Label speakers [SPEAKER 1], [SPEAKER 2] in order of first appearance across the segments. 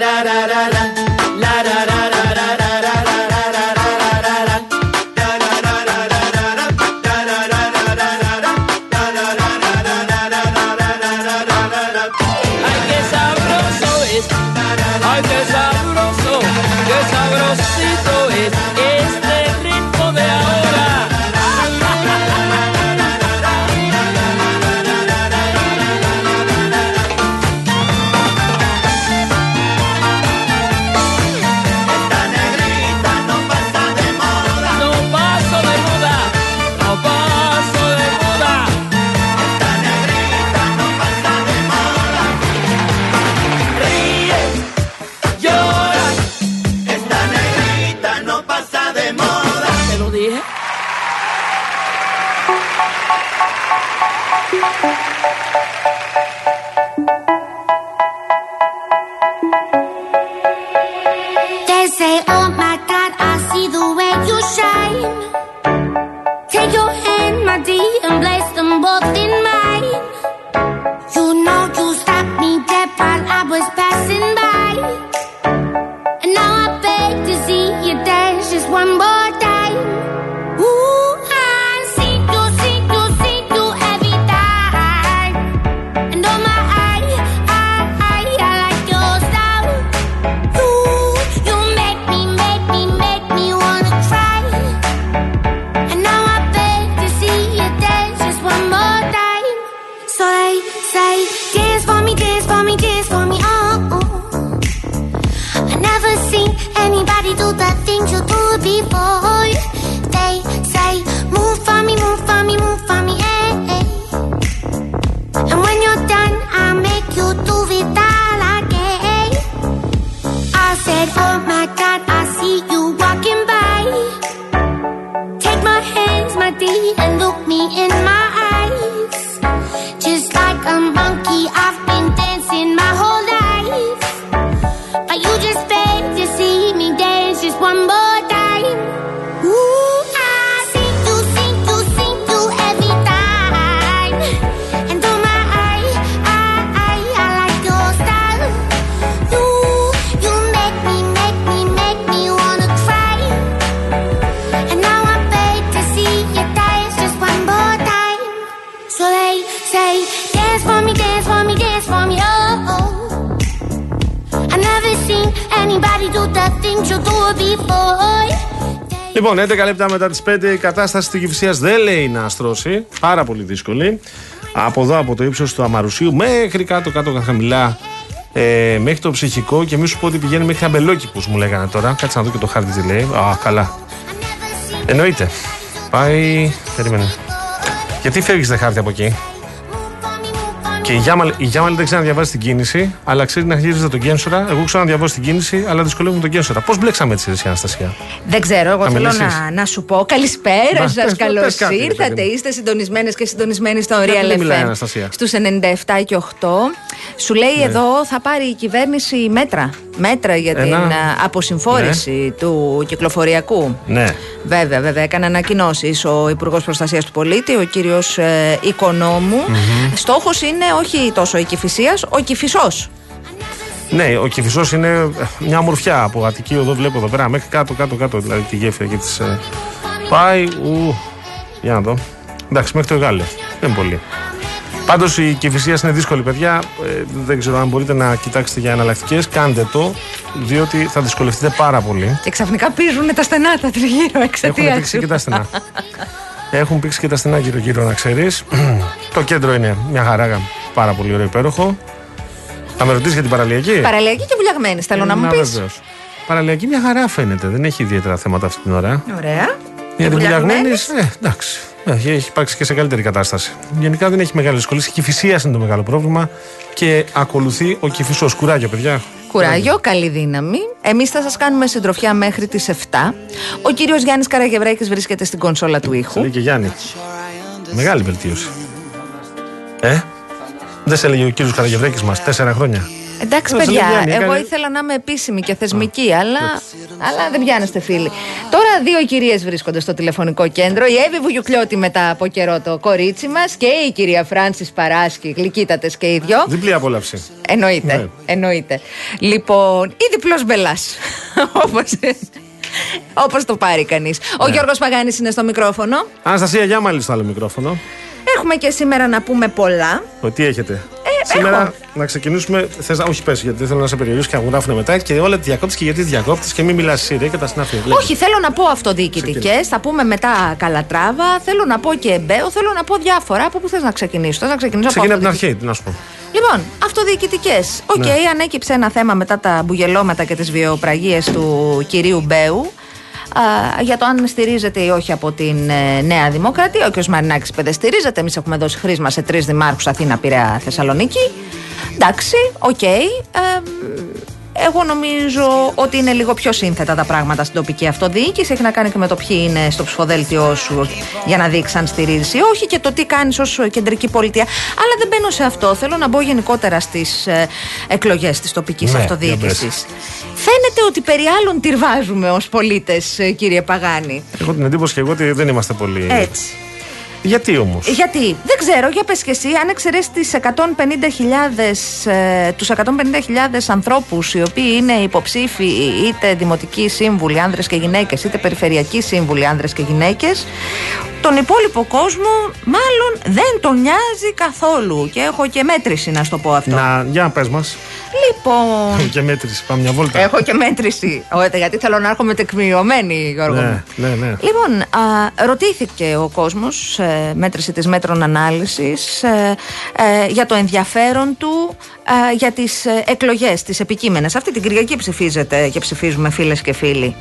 [SPEAKER 1] da da da da da.
[SPEAKER 2] Λοιπόν, 11 λεπτά μετά τις 5 η κατάσταση της Κυφυσίας δεν λέει να αστρώσει. Πάρα πολύ δύσκολη. Από εδώ, από το ύψος του Αμαρουσίου μέχρι κάτω, κάτω, χαμηλά, ε, μέχρι το ψυχικό και μη σου πω ότι πηγαίνει μέχρι αμπελόκηπους, μου λέγανε τώρα. Κάτσε να δω και το χάρτη τι λέει. Α, καλά. Εννοείται. Πάει. Περίμενε. Γιατί φεύγεις δε χάρτη από εκεί; Και η Γιάμαλ, η Γιάμαλ δεν ξέρει να διαβάσει την κίνηση, αλλά ξέρει να χειρίζεται τον Κένσορα. Εγώ ξέρω να διαβάσω την κίνηση, αλλά δυσκολεύομαι τον Κένσορα. Πώς μπλέξαμε έτσι, εσύ, Αναστασία;
[SPEAKER 3] Δεν ξέρω, εγώ
[SPEAKER 2] Θα
[SPEAKER 3] θέλω
[SPEAKER 2] μιλήσεις;
[SPEAKER 3] να, να σου πω καλησπέρα
[SPEAKER 2] Μπα,
[SPEAKER 3] σας.
[SPEAKER 2] πες-
[SPEAKER 3] Καλώς
[SPEAKER 2] πες κάτι, ρε
[SPEAKER 3] ήρθατε.
[SPEAKER 2] παιδί μου.
[SPEAKER 3] Είστε συντονισμένες και συντονισμένοι στο
[SPEAKER 2] Γιατί δεν
[SPEAKER 3] Real
[SPEAKER 2] μιλάει η
[SPEAKER 3] FM
[SPEAKER 2] Αναστασία;
[SPEAKER 3] στους 97 και 8. Σου λέει
[SPEAKER 2] Ναι.
[SPEAKER 3] εδώ θα πάρει η κυβέρνηση μέτρα. Μέτρα για την
[SPEAKER 2] Ένα-
[SPEAKER 3] α, αποσυμφόρηση του κυκλοφοριακού.
[SPEAKER 2] Ναι.
[SPEAKER 3] Βέβαια, βέβαια. Έκανε ανακοινώσεις ο Υπουργός Προστασίας του Πολίτη, ο κύριος ε, οικονομου Στόχος είναι όχι τόσο η Κυφυσίας, ο Κυφισός.
[SPEAKER 2] Ναι, ο Κυφισός είναι ε, μια ομορφιά από Αττική οδό, βλέπω εδώ πέρα, μέχρι κάτω, κάτω, κάτω, δηλαδή τη γέφυρα και της. πάει. Ου, για να δω. Εντάξει, μέχρι το Γάλλιο. Δεν είναι πολύ. Πάντως η Κυφυσία είναι δύσκολη, παιδιά. Ε, δεν ξέρω αν μπορείτε να κοιτάξετε για εναλλακτικές. Κάντε το, διότι θα δυσκολευτείτε πάρα πολύ.
[SPEAKER 3] Και ξαφνικά πίζουν τα στενά τα τριγύρω
[SPEAKER 2] Έχουν
[SPEAKER 3] εξαιτία
[SPEAKER 2] πήξει και τα στενά. Έχουν πήξει και τα στενά γύρω-γύρω, να ξέρεις. το κέντρο είναι μια χαρά, πάρα πολύ ωραίο υπέροχο. Θα με ρωτήσεις για την παραλιακή;
[SPEAKER 3] Παραλιακή και βουλιαγμένης, θέλω να μου πεις.
[SPEAKER 2] βεβαίως. Παραλιακή μια χαρά φαίνεται. Δεν έχει ιδιαίτερα θέματα αυτή την ώρα.
[SPEAKER 3] Ωραία.
[SPEAKER 2] Για την
[SPEAKER 3] Βουλιαγμένης;
[SPEAKER 2] βουλιαγμένης, ε, εντάξει. Έχει, έχει υπάρξει και σε καλύτερη κατάσταση. Γενικά δεν έχει μεγάλη δυσκολίε. Η κυφυσία είναι το μεγάλο πρόβλημα και ακολουθεί ο κυφισό. Κουράγιο, παιδιά.
[SPEAKER 3] Κουράγιο, καλή δύναμη. Εμείς θα σας κάνουμε συντροφιά μέχρι τις 7. Ο κύριος Γιάννης Καραγευρέκη βρίσκεται στην κονσόλα του
[SPEAKER 2] Σε
[SPEAKER 3] ήχου.
[SPEAKER 2] λέει και Γιάννη. Μεγάλη βελτίωση. Ε, δεν σε έλεγε ο κύριος Καραγευρέκη μας τέσσερα χρόνια;
[SPEAKER 3] Εντάξει,
[SPEAKER 2] Ε, σε λέει
[SPEAKER 3] παιδιά,
[SPEAKER 2] Γιάννη,
[SPEAKER 3] εγώ
[SPEAKER 2] έκανε-
[SPEAKER 3] ήθελα να είμαι επίσημη και θεσμική, αλλά, αλλά δεν πιάνεστε φίλοι. Τώρα δύο κυρίες βρίσκονται στο τηλεφωνικό κέντρο. Η Εύη Βουγιουκλιώτη μετά από καιρό το κορίτσι μας και η κυρία Φράνσης Παράσκη, γλυκύτατες και οι δυο.
[SPEAKER 2] Διπλή απόλαυση.
[SPEAKER 3] Εννοείται.
[SPEAKER 2] Ναι.
[SPEAKER 3] Εννοείται. Λοιπόν, ή διπλός μπελάς. Όπω όπως το πάρει κανείς. Ο Γιώργος Παγάνης είναι στο μικρόφωνο.
[SPEAKER 2] Αναστασία, Γιάμαλη στο άλλο μικρόφωνο.
[SPEAKER 3] Έχουμε και σήμερα να πούμε πολλά.
[SPEAKER 2] Ο, τι έχετε.
[SPEAKER 3] Ε,
[SPEAKER 2] Σήμερα
[SPEAKER 3] έχω.
[SPEAKER 2] να ξεκινήσουμε. Θες, να- όχι, πες, γιατί δεν θέλω να σε περιορίσω και να γράφουν μετά και όλο τη διακόπτει και γιατί τη διακόπτει και μην μιλάς εσύ, ρε, και τα συνάφη.
[SPEAKER 3] Όχι, θέλω να πω αυτοδιοικητικές, θα πούμε μετά καλατράβα, θέλω να πω και Μπέο, θέλω να πω διάφορα. Από πού θες να ξεκινήσω, Θες να ξεκινήσω
[SPEAKER 2] Ξεκινά από την
[SPEAKER 3] αυτοδιοικη-
[SPEAKER 2] αρχή, τι να σου πω.
[SPEAKER 3] Λοιπόν, αυτοδιοικητικές. Οκ,
[SPEAKER 2] Ναι.
[SPEAKER 3] ανέκυψε ένα θέμα μετά τα μπουγελώματα και τις βιαιοπραγίες του κυρίου Μπέου. Α, για το αν στηρίζεται ή όχι από την ε, Νέα Δημοκρατία. Ο κ. Μαρινάκης είπε δεν στηρίζεται. Εμείς έχουμε δώσει χρίσμα σε τρεις δημάρχους Αθήνα, Πειραιά, Θεσσαλονίκη. Εντάξει, οκ. Ε, εγώ νομίζω ότι είναι λίγο πιο σύνθετα τα πράγματα στην τοπική αυτοδιοίκηση. Έχει να κάνει και με το ποιοι είναι στο ψηφοδέλτιό σου για να δείξεις αν στηρίζεις ή όχι και το τι κάνεις ως κεντρική πολιτεία. Αλλά δεν μπαίνω σε αυτό. Θέλω να μπω γενικότερα στις ε, εκλογές της τοπικής
[SPEAKER 2] Ναι,
[SPEAKER 3] αυτοδιοίκησης.
[SPEAKER 2] για
[SPEAKER 3] Φαίνεται ότι περί άλλων τυρβάζουμε ως πολίτες, κύριε Παγάνη.
[SPEAKER 2] Έχω την εντύπωση και εγώ ότι δεν είμαστε πολύ.
[SPEAKER 3] Έτσι.
[SPEAKER 2] Γιατί όμως;
[SPEAKER 3] Γιατί, δεν ξέρω, για πες και εσύ, αν εξαιρέσεις τις 150.000, ε, τους 150.000 ανθρώπους οι οποίοι είναι υποψήφοι είτε δημοτικοί σύμβουλοι άνδρες και γυναίκες είτε περιφερειακοί σύμβουλοι άνδρες και γυναίκες τον υπόλοιπο κόσμο μάλλον δεν τον νοιάζει καθόλου και έχω και μέτρηση να σου το πω αυτό.
[SPEAKER 2] Να, για πες μας.
[SPEAKER 3] Λοιπόν,
[SPEAKER 2] και μέτρηση, πάμε μια βόλτα.
[SPEAKER 3] έχω και μέτρηση, Ωραία, γιατί θέλω να έρχομαι τεκμηριωμένη Γιώργο μου.
[SPEAKER 2] Ναι, ναι, ναι.
[SPEAKER 3] Λοιπόν, α, ρωτήθηκε ο κόσμος, ε, μέτρηση της μέτρων ανάλυσης, ε, ε, για το ενδιαφέρον του ε, για τις ε, εκλογές, τις επικείμενες. Αυτή την Κυριακή ψηφίζεται και ψηφίζουμε φίλες και φίλοι.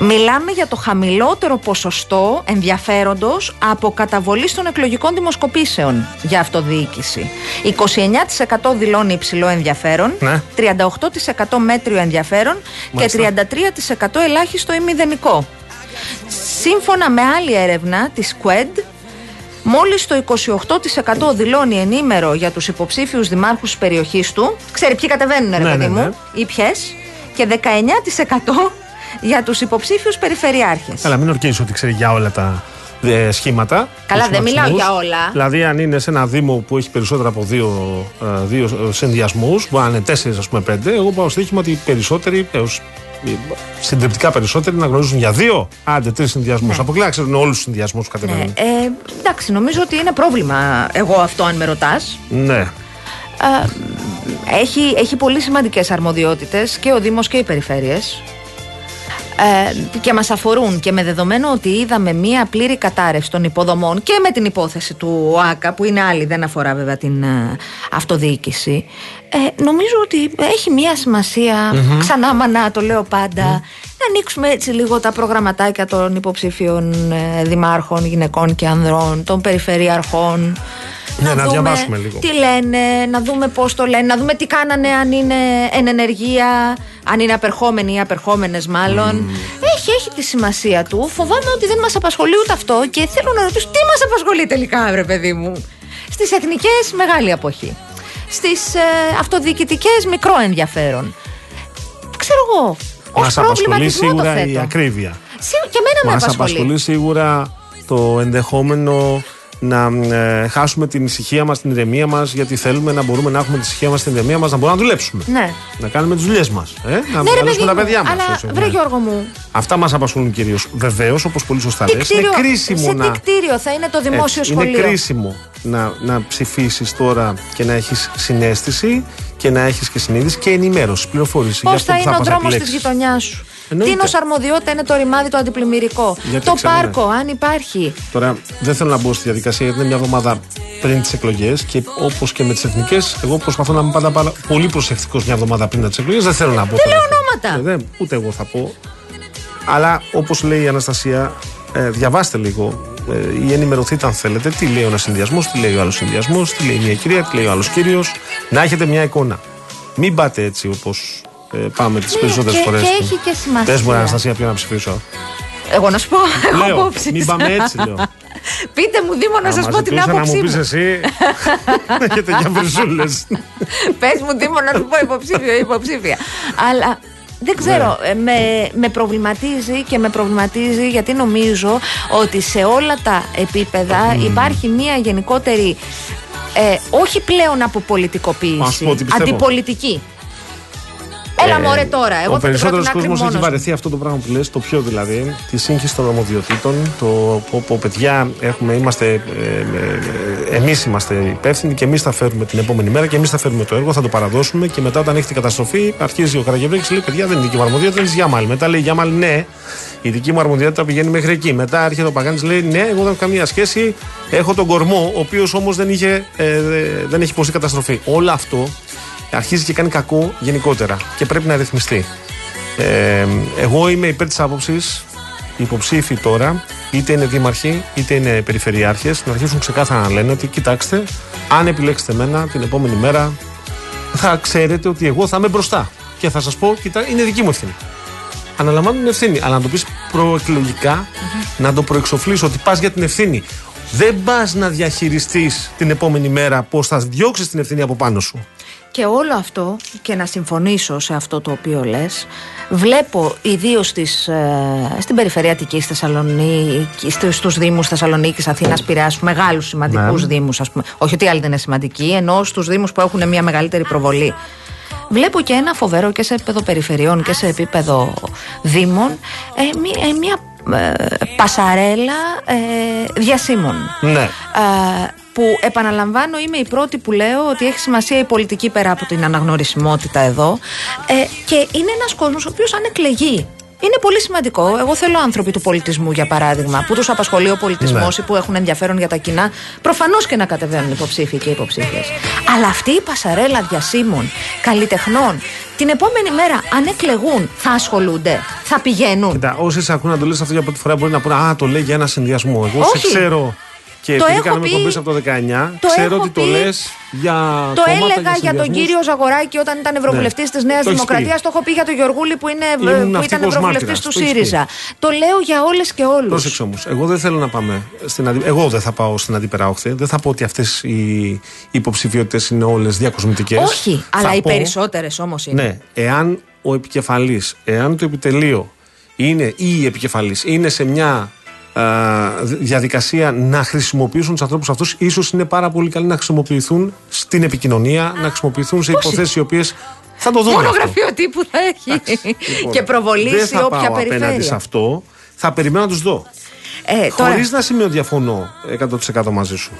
[SPEAKER 3] Μιλάμε για το χαμηλότερο ποσοστό ενδιαφέροντος από καταβολής των εκλογικών δημοσκοπήσεων για αυτοδιοίκηση. 29% δηλώνει υψηλό ενδιαφέρον,
[SPEAKER 2] Ναι.
[SPEAKER 3] 38% μέτριο ενδιαφέρον
[SPEAKER 2] Μάλιστα.
[SPEAKER 3] και 33% ελάχιστο ή μηδενικό. Σύμφωνα με άλλη έρευνα της QED, μόλις το 28% δηλώνει ενήμερο για τους υποψήφιους δημάρχους της περιοχής του. Ξέρει ποιοι κατεβαίνουν, ρε
[SPEAKER 2] Ναι,
[SPEAKER 3] παιδί
[SPEAKER 2] ναι,
[SPEAKER 3] μου,
[SPEAKER 2] ναι.
[SPEAKER 3] ή ποιες. Και 19% για τους υποψήφιους περιφερειάρχες.
[SPEAKER 2] Καλά, μην ορκίζεις ότι ξέρει για όλα τα ε, σχήματα.
[SPEAKER 3] Καλά,
[SPEAKER 2] τους
[SPEAKER 3] δεν μιλάω
[SPEAKER 2] σχηματισμούς.
[SPEAKER 3] για όλα.
[SPEAKER 2] Δηλαδή, αν είναι σε ένα Δήμο που έχει περισσότερα από δύο, ε, δύο συνδυασμούς, μπορεί να είναι τέσσερις, ας πούμε, πέντε, εγώ πάω στοίχημα ότι οι περισσότεροι, έως, ε, συντριπτικά περισσότεροι, να γνωρίζουν για δύο, άντε τρεις συνδυασμούς. Αποκλεί να ξέρουν όλους τους συνδυασμούς που
[SPEAKER 3] Ναι,
[SPEAKER 2] κατεβαίνουν.
[SPEAKER 3] ε, εντάξει, νομίζω ότι είναι πρόβλημα εγώ αυτό αν με ρωτάς.
[SPEAKER 2] Ναι.
[SPEAKER 3] έχει, έχει πολύ σημαντικές αρμοδιότητες και ο Δήμος και οι περιφέρειες. ε, και μας αφορούν και με δεδομένο ότι είδαμε μία πλήρη κατάρρευση των υποδομών και με την υπόθεση του ΆΚΑ που είναι άλλη, δεν αφορά βέβαια την ε, αυτοδιοίκηση ε, νομίζω ότι έχει μία σημασία, ξανά μανά το λέω πάντα, να ανοίξουμε έτσι λίγο τα προγραμματάκια των υποψήφιων ε, δημάρχων, γυναικών και ανδρών, των περιφερειαρχών.
[SPEAKER 2] Ναι, να διαβάσουμε λίγο.
[SPEAKER 3] Τι λένε, να δούμε πώς το λένε, να δούμε τι κάνανε αν είναι εν ενεργεία, αν είναι απερχόμενοι ή απερχόμενες μάλλον. Έχει, έχει τη σημασία του. Φοβάμαι ότι δεν μας απασχολεί ούτε αυτό και θέλω να ρωτήσω τι μας απασχολεί τελικά, βρε παιδί μου. Στις εθνικές, μεγάλη αποχή. Στις ε, αυτοδιοικητικές, μικρό ενδιαφέρον. Ξέρω εγώ. Ω
[SPEAKER 2] Μας απασχολεί
[SPEAKER 3] προβληματισμό το
[SPEAKER 2] σίγουρα η
[SPEAKER 3] θέτω.
[SPEAKER 2] ακρίβεια.
[SPEAKER 3] Σίγου- Και εμένα με
[SPEAKER 2] Μας
[SPEAKER 3] απασχολεί.
[SPEAKER 2] απασχολεί σίγουρα το ενδεχόμενο να ε, χάσουμε την ησυχία μας, την ηρεμία μας, γιατί θέλουμε να μπορούμε να έχουμε την ησυχία μας, την ηρεμία μας, να μπορούμε να δουλέψουμε.
[SPEAKER 3] Ναι.
[SPEAKER 2] Να κάνουμε τις δουλειές μας. Ε; Να
[SPEAKER 3] Ναι, ρε
[SPEAKER 2] μεγαλώσουμε
[SPEAKER 3] παιδί
[SPEAKER 2] τα
[SPEAKER 3] μου,
[SPEAKER 2] παιδιά μας.
[SPEAKER 3] αλλά βρε Γιώργο μου,
[SPEAKER 2] Αυτά μας απασχολούν κυρίως. Βεβαίως, όπως πολύ σωστά
[SPEAKER 3] τι
[SPEAKER 2] λες, είναι
[SPEAKER 3] κτίριο,
[SPEAKER 2] κρίσιμο
[SPEAKER 3] σε
[SPEAKER 2] να.
[SPEAKER 3] τι κτίριο θα είναι το δημόσιο
[SPEAKER 2] Έτσι,
[SPEAKER 3] σχολείο.
[SPEAKER 2] Είναι κρίσιμο να, να ψηφίσεις τώρα και να έχεις συνέστηση και να έχεις και συνείδηση και ενημέρωση, πληροφόρηση. για
[SPEAKER 3] Πώ
[SPEAKER 2] αυτό
[SPEAKER 3] θα
[SPEAKER 2] που
[SPEAKER 3] είναι ο
[SPEAKER 2] πας να
[SPEAKER 3] δρόμος της
[SPEAKER 2] επιλέξεις.
[SPEAKER 3] γειτονιάς σου;
[SPEAKER 2] Εννοείται.
[SPEAKER 3] Τι ω αρμοδιότητα είναι το ρημάδι το αντιπλημμυρικό.
[SPEAKER 2] Γιατί
[SPEAKER 3] το
[SPEAKER 2] ξέρουμε.
[SPEAKER 3] πάρκο, αν υπάρχει.
[SPEAKER 2] Τώρα δεν θέλω να μπω στη διαδικασία γιατί είναι μια εβδομάδα πριν τις εκλογές και όπως και με τις εθνικές, εγώ προσπαθώ να είμαι πάντα πάρα πολύ προσεκτικός μια εβδομάδα πριν τις εκλογές. Δεν θέλω να πω.
[SPEAKER 3] Δεν λέω ονόματα.
[SPEAKER 2] δεν, ούτε εγώ θα πω. Αλλά όπως λέει η Αναστασία, ε, διαβάστε λίγο ε, ή ενημερωθείτε αν θέλετε τι λέει ο ένας συνδυασμός, τι λέει ο άλλος συνδυασμός, τι λέει μια κυρία, τι λέει ο άλλος κύριος. Να έχετε μια εικόνα. Μην πάτε έτσι όπως ε, πάμε τις
[SPEAKER 3] Ναι,
[SPEAKER 2] περισσότερες
[SPEAKER 3] και-
[SPEAKER 2] φορές.
[SPEAKER 3] και έχει και σημασία.
[SPEAKER 2] Πες μου, Αναστασία, ποιο να ψηφίσω.
[SPEAKER 3] Εγώ να σου πω. Εγώ
[SPEAKER 2] Λέω,
[SPEAKER 3] απόψεις.
[SPEAKER 2] μην πάμε έτσι, λέω.
[SPEAKER 3] Πείτε μου, Δήμο, να
[SPEAKER 2] Άμα
[SPEAKER 3] σας πω την
[SPEAKER 2] ζητούσα
[SPEAKER 3] άποψή
[SPEAKER 2] να μου
[SPEAKER 3] μου.
[SPEAKER 2] πεις εσύ. Έχετε για βρυσούλε.
[SPEAKER 3] Πες μου, Δήμο, να σου πω υποψήφιο ή υποψήφια. Αλλά δεν ξέρω,
[SPEAKER 2] Ναι.
[SPEAKER 3] ε, με, με προβληματίζει και με προβληματίζει γιατί νομίζω ότι σε όλα τα επίπεδα υπάρχει μια γενικότερη. Ε, όχι πλέον από
[SPEAKER 2] Ας
[SPEAKER 3] πολιτικοποίηση,
[SPEAKER 2] πω ότι πιστεύω.
[SPEAKER 3] αντιπολιτική. Έλα μωρέ τώρα, εγώ
[SPEAKER 2] Ε, Ο
[SPEAKER 3] θα την
[SPEAKER 2] περισσότερος
[SPEAKER 3] πρότεινα άκρη
[SPEAKER 2] κόσμος έχει
[SPEAKER 3] μόνος μου.
[SPEAKER 2] βαρεθεί αυτό το πράγμα που λες, το πιο δηλαδή, τη σύγχυση των αρμοδιοτήτων. Το πω, πω, παιδιά, έχουμε, είμαστε, ε, ε, εμείς είμαστε υπεύθυνοι και εμείς θα φέρουμε την επόμενη μέρα και εμείς θα φέρουμε το έργο, θα το παραδώσουμε και μετά όταν έχει την καταστροφή, αρχίζει ο Καραγευρέκη και λέει: Παιδιά, δεν είναι δική μου αρμοδιότητα, είναι τη Γιάμαλη. Μετά λέει: Γιάμαλη, ναι, η δική μου αρμοδιότητα πηγαίνει μέχρι εκεί. Μετά έρχεται ο Παγάνης, λέει: Ναι, εγώ δεν έχω καμία σχέση. Έχω τον κορμό, ο οποίος όμως δεν, είχε, ε, δεν έχει υποστεί καταστροφή. Όλο αυτό αρχίζει και κάνει κακό γενικότερα και πρέπει να ρυθμιστεί. Ε, εγώ είμαι υπέρ της άποψης οι υποψήφοι τώρα, είτε είναι δήμαρχοι είτε είναι περιφερειάρχες, να αρχίσουν ξεκάθαρα να λένε ότι κοιτάξτε, αν επιλέξετε εμένα την επόμενη μέρα, θα ξέρετε ότι εγώ θα είμαι μπροστά. Και θα σας πω, κοιτά, είναι δική μου ευθύνη. Αναλαμβάνω την ευθύνη. Αλλά να το πεις προεκλογικά, να το προεξοφλήσει ότι πας για την ευθύνη. Δεν πας να διαχειριστείς την επόμενη μέρα πώς θα διώξεις την ευθύνη από πάνω σου.
[SPEAKER 3] Και όλο αυτό, και να συμφωνήσω σε αυτό το οποίο λες, βλέπω ιδίως στην περιφερειατική στη Θεσσαλονίκη, στους, στους Δήμους Θεσσαλονίκης, Αθήνας, Πειραιάς, μεγάλους σημαντικούς
[SPEAKER 2] Ναι.
[SPEAKER 3] Δήμους, ας πούμε. Όχι ότι οι άλλοι δεν είναι σημαντικοί, ενώ στους Δήμους που έχουν μια μεγαλύτερη προβολή. Βλέπω και ένα φοβερό και σε επίπεδο περιφερειών και σε επίπεδο Δήμων, ε, μια, ε, μια ε, πασαρέλα ε, διασύμων.
[SPEAKER 2] Ναι.
[SPEAKER 3] Α, που επαναλαμβάνω είμαι η πρώτη που λέω ότι έχει σημασία η πολιτική πέρα από την αναγνωρισιμότητα εδώ ε, και είναι ένας κόσμος ο οποίος αν εκλεγεί είναι πολύ σημαντικό. Εγώ θέλω άνθρωποι του πολιτισμού, για παράδειγμα, που τους απασχολεί ο πολιτισμός
[SPEAKER 2] Ναι.
[SPEAKER 3] ή που έχουν ενδιαφέρον για τα κοινά, προφανώς και να κατεβαίνουν υποψήφοι και υποψήφιες. Αλλά αυτή η πασαρέλα διασύμων, καλλιτεχνών, την επόμενη μέρα, αν εκλεγούν, θα ασχολούνται, θα πηγαίνουν.
[SPEAKER 2] Κοίτα, όσοι σε ακούνε να το λες αυτό για πρώτη φορά μπορεί να πούνε Α, το λέει για ένα συνδυασμό. Εγώ
[SPEAKER 3] Όχι.
[SPEAKER 2] σε ξέρω. Και
[SPEAKER 3] Το
[SPEAKER 2] επειδή
[SPEAKER 3] έχω
[SPEAKER 2] κάναμε
[SPEAKER 3] πει-
[SPEAKER 2] εκπομπές από το 19,
[SPEAKER 3] το
[SPEAKER 2] ξέρω
[SPEAKER 3] έχω
[SPEAKER 2] ότι το
[SPEAKER 3] πει-
[SPEAKER 2] λες για.
[SPEAKER 3] Το
[SPEAKER 2] κόμματα,
[SPEAKER 3] έλεγα για τον
[SPEAKER 2] συνδυασμούς.
[SPEAKER 3] κύριο Ζαγοράκη όταν ήταν ευρωβουλευτής
[SPEAKER 2] Ναι.
[SPEAKER 3] τη Νέας
[SPEAKER 2] Το έχεις
[SPEAKER 3] Δημοκρατίας.
[SPEAKER 2] πει.
[SPEAKER 3] Το έχω πει για τον Γιωργούλη που, είναι,
[SPEAKER 2] Ήμουν
[SPEAKER 3] που ήταν
[SPEAKER 2] ναυτικός
[SPEAKER 3] ευρωβουλευτής
[SPEAKER 2] μάρτυρας.
[SPEAKER 3] του
[SPEAKER 2] Το έχεις
[SPEAKER 3] ΣΥΡΙΖΑ. Το λέω για όλες και όλους.
[SPEAKER 2] Πρόσεξε όμως. Εγώ δεν θέλω να πάμε στην αντι... Εγώ δεν θα πάω στην αντίπερα όχθη. Δεν θα πω ότι αυτές οι υποψηφιότητες είναι όλες διακοσμητικές.
[SPEAKER 3] Όχι, αλλά οι περισσότερες όμως είναι.
[SPEAKER 2] Ναι, εάν ο επικεφαλής, εάν το επιτελείο είναι ή η επικεφαλής είναι σε μια α, διαδικασία να χρησιμοποιήσουν τους ανθρώπους αυτούς, ίσως είναι πάρα πολύ καλή να χρησιμοποιηθούν στην επικοινωνία, να χρησιμοποιηθούν σε υποθέσεις οι οποίες θα το δούμε.
[SPEAKER 3] Μόνο
[SPEAKER 2] αυτό.
[SPEAKER 3] γραφείο τύπου θα έχει.
[SPEAKER 2] Λοιπόν,
[SPEAKER 3] και προβολή
[SPEAKER 2] δεν
[SPEAKER 3] σε
[SPEAKER 2] θα
[SPEAKER 3] όποια
[SPEAKER 2] πάω απέναντι σε
[SPEAKER 3] περιφέρεια.
[SPEAKER 2] αυτό. Θα περιμένω να τους δω.
[SPEAKER 3] Ε, τώρα,
[SPEAKER 2] Χωρίς να σημείο διαφωνώ 100% μαζί σου.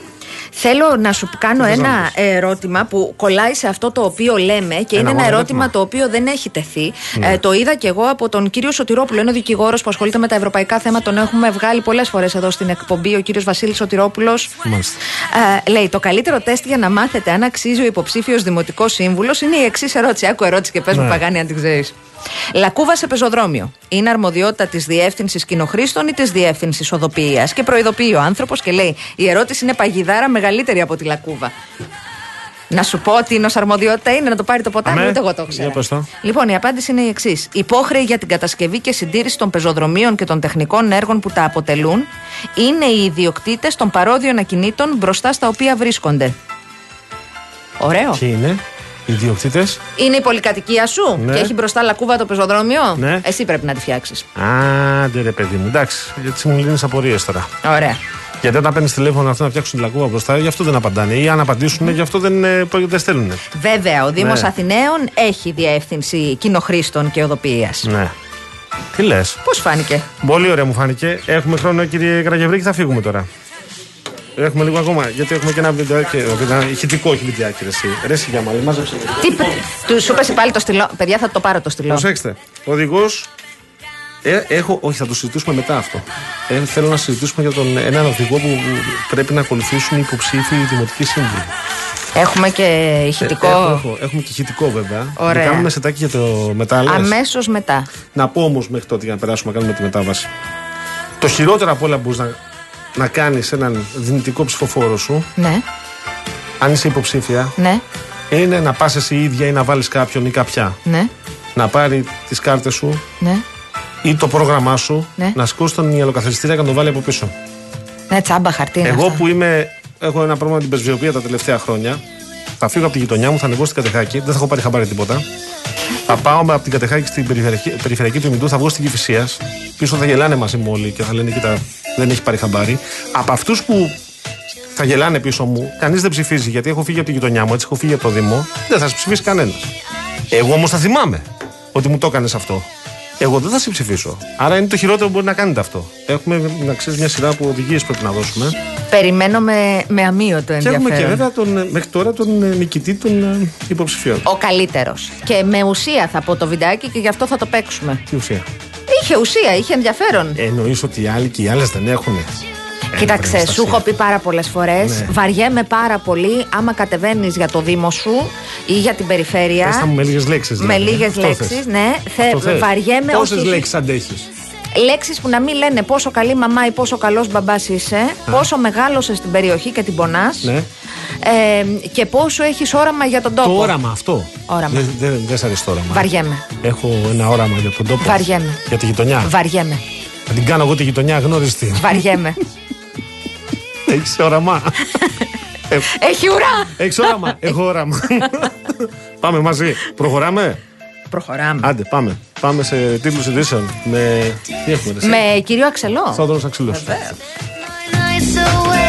[SPEAKER 3] Θέλω να σου κάνω
[SPEAKER 2] θες να
[SPEAKER 3] ένα ερώτημα που κολλάει σε αυτό το οποίο λέμε και είναι ένα
[SPEAKER 2] μόνο
[SPEAKER 3] ερώτημα
[SPEAKER 2] ερώτημα.
[SPEAKER 3] το οποίο δεν έχει τεθεί.
[SPEAKER 2] Ναι.
[SPEAKER 3] Ε, το είδα και εγώ από τον κύριο Σωτηρόπουλο. Είναι ο δικηγόρος που ασχολείται με τα ευρωπαϊκά θέματα. Τον έχουμε βγάλει πολλές φορές εδώ στην εκπομπή. Ο κύριος Βασίλης Σωτηρόπουλος.
[SPEAKER 2] Μάλιστα.
[SPEAKER 3] Ε, λέει: Το καλύτερο τεστ για να μάθετε αν αξίζει ο υποψήφιος δημοτικός σύμβουλος είναι η εξής ερώτηση. Άκου ερώτηση και πες μου,
[SPEAKER 2] Ναι.
[SPEAKER 3] Παγάνη, αν την ξέρεις. Λακκούβα σε πεζοδρόμιο. Είναι αρμοδιότητα της Διεύθυνσης Κοινοχρήστων ή της Διεύθυνσης Οδοποιίας. Και προειδοποιεί ο άνθρωπος και λέει: Η ερώτηση είναι παγιδάρα μεγαλύτερη από τη Λακκούβα. Να σου πω τι ω αρμοδιότητα είναι να το πάρει το ποτάμι,
[SPEAKER 2] Αμέ.
[SPEAKER 3] ούτε εγώ το ξέρω.
[SPEAKER 2] Για πες το.
[SPEAKER 3] Λοιπόν, η απάντηση είναι η εξής. Υπόχρεοι για την κατασκευή και συντήρηση των πεζοδρομίων και των τεχνικών έργων που τα αποτελούν είναι οι ιδιοκτήτες των παρόδιων ακινήτων μπροστά στα οποία βρίσκονται. Ωραίο.
[SPEAKER 2] Ποιοι είναι; Οι ιδιοκτήτες.
[SPEAKER 3] Είναι η πολυκατοικία σου
[SPEAKER 2] Ναι.
[SPEAKER 3] και έχει μπροστά λακκούβα το πεζοδρόμιο;
[SPEAKER 2] Ναι.
[SPEAKER 3] Εσύ πρέπει να τη φτιάξεις.
[SPEAKER 2] Άντε ρε παιδί μου, εντάξει. Γιατί μου λύνεις απορίες τώρα.
[SPEAKER 3] Ωραία.
[SPEAKER 2] Γιατί όταν παίρνεις τηλέφωνο αυτό να φτιάξουν τη λακκούβα μπροστά, γι' αυτό δεν απαντάνε. Ή αν απαντήσουν, γι' αυτό δεν, ε, δεν στέλνουν.
[SPEAKER 3] Βέβαια, ο Δήμος
[SPEAKER 2] Ναι.
[SPEAKER 3] Αθηναίων έχει διεύθυνση κοινοχρήστων και οδοποιίας.
[SPEAKER 2] Ναι. Τι λες;
[SPEAKER 3] Πώς φάνηκε;
[SPEAKER 2] Πολύ ωραία μου φάνηκε. Έχουμε χρόνο, κύριε Κραγευρίκη, θα φύγουμε τώρα. Έχουμε λίγο ακόμα, γιατί έχουμε και ένα βιντεάκι. Ένα ηχητικό, όχι βιντεάκι, ρε εσύ. Ρε εσύ για μάλλον, μάζεψε.
[SPEAKER 3] Τι, του σου πέσει πάλι το στυλό. Παιδιά, θα το πάρω το στυλό.
[SPEAKER 2] Προσέξτε. Ο οδηγός. Ε, έχω, όχι, θα το συζητήσουμε μετά αυτό. Ε, θέλω να συζητήσουμε για τον έναν οδηγό που πρέπει να ακολουθήσουν οι υποψήφοι δημοτικοί σύμβουλοι.
[SPEAKER 3] Έχουμε και ηχητικό.
[SPEAKER 2] Ε, έχω, έχω, έχουμε και ηχητικό βέβαια.
[SPEAKER 3] Ωραία.
[SPEAKER 2] Να κάνουμε σετάκι για το μετά. λες.
[SPEAKER 3] Αμέσως μετά.
[SPEAKER 2] Να πω όμως μέχρι τότε για να περάσουμε να κάνουμε τη μετάβαση. Το χειρότερο από όλα που μπορείς να, να κάνεις έναν δυνητικό ψηφοφόρο σου,
[SPEAKER 3] Ναι,
[SPEAKER 2] αν είσαι υποψήφια,
[SPEAKER 3] ναι,
[SPEAKER 2] είναι να πας εσύ ίδια ή να βάλεις κάποιον ή κάποια.
[SPEAKER 3] ναι,
[SPEAKER 2] Να πάρει τις κάρτες σου
[SPEAKER 3] ναι.
[SPEAKER 2] ή το πρόγραμμά σου,
[SPEAKER 3] Ναι.
[SPEAKER 2] να σηκώσει τον ιαλοκαθαριστήρα και να τον βάλει από πίσω.
[SPEAKER 3] Ναι, τσάμπα χαρτί. είναι
[SPEAKER 2] Εγώ
[SPEAKER 3] αυτά.
[SPEAKER 2] που είμαι, έχω ένα πρόβλημα με την πεσβειοποίηση τα τελευταία χρόνια, θα φύγω από τη γειτονιά μου, θα ανεβώ στην Κατεχάκη, δεν θα έχω πάρει χαμπάρι τίποτα. Θα πάω με- από την Κατεχάκη στην περιφερειακή, περιφερειακή του Ιμητού, θα βγω στην Κυφυσίας. Πίσω θα γελάνε μαζί μου όλοι και θα λένε: Κοίτα, δεν έχει πάρει χαμπάρι. Από αυτούς που θα γελάνε πίσω μου, κανείς δεν ψηφίζει γιατί έχω φύγει από τη γειτονιά μου, έτσι έχω φύγει από το Δήμο, δεν θα σε ψηφίσει κανένας. Εγώ όμως θα θυμάμαι ότι μου το έκανες αυτό. Εγώ δεν θα σε ψηφίσω. Άρα είναι το χειρότερο που μπορεί να κάνετε αυτό. Έχουμε να ξέρεις μια σειρά από οδηγίες πρέπει να δώσουμε.
[SPEAKER 3] Περιμένω με, με αμύωτο
[SPEAKER 2] Και
[SPEAKER 3] ενδιαφέρον.
[SPEAKER 2] έχουμε και βέβαια τον, ε, μέχρι τώρα τον ε, νικητή των ε, υποψηφίων.
[SPEAKER 3] Ο καλύτερος. Και με ουσία θα πω το βιντεάκι και γι' αυτό θα το παίξουμε.
[SPEAKER 2] Τι ουσία;
[SPEAKER 3] Είχε ουσία, είχε ενδιαφέρον.
[SPEAKER 2] Εννοείς ότι οι άλλοι και οι άλλες δεν έχουν.
[SPEAKER 3] Κοίταξε,
[SPEAKER 2] βρε,
[SPEAKER 3] σου
[SPEAKER 2] Αναστασία.
[SPEAKER 3] έχω πει πάρα πολλές φορές.
[SPEAKER 2] Ναι.
[SPEAKER 3] Βαριέμαι πάρα πολύ άμα κατεβαίνεις για το Δήμο σου ή για την περιφέρεια.
[SPEAKER 2] Πες τα μου με λίγες λέξεις.
[SPEAKER 3] Με λίγες λέξεις, ναι. Θες, βαριέμαι
[SPEAKER 2] Πόσες
[SPEAKER 3] όχι-
[SPEAKER 2] λέξεις αντέχεις;
[SPEAKER 3] Λέξεις που να μην λένε πόσο καλή μαμά ή πόσο καλός μπαμπάς είσαι, πόσο μεγάλωσε στην περιοχή και την πονάς
[SPEAKER 2] Ναι.
[SPEAKER 3] ε, και πόσο έχεις όραμα για τον τόπο.
[SPEAKER 2] Το όραμα αυτό.
[SPEAKER 3] Όραμα.
[SPEAKER 2] Δεν δεν- δεν σ' αρέσει το όραμα.
[SPEAKER 3] Βαριέμαι.
[SPEAKER 2] Έχω ένα όραμα για τον τόπο.
[SPEAKER 3] Βαριέμαι.
[SPEAKER 2] Για τη γειτονιά.
[SPEAKER 3] Βαριέμαι.
[SPEAKER 2] Θα την κάνω εγώ τη γειτονιά αγνώριστη.
[SPEAKER 3] Βαριέμαι.
[SPEAKER 2] Έχεις όραμα.
[SPEAKER 3] έχει ουρά!
[SPEAKER 2] Έχεις όραμα. Έχω όραμα. πάμε μαζί. Προχωράμε.
[SPEAKER 3] Προχωράμε.
[SPEAKER 2] Άντε, πάμε. Πάμε σε τίτλους ειδήσεων. Με. Τι έχουμε, ρε, εσύ;
[SPEAKER 3] Με κύριο Αξελό.
[SPEAKER 2] Θόδωρος Αξιλός.
[SPEAKER 4] Nights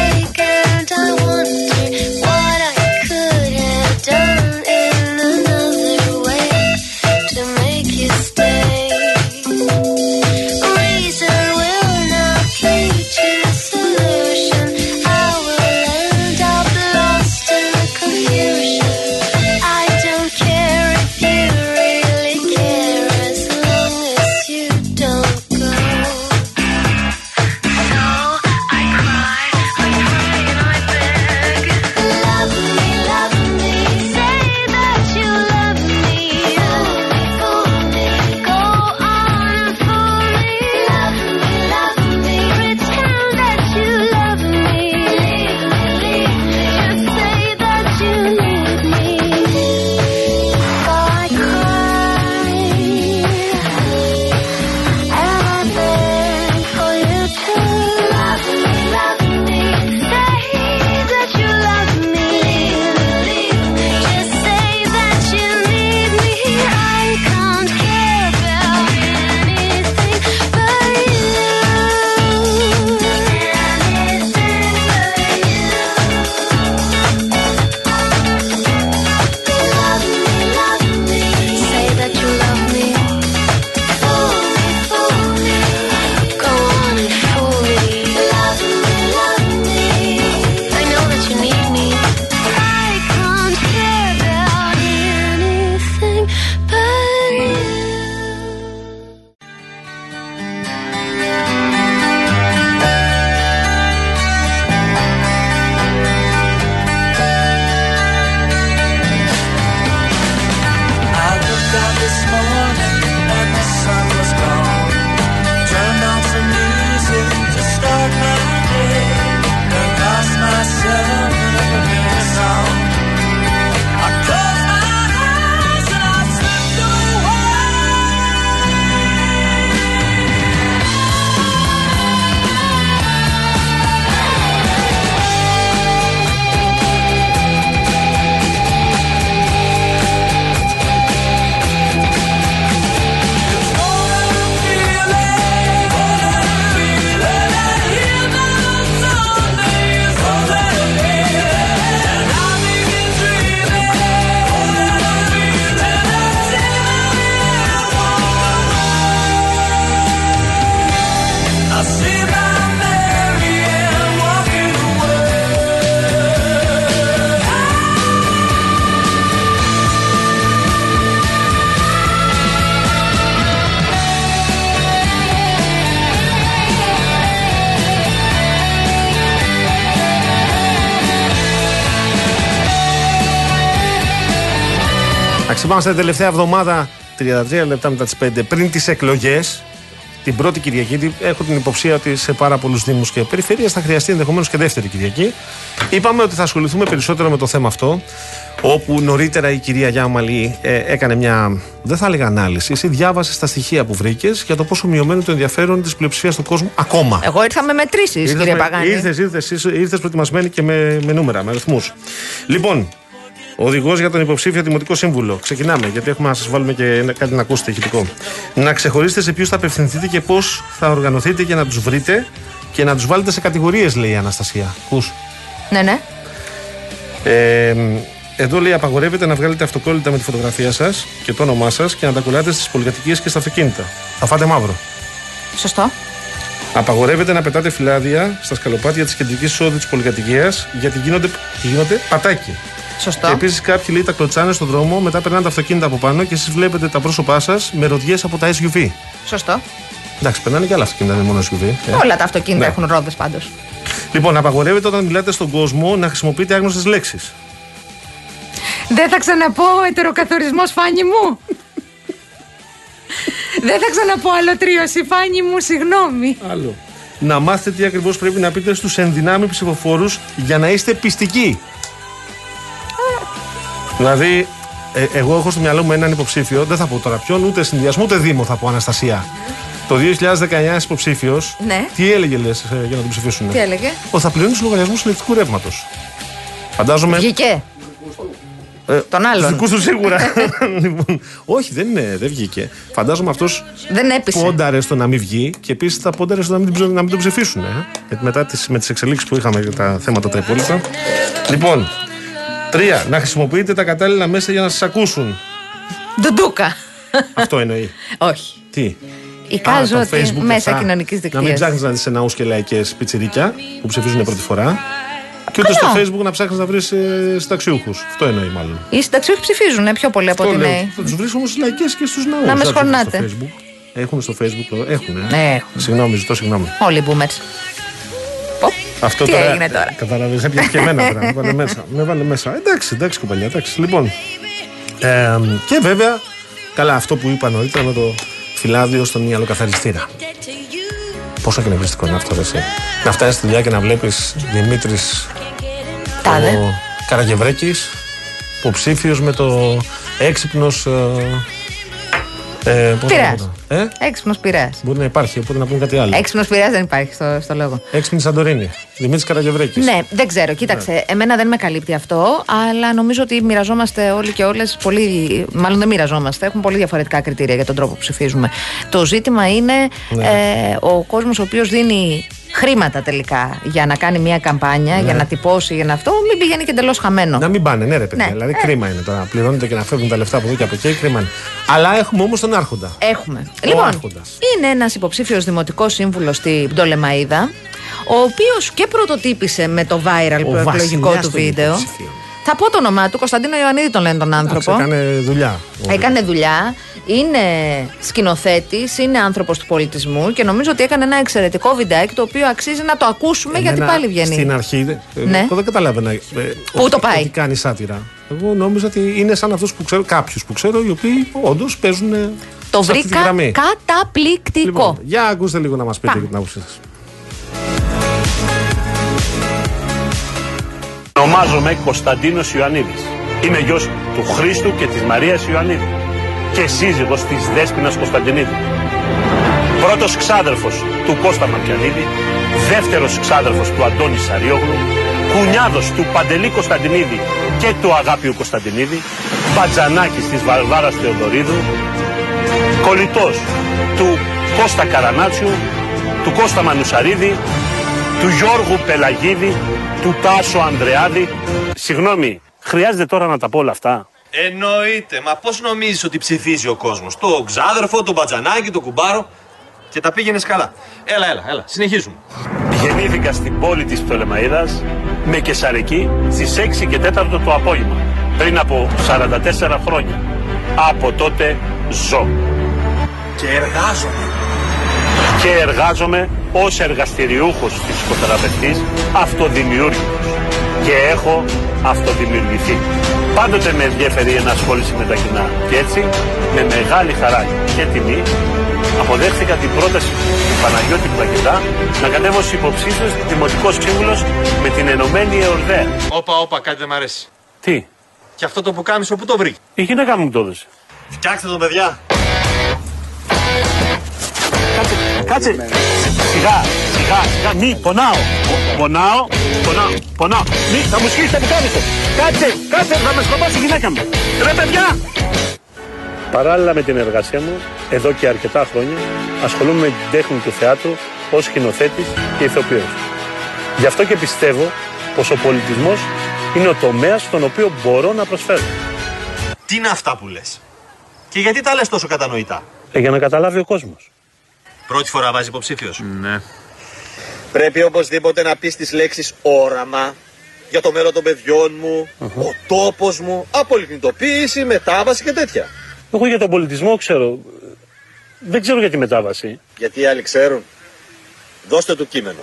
[SPEAKER 2] Εντάξει, είμαστε την τελευταία εβδομάδα, 33 λεπτά μετά τις 5, πριν τις εκλογές. Την πρώτη Κυριακή, έχω την υποψία ότι σε πάρα πολλούς Δήμους και περιφέρειες θα χρειαστεί ενδεχομένως και δεύτερη Κυριακή. Είπαμε ότι θα ασχοληθούμε περισσότερο με το θέμα αυτό. Όπου νωρίτερα η κυρία Γιάμαλη ε, έκανε μια, δεν θα έλεγα ανάλυση, εσύ διάβασες τα στοιχεία που βρήκες για το πόσο μειωμένο το ενδιαφέρον της πλειοψηφίας του κόσμου ακόμα.
[SPEAKER 3] Εγώ ήρθα με μετρήσεις,
[SPEAKER 2] Ήρθες
[SPEAKER 3] κύριε
[SPEAKER 2] με-
[SPEAKER 3] Παγάνη.
[SPEAKER 2] Ήρθες, ήρθες, ήρθες, ήρθες προετοιμασμένη και με, με νούμερα, με αριθμούς. Λοιπόν, οδηγός για τον υποψήφιο Δημοτικό Σύμβουλο. Ξεκινάμε, γιατί έχουμε να σας βάλουμε και ένα- κάτι να ακούσετε ηχητικό. Να ξεχωρίσετε σε ποιους θα απευθυνθείτε και πώς θα οργανωθείτε για να τους βρείτε και να τους βάλετε σε κατηγορίες, λέει η Αναστασία. Ακούς.
[SPEAKER 3] Ναι, ναι.
[SPEAKER 2] Ε, εδώ λέει: Απαγορεύεται να βγάλετε αυτοκόλλητα με τη φωτογραφία σας και το όνομά σας και να τα κολλάτε στις πολυκατοικίες και στα αυτοκίνητα. Θα φάτε μαύρο.
[SPEAKER 3] Σωστό.
[SPEAKER 2] Απαγορεύεται να πετάτε φυλάδια στα σκαλοπάτια της κεντρικής εισόδου της πολυκατοικίας γιατί γίνονται, γίνονται πατάκι.
[SPEAKER 3] Σωστό.
[SPEAKER 2] Και επίσης κάποιοι λέει τα κλωτσάνε στον δρόμο, μετά περνάνε τα αυτοκίνητα από πάνω και εσείς βλέπετε τα πρόσωπά σας με ροδιές από τα SUV.
[SPEAKER 3] Σωστό.
[SPEAKER 2] Εντάξει, περνάνε και άλλα αυτοκίνητα, δεν είναι μόνο SUV. ε.
[SPEAKER 3] Όλα τα αυτοκίνητα
[SPEAKER 2] Ναι.
[SPEAKER 3] έχουν ρόδες πάντως.
[SPEAKER 2] Λοιπόν, απαγορεύεται όταν μιλάτε στον κόσμο να χρησιμοποιείτε άγνωστες λέξεις.
[SPEAKER 3] Δεν θα ξαναπώ ετεροκαθορισμό φάνη μου. Δεν θα ξαναπώ αλωτρίωση φάνη μου, συγγνώμη.
[SPEAKER 2] Άλλο. Να μάθετε τι ακριβώς πρέπει να πείτε στους ενδυνάμει ψηφοφόρους για να είστε πιστικοί. Δηλαδή, ε, εγώ έχω στο μυαλό μου έναν υποψήφιο, δεν θα πω τώρα ποιον, ούτε συνδυασμό, ούτε Δήμο θα πω Αναστασία. Το 2019 υποψήφιος,
[SPEAKER 3] Ναι.
[SPEAKER 2] τι έλεγε λες για να τον ψηφίσουν.
[SPEAKER 3] Τι έλεγε;
[SPEAKER 2] Ότι θα πληρώνει τους λογαριασμούς ηλεκτρικού ρεύματος. Φαντάζομαι.
[SPEAKER 3] Βγήκε.
[SPEAKER 2] ε,
[SPEAKER 3] τον άλλον.
[SPEAKER 2] Του δικούς του σίγουρα. λοιπόν, όχι, δεν, είναι, δεν βγήκε. Φαντάζομαι αυτός
[SPEAKER 3] Δεν έπεισε.
[SPEAKER 2] πόνταρε στο να μην βγει και επίσης θα πόνταρε στο να μην, την- να μην τον ψηφίσουν. Ε. Γιατί μετά τις, με τις εξελίξεις που είχαμε για τα θέματα τα υπόλοιπα. Λοιπόν, τρία. Να χρησιμοποιείτε τα κατάλληλα μέσα για να σας ακούσουν.
[SPEAKER 3] Ντουντούκα.
[SPEAKER 2] Αυτό εννοεί.
[SPEAKER 3] Όχι.
[SPEAKER 2] Τι;
[SPEAKER 3] Εικάζω
[SPEAKER 2] Α, το
[SPEAKER 3] ότι
[SPEAKER 2] Facebook,
[SPEAKER 3] μέσα
[SPEAKER 2] αυτά.
[SPEAKER 3] κοινωνικής
[SPEAKER 2] Να μην
[SPEAKER 3] δικτύωσης.
[SPEAKER 2] ψάχνεις να δεις σε ναού και λαϊκέ πιτσιρίκια που ψηφίζουν πρώτη φορά. Και ούτε στο
[SPEAKER 3] Καλό.
[SPEAKER 2] Facebook να ψάχνεις να βρεις ε, συνταξιούχους. Αυτό εννοεί μάλλον.
[SPEAKER 3] Οι συνταξιούχοι ψηφίζουν ε, πιο πολύ από
[SPEAKER 2] Αυτό
[SPEAKER 3] ότι
[SPEAKER 2] λέω.
[SPEAKER 3] νέοι.
[SPEAKER 2] Θα τους βρεις όμως στι λαϊκέ και στους ναούς.
[SPEAKER 3] Να με σχορνάτε.
[SPEAKER 2] Στο Facebook. Έχουν στο Facebook. Έχουν. Ε.
[SPEAKER 3] Ναι, έχουν.
[SPEAKER 2] Συγγνώμη, ζητώ συγγνώμη.
[SPEAKER 3] Όλοι οι boomers. Πω.
[SPEAKER 2] Αυτό
[SPEAKER 3] Τι έγινε τώρα;
[SPEAKER 2] Κατάλαβε, έπιασε και εμένα τώρα. Με βάλε μέσα. Με βάλε μέσα. Εντάξει, εντάξει, κουμπαλιά, εντάξει. Λοιπόν. Ε, και βέβαια, καλά, αυτό που είπα νωρίτερα με το φυλάδιο στον μυαλοκαθαριστήρα. Πόσο εκνευριστικό είναι αυτό, ρε, εσύ. Να φτάσεις στη δουλειά και να βλέπεις Δημήτρης
[SPEAKER 3] Τάδε.
[SPEAKER 2] ο Καραγευρέκης, υποψήφιος με το έξυπνος. Ε, ε, πώς
[SPEAKER 3] Πειραιάς.
[SPEAKER 2] το λέω, Ε,
[SPEAKER 3] Έξυπνος πειραία.
[SPEAKER 2] μπορεί να υπάρχει, οπότε να πούμε κάτι άλλο.
[SPEAKER 3] Έξυπνος πειραία δεν υπάρχει στο, στο λόγο.
[SPEAKER 2] Έξυπνη Σαντορίνη. Δημήτρης Καραγευρέκης.
[SPEAKER 3] Ναι, δεν ξέρω. Κοίταξε, εμένα δεν με καλύπτει αυτό, αλλά νομίζω ότι μοιραζόμαστε όλοι και όλες πολύ. Μάλλον δεν μοιραζόμαστε. Έχουμε πολύ διαφορετικά κριτήρια για τον τρόπο που ψηφίζουμε. Το ζήτημα είναι
[SPEAKER 2] Ναι.
[SPEAKER 3] ε, ο κόσμος ο οποίος δίνει χρήματα τελικά για να κάνει μια καμπάνια, για να τυπώσει, για να αυτό, μην πηγαίνει και εντελώς χαμένο.
[SPEAKER 2] Να μην πάνε, ναι, ρε παιδιά.
[SPEAKER 3] Ναι.
[SPEAKER 2] Δηλαδή,
[SPEAKER 3] Ε.
[SPEAKER 2] κρίμα είναι τώρα. Πληρώνετε και να φεύγουν τα λεφτά από εδώ και από εκεί, κρίμα είναι. Αλλά έχουμε όμως τον Άρχοντα.
[SPEAKER 3] Έχουμε. λοιπόν,
[SPEAKER 2] Άρχοντας.
[SPEAKER 3] είναι ένας υποψήφιος δημοτικός σύμβουλος στην Πτολεμαίδα, ο οποίος και πρωτοτύπησε με το viral
[SPEAKER 2] Ο
[SPEAKER 3] προεκλογικό
[SPEAKER 2] βασιλιάς
[SPEAKER 3] του
[SPEAKER 2] των
[SPEAKER 3] βίντεο.
[SPEAKER 2] υποψηφίων.
[SPEAKER 3] Θα πω το όνομά του, Κωνσταντίνο Ιωαννίδη τον λένε τον άνθρωπο.
[SPEAKER 2] Εντάξει, Έκανε δουλειά. ο
[SPEAKER 3] Έκανε δουλειά, είναι σκηνοθέτης, είναι άνθρωπος του πολιτισμού και νομίζω ότι έκανε ένα εξαιρετικό βιντεάκι το οποίο αξίζει να το ακούσουμε γιατί
[SPEAKER 2] Εμένα,
[SPEAKER 3] πάλι βγαίνει.
[SPEAKER 2] Στην αρχή, ε,
[SPEAKER 3] Ναι.
[SPEAKER 2] εγώ δεν καταλάβαινα. ε,
[SPEAKER 3] Πού
[SPEAKER 2] ότι-
[SPEAKER 3] το πάει;
[SPEAKER 2] Ότι κάνει σάτυρα. Εγώ νόμιζα ότι είναι σαν αυτούς που ξέρω, κάποιους που ξέρω, οι οποίοι όντως παίζουν. ε,
[SPEAKER 3] Το
[SPEAKER 2] σε αυτή τη
[SPEAKER 3] βρήκα
[SPEAKER 2] γραμμή.
[SPEAKER 3] καταπληκτικό.
[SPEAKER 2] Λοιπόν, για ακούστε λίγο να μας πείτε
[SPEAKER 3] Πάμε.
[SPEAKER 2] και την άποψή σας.
[SPEAKER 5] Ονομάζομαι Κωνσταντίνος Ιωαννίδης. Είμαι γιος του Χρήστου και της Μαρίας Ιωαννίδη και σύζυγος της Δέσποινας Κωνσταντινίδη. Πρώτος ξάδερφος του Κώστα Μαρκιανίδη, δεύτερος ξάδερφος του Αντώνη Σαριόγλου, κουνιάδος του Παντελή Κωνσταντινίδη και του Αγάπιου Κωνσταντινίδη, μπατζανάκης της Βαρβάρας Θεοδωρίδου, κολλητός του Κώστα Καρανάτσιου, του Κώστα Μανουσαρίδη, του Γιώργου Πελαγίδη, του Τάσο Ανδρεάδη. Συγγνώμη, χρειάζεται τώρα να τα πω όλα αυτά;
[SPEAKER 6] Εννοείται. Μα πώς νομίζεις ότι ψηφίζει ο κόσμος; Το ξάδερφο, το μπατζανάκι, το κουμπάρο. Και τα πήγαινες καλά. Έλα, έλα, έλα. Συνεχίζουμε.
[SPEAKER 5] Γεννήθηκα στην πόλη της Πτολεμαΐδας με κεσαρική στις 6 και 4 το απόγευμα πριν από 44 χρόνια. Από τότε ζω
[SPEAKER 6] Και εργάζομαι.
[SPEAKER 5] Και εργάζομαι ως εργαστηριούχος φυσικοθεραπευτής αυτοδημιούργητος. και έχω αυτοδημιουργηθεί. Πάντοτε με ενδιαφέρει η ενασχόληση με τα κοινά και έτσι με μεγάλη χαρά και τιμή αποδέχθηκα την πρόταση του Παναγιώτη Πλακετά να κατέβω ως υποψήφιος δημοτικός σύμβουλος με την Ενωμένη ΕΟΡΔΕΑ.
[SPEAKER 6] Όπα, όπα, κάτι δεν μ' αρέσει.
[SPEAKER 5] Τι,
[SPEAKER 6] Και αυτό το που κάμισο, πού το βρήκες;
[SPEAKER 5] η γυναίκα μου το έδωσε.
[SPEAKER 6] Φτιάξτε τον, παιδιά.
[SPEAKER 5] Κάτσε, κάτσε. Σιγά, σιγά, σιγά. Μη, πονάω. Πονάω, πονάω, πονάω. Μη, θα μου σκίσει τα πιτάδισο. Κάτσε, κάτσε, θα με σκοτώσει η γυναίκα μου. Ρε παιδιά! Παράλληλα με την εργασία μου, εδώ και αρκετά χρόνια, ασχολούμαι με την τέχνη του θεάτρου ως σκηνοθέτης και ηθοποιός. Γι' αυτό και πιστεύω πως ο πολιτισμός είναι ο τομέας στον οποίο μπορώ να προσφέρω.
[SPEAKER 6] Τι είναι αυτά που λες; Και γιατί τα λες τόσο κατανοητά;
[SPEAKER 5] Ε, για να καταλάβει ο κόσμος.
[SPEAKER 6] Πρώτη φορά βάζει υποψήφιος.
[SPEAKER 2] Ναι.
[SPEAKER 6] Πρέπει οπωσδήποτε να πεις τις λέξεις όραμα για το μέλλον των παιδιών μου, ο τόπος μου, απολυτοποίηση, μετάβαση και τέτοια.
[SPEAKER 5] Εγώ για τον πολιτισμό ξέρω. Δεν ξέρω για τη μετάβαση.
[SPEAKER 6] Γιατί οι άλλοι ξέρουν. Δώστε του κείμενο.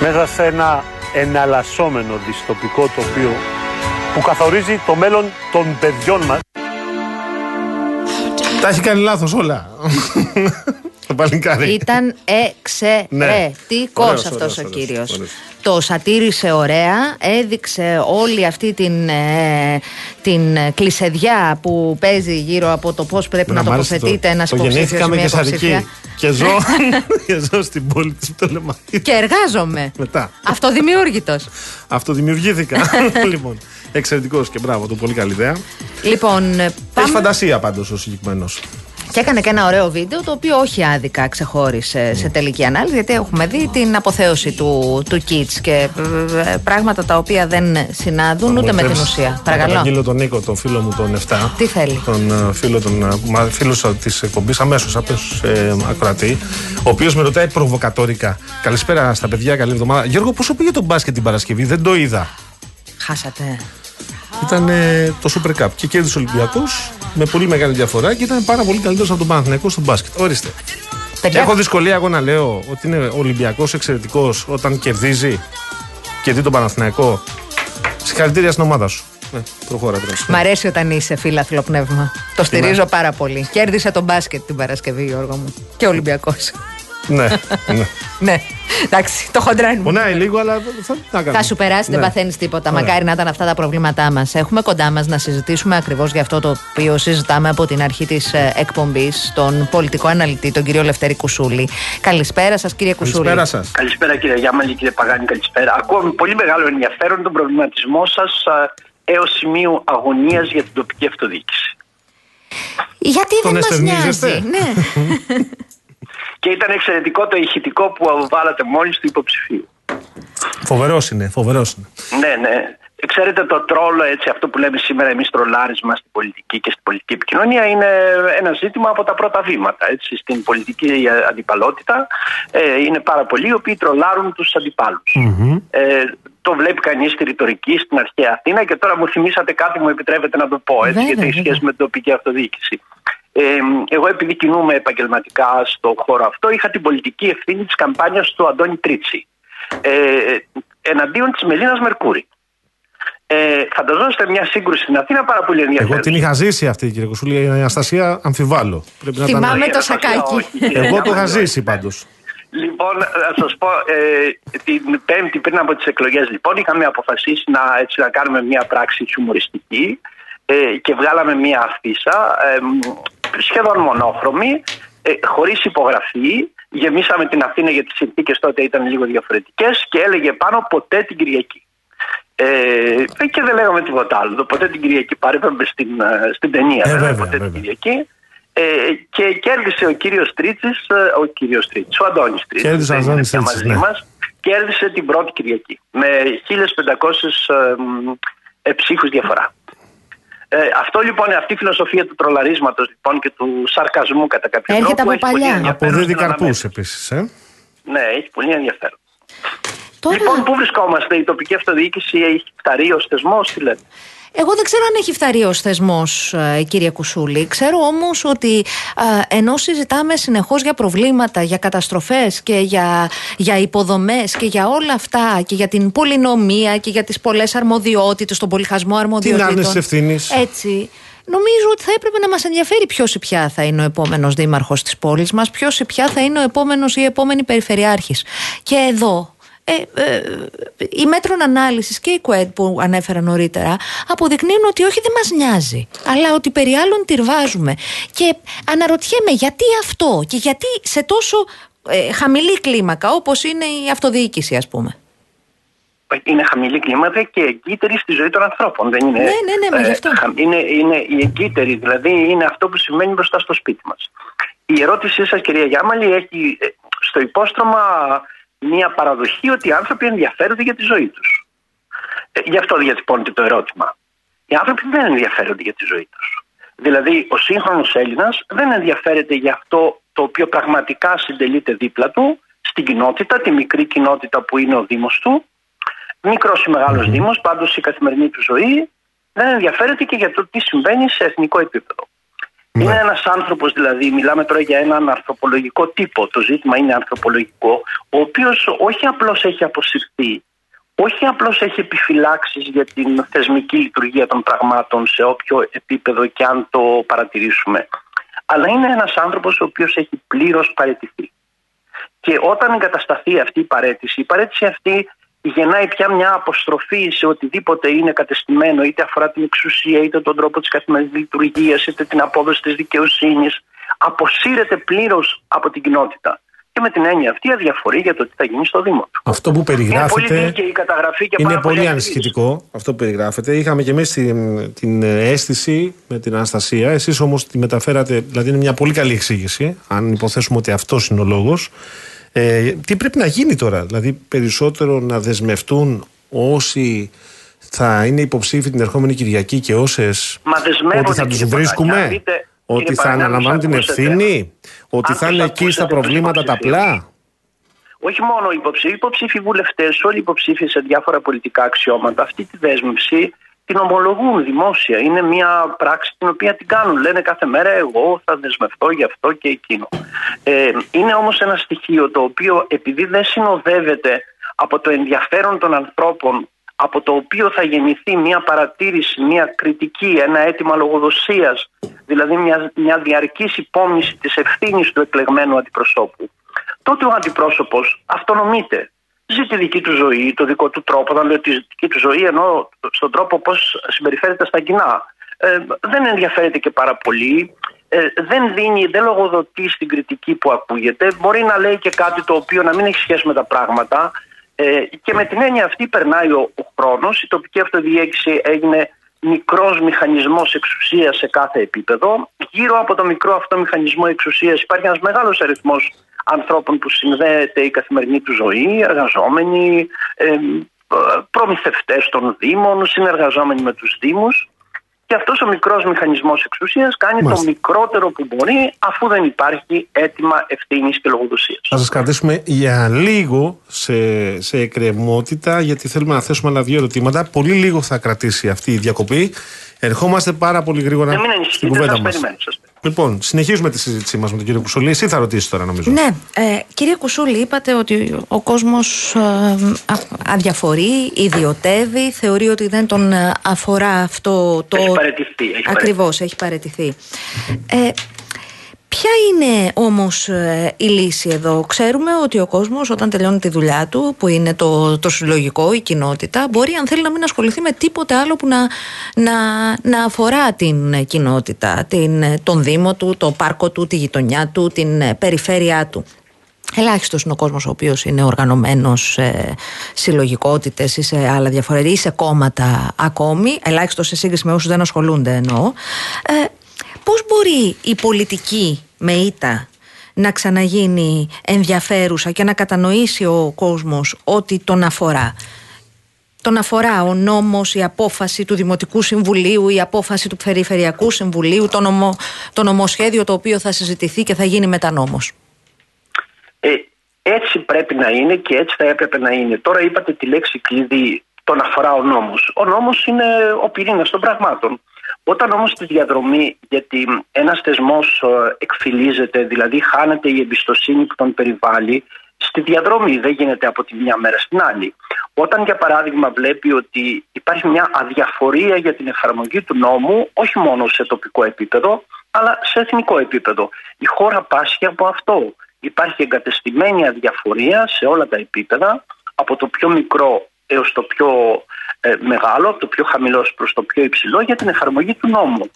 [SPEAKER 5] Μέσα σε ένα εναλλασσόμενο δυστοπικό τοπίο που καθορίζει το μέλλον των παιδιών μας
[SPEAKER 2] Τα έχει κάνει λάθος όλα. Το παλικάρι.
[SPEAKER 3] Ήταν εξαιρετικός
[SPEAKER 2] Ωραίος,
[SPEAKER 3] αυτός
[SPEAKER 2] ωραίος,
[SPEAKER 3] ο
[SPEAKER 2] ωραίος,
[SPEAKER 3] κύριος.
[SPEAKER 2] ωραίος.
[SPEAKER 3] Το σατήρισε ωραία, έδειξε όλη αυτή την, ε, την κλεισεδιά που παίζει γύρω από το πώς πρέπει να
[SPEAKER 2] μ' άρεσε
[SPEAKER 3] τοποθετείται
[SPEAKER 2] το-
[SPEAKER 3] ένα
[SPEAKER 2] Το
[SPEAKER 3] υποψήφιο.
[SPEAKER 2] γεννήθηκα με Κεσαρική. Και ζω, και ζω στην πόλη της Πτολεμαίδη.
[SPEAKER 3] Και εργάζομαι.
[SPEAKER 2] Μετά.
[SPEAKER 3] Αυτοδημιούργητος.
[SPEAKER 2] Αυτοδημιουργήθηκα. λοιπόν, εξαιρετικός και μπράβο, το πολύ καλή ιδέα.
[SPEAKER 3] Λοιπόν, ε,
[SPEAKER 2] Έχεις
[SPEAKER 3] πάμε.
[SPEAKER 2] φαντασία πάντως ο συγκεκριμένος.
[SPEAKER 3] Και έκανε και ένα ωραίο βίντεο το οποίο όχι άδικα ξεχώρισε σε τελική ανάλυση γιατί έχουμε δει την αποθέωση του, του Kids και ε, πράγματα τα οποία δεν συνάδουν ούτε με την ουσία.
[SPEAKER 2] Να
[SPEAKER 3] Παρακαλώ.
[SPEAKER 2] καταγγείλω τον Νίκο, τον φίλο μου τον 7.
[SPEAKER 3] Τι θέλει;
[SPEAKER 2] Τον ε, φίλο, τον, ε, μα- φίλος της εκπομπής, αμέσως από ε, ακροατή, ο οποίος με ρωτάει προβοκατόρικα. Καλησπέρα στα παιδιά, καλή εβδομάδα. Γιώργο, πόσο πήγε το μπάσκετ την Παρασκευή, δεν το είδα.
[SPEAKER 3] Χάσατε.
[SPEAKER 2] Ήταν ε, το Super Cup και κέρδισε ο Ολυμπιακός με πολύ μεγάλη διαφορά και ήταν πάρα πολύ καλύτερος από τον Παναθηναϊκό στο μπάσκετ. Ορίστε.
[SPEAKER 3] Παιδιά,
[SPEAKER 2] Έχω δυσκολία εγώ να λέω ότι είναι ο Ολυμπιακός εξαιρετικός όταν κερδίζει και δει τον Παναθηναϊκό. Συγχαρητήρια στην ομάδα σου. Ναι, προχώρα τώρα.
[SPEAKER 3] Μ' αρέσει όταν είσαι φίλαθλο πνεύμα. Το στηρίζω πάρα πολύ. Κέρδισε τον μπάσκετ την Παρασκευή, Γιώργο μου. Και Ολυμπιακός.
[SPEAKER 2] Ναι, ναι.
[SPEAKER 3] ναι, εντάξει, το χοντράνι μου.
[SPEAKER 2] Πονάει λίγο, αλλά θα, τι να κάνουμε.
[SPEAKER 3] Θα σου περάσει, δεν
[SPEAKER 2] Ναι.
[SPEAKER 3] παθαίνεις τίποτα.
[SPEAKER 2] Ωραία.
[SPEAKER 3] Μακάρι να ήταν αυτά τα προβλήματά μας. Έχουμε κοντά μας να συζητήσουμε ακριβώς για αυτό το οποίο συζητάμε από την αρχή της εκπομπής, τον πολιτικό αναλυτή, τον κύριο Λευτέρη Κουσούλη. Καλησπέρα σας, κύριε Κουσούλη.
[SPEAKER 2] Καλησπέρα σας.
[SPEAKER 7] Καλησπέρα κύριε Γιάμαλη, κύριε Παγάνη, καλησπέρα. Ακούω με πολύ μεγάλο ενδιαφέρον τον προβληματισμό σας έως σημείου αγωνίας για την τοπική αυτοδιοίκηση.
[SPEAKER 3] Γιατί
[SPEAKER 2] Τον
[SPEAKER 3] δεν μας
[SPEAKER 2] εστερνίζεστε;
[SPEAKER 3] νοιάζει. Ναι.
[SPEAKER 7] Και ήταν εξαιρετικό το ηχητικό που βάλατε μόλις του υποψηφίου.
[SPEAKER 2] Φοβερός είναι, φοβερός είναι.
[SPEAKER 7] Ναι, ναι. Ξέρετε το τρόλο, έτσι, αυτό που λέμε σήμερα εμείς τρολάρισμα στην πολιτική και στην πολιτική επικοινωνία είναι ένα ζήτημα από τα πρώτα βήματα. Έτσι. Στην πολιτική αντιπαλότητα ε, είναι πάρα πολλοί οι οποίοι τρολάρουν τους αντιπαλους Ε, το βλέπει κανείς στη ρητορική στην αρχαία Αθήνα και τώρα μου θυμήσατε κάτι μου επιτρέπετε να το πω έτσι,
[SPEAKER 3] Βέβαια,
[SPEAKER 7] γιατί έχει
[SPEAKER 3] βέβαια.
[SPEAKER 7] σχέση με την τοπική αυτοδιοίκηση. Ε, εγώ επειδή κινούμαι επαγγελματικά στον χώρο αυτό είχα την πολιτική ευθύνη της καμπάνιας του Αντώνη Τρίτσι ε, εναντίον της Μελίνας Μερκούρη. Ε, φανταζόμαστε μια σύγκρουση στην Αθήνα πάρα πολύ ενδιαφέρουσα.
[SPEAKER 2] Εγώ την είχα ζήσει αυτή, κύριε Κουσούλη. Η Αναστασία αμφιβάλλω. Πρέπει να ήταν-
[SPEAKER 3] Θυμάμαι το
[SPEAKER 7] Όχι,
[SPEAKER 3] σακάκι.
[SPEAKER 7] όχι, κύριε
[SPEAKER 2] Εγώ το είχα
[SPEAKER 7] Γιάμαλη,
[SPEAKER 2] ζήσει πάντως.
[SPEAKER 7] Λοιπόν, να σας πω, ε, την Πέμπτη πριν από τις εκλογές, λοιπόν, είχαμε αποφασίσει να, έτσι, να κάνουμε μια πράξη χιουμοριστική ε, και βγάλαμε μια αφίσα ε, μ, σχεδόν μονόχρωμη, ε, χωρίς υπογραφή. Γεμίσαμε την Αθήνα γιατί οι συνθήκες τότε ήταν λίγο διαφορετικές και έλεγε πάνω ποτέ την Κυριακή. Ε, και δεν λέγαμε τίποτα άλλο. Το ποτέ την Κυριακή παρέπεμπε στην, ε, στην ταινία.
[SPEAKER 2] Ε,
[SPEAKER 7] βέβαια,
[SPEAKER 2] βέβαια,
[SPEAKER 7] ποτέ
[SPEAKER 2] βέβαια.
[SPEAKER 7] την Κυριακή. Ε, και κέρδισε ο κύριος Τρίτσης, ε, ο κύριος Τρίτσης, ο Αντώνης Τρίτσης.
[SPEAKER 2] Κέρδισε ο
[SPEAKER 7] δεν είναι
[SPEAKER 2] Αντώνης
[SPEAKER 7] πια
[SPEAKER 2] Τρίτσης,
[SPEAKER 7] μαζί
[SPEAKER 2] ναι.
[SPEAKER 7] μας, κέρδισε την πρώτη Κυριακή με 1500 ε, μ, ε, ψήφους διαφορά. Ε, αυτό λοιπόν, αυτή η φιλοσοφία του τρολαρίσματος λοιπόν, και του σαρκασμού κατά κάποιο
[SPEAKER 3] Έρχεται
[SPEAKER 7] τρόπο
[SPEAKER 3] από
[SPEAKER 7] έχει πολύ
[SPEAKER 3] παλιά.
[SPEAKER 7] ενδιαφέρον
[SPEAKER 2] Αποδίδει
[SPEAKER 7] στην
[SPEAKER 2] καρπούς
[SPEAKER 7] αναμέτρηση.
[SPEAKER 2] επίσης. Ε.
[SPEAKER 7] Ναι, έχει πολύ ενδιαφέρον.
[SPEAKER 3] Τώρα,
[SPEAKER 7] Λοιπόν, πού βρισκόμαστε, η τοπική αυτοδιοίκηση έχει φταρεί ως θεσμός, τι λέτε;
[SPEAKER 3] Εγώ δεν ξέρω αν έχει φταρεί ως θεσμός, κύριε Κουσούλη. Ξέρω όμως ότι ε, ενώ συζητάμε συνεχώς για προβλήματα, για καταστροφές και για, για υποδομές και για όλα αυτά και για την πολυνομία και για τις πολλές αρμοδιότητες, τον πολυχασμό
[SPEAKER 2] Την
[SPEAKER 3] αρμοδιοτήτων.
[SPEAKER 2] άρνηση ευθύνης;
[SPEAKER 3] Έτσι. Νομίζω ότι θα έπρεπε να μας ενδιαφέρει ποιος ή ποια θα είναι ο επόμενος δήμαρχος της πόλης μας, ποιος ή ποια θα είναι ο επόμενος ή η επόμενη περιφερειάρχης. Και εδώ. Ε, ε, η μέτρων ανάλυσης και η ΚΟΕΤ που ανέφερα νωρίτερα αποδεικνύουν ότι όχι δεν μας νοιάζει αλλά ότι περί άλλων τυρβάζουμε και αναρωτιέμαι γιατί αυτό και γιατί σε τόσο ε, χαμηλή κλίμακα όπως είναι η αυτοδιοίκηση ας πούμε
[SPEAKER 7] είναι χαμηλή κλίμακα και εγκύτερη στη ζωή των ανθρώπων. Δεν είναι,
[SPEAKER 3] Ναι, ναι, ναι, μα γι' αυτό.
[SPEAKER 7] χα- είναι, είναι η εγκύτερη, δηλαδή είναι αυτό που σημαίνει μπροστά στο σπίτι μας. Η ερώτησή σας κυρία Γιάμαλη έχει ε, στο υπόστρωμα μια παραδοχή ότι οι άνθρωποι ενδιαφέρονται για τη ζωή τους. Ε, γι' αυτό διατυπώνεται το ερώτημα. Οι άνθρωποι δεν ενδιαφέρονται για τη ζωή τους. Δηλαδή ο σύγχρονος Έλληνας δεν ενδιαφέρεται για αυτό το οποίο πραγματικά συντελείται δίπλα του στην κοινότητα, τη μικρή κοινότητα που είναι ο Δήμος του μικρός ή μεγάλος Δήμος, πάντως η καθημερινή του ζωή δεν ενδιαφέρεται και για το τι συμβαίνει σε εθνικό επίπεδο. Είναι ένας άνθρωπος, δηλαδή, μιλάμε τώρα για έναν ανθρωπολογικό τύπο. Το ζήτημα είναι ανθρωπολογικό, ο οποίος όχι απλώς έχει αποσυρθεί, όχι απλώς έχει επιφυλάξεις για την θεσμική λειτουργία των πραγμάτων σε όποιο επίπεδο και αν το παρατηρήσουμε, αλλά είναι ένας άνθρωπος ο οποίος έχει πλήρως παραιτηθεί. Και όταν εγκατασταθεί αυτή η παρέτηση, η παρέτηση αυτή γεννάει πια μια αποστροφή σε οτιδήποτε είναι κατεστημένο, είτε αφορά την εξουσία, είτε τον τρόπο της καθημερινής λειτουργίας, είτε την απόδοση της δικαιοσύνης. Αποσύρεται πλήρως από την κοινότητα. Και με την έννοια αυτή αδιαφορεί για το τι θα γίνει στο Δήμο του.
[SPEAKER 2] Αυτό που
[SPEAKER 7] Είναι πολύ
[SPEAKER 2] περιγράφεται
[SPEAKER 7] δίκαιη η καταγραφή και
[SPEAKER 2] είναι
[SPEAKER 7] πάρα
[SPEAKER 2] πολύ
[SPEAKER 7] ακριβής.
[SPEAKER 2] ανησυχητικό αυτό που περιγράφεται. Είχαμε και εμείς την, την αίσθηση με την Αναστασία. Εσείς όμως τη μεταφέρατε, δηλαδή είναι μια πολύ καλή εξήγηση, αν υποθέσουμε ότι αυτός είναι ο λόγος. Ε, τι πρέπει να γίνει τώρα, δηλαδή περισσότερο να δεσμευτούν όσοι θα είναι υποψήφοι την ερχόμενη Κυριακή και όσες
[SPEAKER 7] Μα δεσμεύονται,
[SPEAKER 2] ότι θα τους
[SPEAKER 7] κύριε
[SPEAKER 2] βρίσκουμε,
[SPEAKER 7] Παπαδάκη. Αν δείτε,
[SPEAKER 2] ότι
[SPEAKER 7] κύριε
[SPEAKER 2] θα
[SPEAKER 7] Παπαδάκη,
[SPEAKER 2] αναλαμβάνουν την
[SPEAKER 7] ακούσατε.
[SPEAKER 2] ευθύνη, ότι
[SPEAKER 7] Αν
[SPEAKER 2] θα
[SPEAKER 7] τους
[SPEAKER 2] είναι εκεί στα
[SPEAKER 7] ακούσατε,
[SPEAKER 2] προβλήματα
[SPEAKER 7] τους
[SPEAKER 2] τα
[SPEAKER 7] υποψηφίους.
[SPEAKER 2] απλά.
[SPEAKER 7] όχι μόνο οι υποψήφοι, οι υποψήφοι βουλευτές, όλοι οι υποψήφοι σε διάφορα πολιτικά αξιώματα, αυτή τη δέσμευση την ομολογούν δημόσια. Είναι μια πράξη την οποία την κάνουν. Λένε κάθε μέρα εγώ θα δεσμευτώ για αυτό και εκείνο. Ε, είναι όμως ένα στοιχείο το οποίο επειδή δεν συνοδεύεται από το ενδιαφέρον των ανθρώπων από το οποίο θα γεννηθεί μια παρατήρηση, μια κριτική, ένα αίτημα λογοδοσίας, δηλαδή μια, μια διαρκής υπόμνηση της ευθύνης του εκλεγμένου αντιπροσώπου, τότε ο αντιπρόσωπος αυτονομείται. Ζεις τη δική του ζωή, το δικό του τρόπο. Όταν λέω τη δική του ζωή, εννοώ στον τρόπο πώς συμπεριφέρεται στα κοινά. Ε, δεν ενδιαφέρεται και πάρα πολύ. Ε, δεν δίνει, δεν λογοδοτεί στην κριτική που ακούγεται. Μπορεί να λέει και κάτι το οποίο να μην έχει σχέση με τα πράγματα. Ε, και με την έννοια αυτή περνάει ο, ο χρόνος. Η τοπική αυτοδιοίκηση έγινε μικρός μηχανισμός εξουσίας σε κάθε επίπεδο. Γύρω από το μικρό αυτό μηχανισμό εξουσίας υπάρχει ένας μεγάλος αριθμός ανθρώπων που συνδέεται η καθημερινή του ζωή, εργαζόμενοι, ε, προμηθευτές των Δήμων, συνεργαζόμενοι με τους Δήμους. Και αυτός ο μικρός μηχανισμός εξουσίας κάνει
[SPEAKER 2] Μάλιστα.
[SPEAKER 7] το μικρότερο που μπορεί αφού δεν υπάρχει αίτημα ευθύνης και λογοδοσίας.
[SPEAKER 2] Θα σας κρατήσουμε για λίγο σε, σε εκκρεμότητα, γιατί θέλουμε να θέσουμε άλλα δύο ερωτήματα. Πολύ λίγο θα κρατήσει αυτή η διακοπή. Ερχόμαστε πάρα πολύ γρήγορα
[SPEAKER 7] Να μην
[SPEAKER 2] στην
[SPEAKER 7] ανησυχείτε,
[SPEAKER 2] κουβέντα
[SPEAKER 7] σας
[SPEAKER 2] μας.
[SPEAKER 7] περιμένω. Σας περιμένω.
[SPEAKER 2] Λοιπόν, συνεχίζουμε τη συζήτησή μας με τον κύριο Κουσολή. Εσύ θα ρωτήσεις τώρα, νομίζω.
[SPEAKER 3] Ναι, ε, κύριε Κουσούλη, είπατε ότι ο κόσμος ε, α- αδιαφορεί, ιδιωτεύει, θεωρεί ότι δεν τον ε, αφορά αυτό το...
[SPEAKER 7] Έχει παραιτηθεί, έχει
[SPEAKER 3] Ακριβώς, έχει παραιτηθεί. Ε, Ποια είναι όμως ε, η λύση εδώ; Ξέρουμε ότι ο κόσμος όταν τελειώνει τη δουλειά του, που είναι το, το συλλογικό, η κοινότητα, μπορεί αν θέλει να μην ασχοληθεί με τίποτε άλλο που να, να, να αφορά την ε, κοινότητα, την, ε, τον Δήμο του, το πάρκο του, τη γειτονιά του, την ε, περιφέρειά του. Ελάχιστος είναι ο κόσμος ο οποίος είναι οργανωμένος σε συλλογικότητες ή σε άλλα διαφορετικά ή σε κόμματα ακόμη. Ελάχιστος σε σύγκριση με όσους δεν ασχολούνται εννοώ. Ε, Πώς μπορεί η πολιτική με ήττα να ξαναγίνει ενδιαφέρουσα και να κατανοήσει ο κόσμος ότι τον αφορά; Τον αφορά ο νόμος, η απόφαση του Δημοτικού Συμβουλίου, η απόφαση του Περιφερειακού Συμβουλίου, το, νομο, το νομοσχέδιο το οποίο θα συζητηθεί και θα γίνει μετά νόμος.
[SPEAKER 7] Ε, έτσι πρέπει να είναι και έτσι θα έπρεπε να είναι. Τώρα είπατε τη λέξη κλειδί τον αφορά ο νόμος. Ο νόμος είναι ο πυρήνας των πραγμάτων. Όταν όμως στη διαδρομή, γιατί ένας θεσμός ε, εκφυλίζεται, δηλαδή χάνεται η εμπιστοσύνη που τον περιβάλλει, στη διαδρομή δεν γίνεται από τη μια μέρα στην άλλη. Όταν για παράδειγμα βλέπει ότι υπάρχει μια αδιαφορία για την εφαρμογή του νόμου, όχι μόνο σε τοπικό επίπεδο, αλλά σε εθνικό επίπεδο. Η χώρα πάσχει από αυτό. Υπάρχει εγκατεστημένη αδιαφορία σε όλα τα επίπεδα, από το πιο μικρό έως το πιο ε, μεγάλο, από το πιο χαμηλό προς το πιο υψηλό, για την εφαρμογή του νόμου.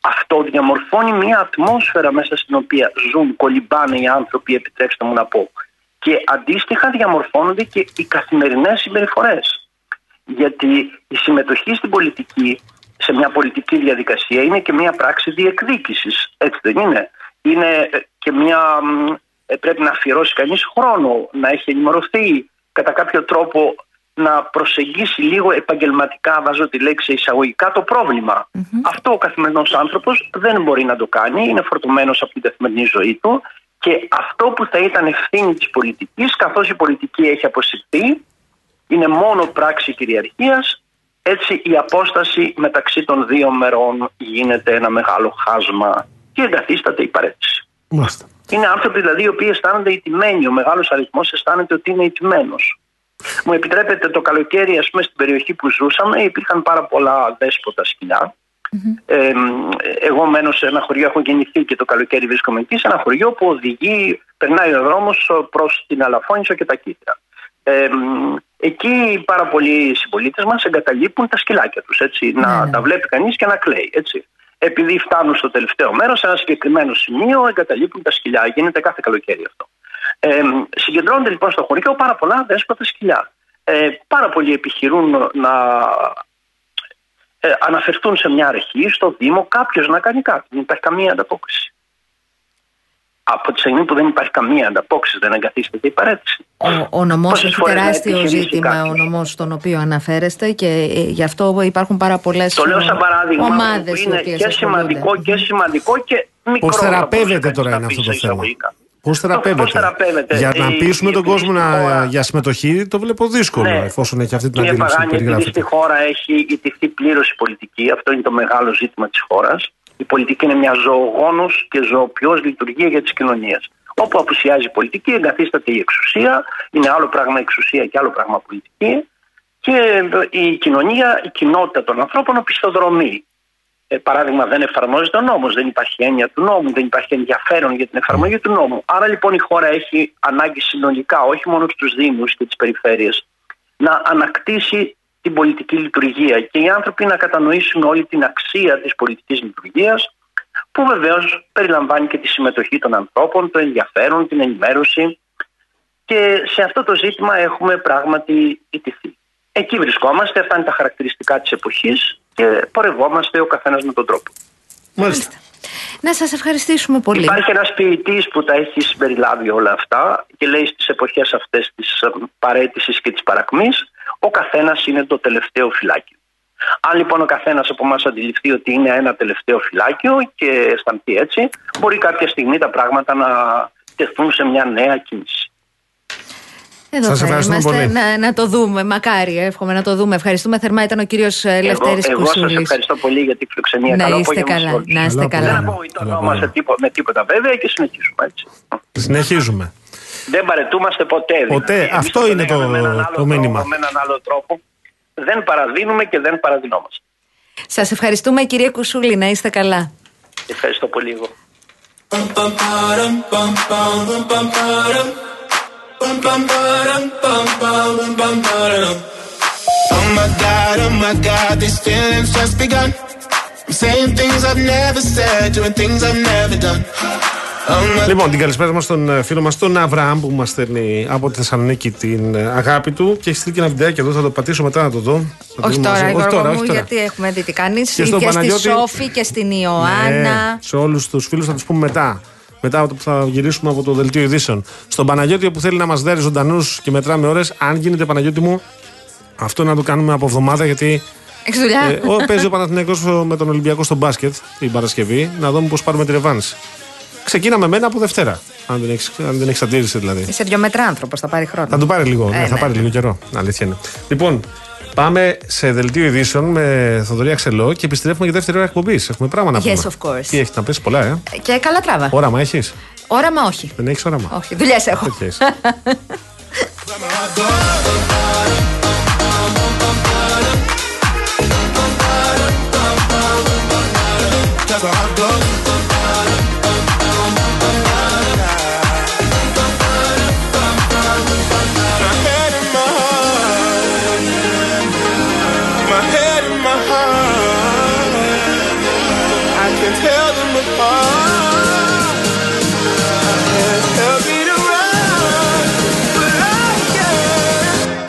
[SPEAKER 7] Αυτό διαμορφώνει μια ατμόσφαιρα μέσα στην οποία ζουν, κολυμπάνε οι άνθρωποι, επιτρέψτε μου να πω. Και αντίστοιχα διαμορφώνονται και οι καθημερινές συμπεριφορές. Γιατί η συμμετοχή στην πολιτική, σε μια πολιτική διαδικασία, είναι και μια πράξη διεκδίκησης. Έτσι δεν είναι. Είναι ε, και μια... μ, ε, Πρέπει να αφιερώσει κανείς χρόνο, να έχει ενημερωθεί, κατά κάποιο τρόπο να προσεγγίσει λίγο επαγγελματικά, βάζω τη λέξη εισαγωγικά, το προβλημα Αυτό ο καθημερινός άνθρωπος δεν μπορεί να το κάνει, είναι φορτωμένος από την καθημερινή ζωή του και αυτό που θα ήταν ευθύνη της πολιτικής, καθώς η πολιτική έχει αποσυρθεί, είναι μόνο πράξη κυριαρχίας, έτσι η απόσταση μεταξύ των δύο μερών γίνεται ένα μεγάλο χάσμα και εγκαθίσταται η παρέτηση.
[SPEAKER 2] Μάλιστα.
[SPEAKER 7] Είναι άνθρωποι δηλαδή οι οποίοι αισθάνονται ηττημένοι. Ο μεγάλος αριθμός αισθάνεται ότι είναι ηττημένος. Μου επιτρέπετε το καλοκαίρι, ας πούμε, στην περιοχή που ζούσαμε, υπήρχαν πάρα πολλά δέσποτα σκυλιά. Ε, εγώ μένω σε ένα χωριό, έχω γεννηθεί και το καλοκαίρι βρίσκομαι εκεί, σε ένα χωριό που οδηγεί, περνάει ο δρόμος προς την Αλαφώνησο και τα Κίτρα. Ε, εκεί πάρα πολλοί συμπολίτες μας εγκαταλείπουν τα σκυλάκια τους. Να τα βλέπει κανείς και να κλαίει. Έτσι. Επειδή φτάνουν στο τελευταίο μέρος, σε ένα συγκεκριμένο σημείο εγκαταλείπουν τα σκυλιά. Γίνεται κάθε καλοκαίρι αυτό. Ε, συγκεντρώνονται λοιπόν στο χωριό πάρα πολλά δέσποτα σκυλιά. Ε, πάρα πολλοί επιχειρούν να ε, αναφερθούν σε μια αρχή, στο Δήμο, κάποιος να κάνει κάτι. Δεν υπάρχει καμία ανταπόκριση. Από τη στιγμή που δεν υπάρχει καμία ανταπόκριση, δεν εγκαθίσταται η παρέτηση.
[SPEAKER 3] Ο, ο νομός
[SPEAKER 7] Πόσες
[SPEAKER 3] έχει
[SPEAKER 7] φορές να
[SPEAKER 3] τεράστιο
[SPEAKER 7] επιχειρήσει
[SPEAKER 3] ζήτημα, ο
[SPEAKER 7] κάποιος.
[SPEAKER 3] νομός στον οποίο αναφέρεστε και ε, γι' αυτό υπάρχουν πάρα πολλές
[SPEAKER 7] Το λέω σαν παράδειγμα
[SPEAKER 3] ομάδες
[SPEAKER 7] που
[SPEAKER 3] οι
[SPEAKER 7] είναι
[SPEAKER 3] οποίες
[SPEAKER 7] και σημαντικό και σημαντικό και μικρό.
[SPEAKER 2] Πώς
[SPEAKER 7] θα
[SPEAKER 2] θεραπεύεται
[SPEAKER 7] μπορούσε
[SPEAKER 2] τώρα
[SPEAKER 7] να
[SPEAKER 2] είναι
[SPEAKER 7] πει
[SPEAKER 2] αυτό το
[SPEAKER 7] σε
[SPEAKER 2] θέμα;
[SPEAKER 7] εισαγωγικά.
[SPEAKER 2] Πώς θεραπεύεται;
[SPEAKER 7] Πώς θεραπεύεται;
[SPEAKER 2] Για να
[SPEAKER 7] Η-
[SPEAKER 2] πείσουμε
[SPEAKER 7] η
[SPEAKER 2] τον κόσμο
[SPEAKER 7] επίσης
[SPEAKER 2] να,
[SPEAKER 7] χώρα-
[SPEAKER 2] για συμμετοχή το βλέπω δύσκολο
[SPEAKER 7] Ναι.
[SPEAKER 2] εφόσον έχει αυτή την
[SPEAKER 7] Κύριε
[SPEAKER 2] αντίληψη που
[SPEAKER 7] Παγάνη, επειδή στη
[SPEAKER 2] περιγράφεται.
[SPEAKER 7] χώρα έχει ιτηθεί πλήρως η πολιτική, αυτό είναι το μεγάλο ζήτημα της χώρας. Η πολιτική είναι μια ζωογόνος και ζωοποιός λειτουργία για τις κοινωνίες. Όπου απουσιάζει η πολιτική, εγκαθίσταται η εξουσία, είναι άλλο πράγμα εξουσία και άλλο πράγμα πολιτική. Και η κοινωνία, η κοινότητα των ανθρώπων οπισθοδρομεί. Ε, παράδειγμα, δεν εφαρμόζεται ο νόμος, δεν υπάρχει έννοια του νόμου, δεν υπάρχει ενδιαφέρον για την εφαρμογή του νόμου. Άρα λοιπόν η χώρα έχει ανάγκη συνολικά, όχι μόνο στους Δήμους και τις περιφέρειες, να ανακτήσει την πολιτική λειτουργία και οι άνθρωποι να κατανοήσουν όλη την αξία της πολιτικής λειτουργίας που βεβαίως περιλαμβάνει και τη συμμετοχή των ανθρώπων, το ενδιαφέρον, την ενημέρωση και σε αυτό το ζήτημα έχουμε πράγματι ιτηθεί. Εκεί βρισκόμαστε, αυτά είναι τα χαρακτηριστικά της εποχής και πορευόμαστε ο καθένας με τον τρόπο.
[SPEAKER 2] Μάλιστα.
[SPEAKER 3] Να σας ευχαριστήσουμε πολύ.
[SPEAKER 7] Υπάρχει ένας ποιητής που τα έχει συμπεριλάβει όλα αυτά και λέει στις εποχές αυτές της ε, παρέτησης και της παρακμής ο καθένας είναι το τελευταίο φυλάκιο. Αν λοιπόν ο καθένας από εμάς αντιληφθεί ότι είναι ένα τελευταίο φυλάκιο και αισθανθεί έτσι, μπορεί κάποια στιγμή τα πράγματα να τεθούν σε μια νέα κίνηση.
[SPEAKER 3] Εδώ
[SPEAKER 2] Σας
[SPEAKER 3] θα
[SPEAKER 2] ευχαριστούμε
[SPEAKER 3] είμαστε
[SPEAKER 2] πολύ.
[SPEAKER 3] να, να το δούμε. Μακάρι, εύχομαι να το δούμε. Ευχαριστούμε θερμά. Ήταν ο κύριος
[SPEAKER 7] Εγώ,
[SPEAKER 3] Λευτέρης
[SPEAKER 7] εγώ σας
[SPEAKER 3] Κουσούλης.
[SPEAKER 7] ευχαριστώ πολύ για την φιλοξενία.
[SPEAKER 3] Να
[SPEAKER 7] Καλό
[SPEAKER 3] είστε
[SPEAKER 7] απόγευμα σε
[SPEAKER 3] καλά.
[SPEAKER 7] όλους.
[SPEAKER 3] Να είστε
[SPEAKER 2] Καλό
[SPEAKER 3] καλά.
[SPEAKER 7] Δεν
[SPEAKER 2] απόγευμα.
[SPEAKER 7] απογοητευόμαστε τίποτα, με τίποτα βέβαια και συνεχίζουμε έτσι.
[SPEAKER 2] Συνεχίζουμε.
[SPEAKER 7] Δεν παρετούμαστε ποτέ.
[SPEAKER 2] Ποτέ.
[SPEAKER 7] Δηλαδή. Εμείς
[SPEAKER 2] Αυτό
[SPEAKER 7] το
[SPEAKER 2] είναι το-
[SPEAKER 7] λέγαμε με έναν άλλο
[SPEAKER 2] το
[SPEAKER 7] τρόπο,
[SPEAKER 2] μήνυμα.
[SPEAKER 7] Με έναν άλλο τρόπο. Δεν παραδίνουμε και δεν παραδεινόμαστε.
[SPEAKER 3] Σας ευχαριστούμε, κυρία Κουσούλη. Να είστε καλά.
[SPEAKER 7] Ευχαριστώ πολύ εγώ.
[SPEAKER 8] Oh my god, oh my god, these feelings just begun. I'm saying things I've never said, doing things I've never done. Oh my
[SPEAKER 2] Λοιπόν, την καλησπέρα μας στον ε, φίλο μας τον Αβραάμ που μας στέλνει από τη Θεσσαλονίκη την ε, αγάπη του και έχεις στείλει και ένα βιντεάκι εδώ. Θα το πατήσω μετά να το δω. Θα το
[SPEAKER 3] Όχι
[SPEAKER 2] δούμε
[SPEAKER 3] τώρα,
[SPEAKER 2] μαζί.
[SPEAKER 3] Γιώργο μου,
[SPEAKER 2] όχι τώρα.
[SPEAKER 3] γιατί έχουμε δει τι κάνεις. Και,
[SPEAKER 2] στον
[SPEAKER 3] και στη
[SPEAKER 2] Παναγιώτη-
[SPEAKER 3] Σόφη και στην Ιωάννα.
[SPEAKER 2] Ναι, σε όλους τους φίλους θα τους πούμε μετά. Μετά από το που θα γυρίσουμε από το δελτίο ειδήσεων. Στον Παναγιώτη που θέλει να μας δέρει ζωντανούς και μετράμε ώρες, αν γίνεται Παναγιώτη μου, αυτό να το κάνουμε από εβδομάδα γιατί
[SPEAKER 3] Έχεις δουλειά.
[SPEAKER 2] ε, ο, παίζει ο Παναθηναϊκός με τον Ολυμπιακό στο μπάσκετ την Παρασκευή. Να δούμε πώς πάρουμε τη ρευάνση. Ξεκίναμε μένα από Δευτέρα. Αν δεν έχεις αν δεν έχεις αντίρρηση δηλαδή.
[SPEAKER 3] Είσαι δυο μέτρα άνθρωπος, θα πάρει χρόνο.
[SPEAKER 2] Θα του πάρει λίγο, ναι,
[SPEAKER 3] Ε,
[SPEAKER 2] θα
[SPEAKER 3] ναι.
[SPEAKER 2] πάρει λίγο καιρό. Αλήθεια είναι. Λοιπόν, Πάμε σε δελτίο ειδήσεων με Θοδωρή Αξελό και επιστρέφουμε για δεύτερη ώρα εκπομπής. Έχουμε πράγμα να πούμε.
[SPEAKER 3] Yes, of course.
[SPEAKER 2] Τι έχετε να πεις, πολλά, ε;
[SPEAKER 3] Και καλά τράβα.
[SPEAKER 2] Όραμα έχεις;
[SPEAKER 3] Όραμα όχι.
[SPEAKER 2] Δεν έχεις όραμα;
[SPEAKER 3] Όχι, δουλειές έχω.
[SPEAKER 2] Τέτοια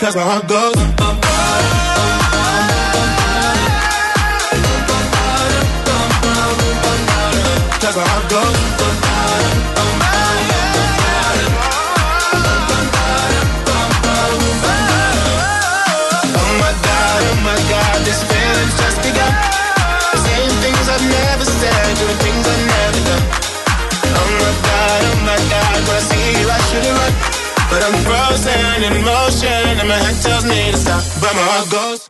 [SPEAKER 9] Cause my heart goes. Oh my god, oh my god, this just begun. Things I've never said, doing things I've never done. Oh my god, oh my god, when I see you I should have run. But I'm frozen in motion and my head tells me to stop. But my heart goes.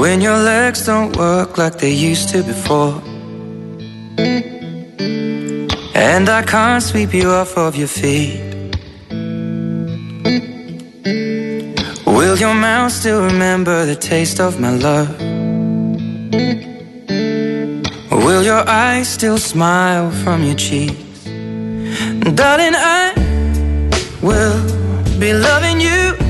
[SPEAKER 10] When your legs don't work like they used to before. And I can't sweep you off of your feet. Will your mouth still remember the taste of my love? Will your eyes still smile from your cheeks? Darling, I will be loving you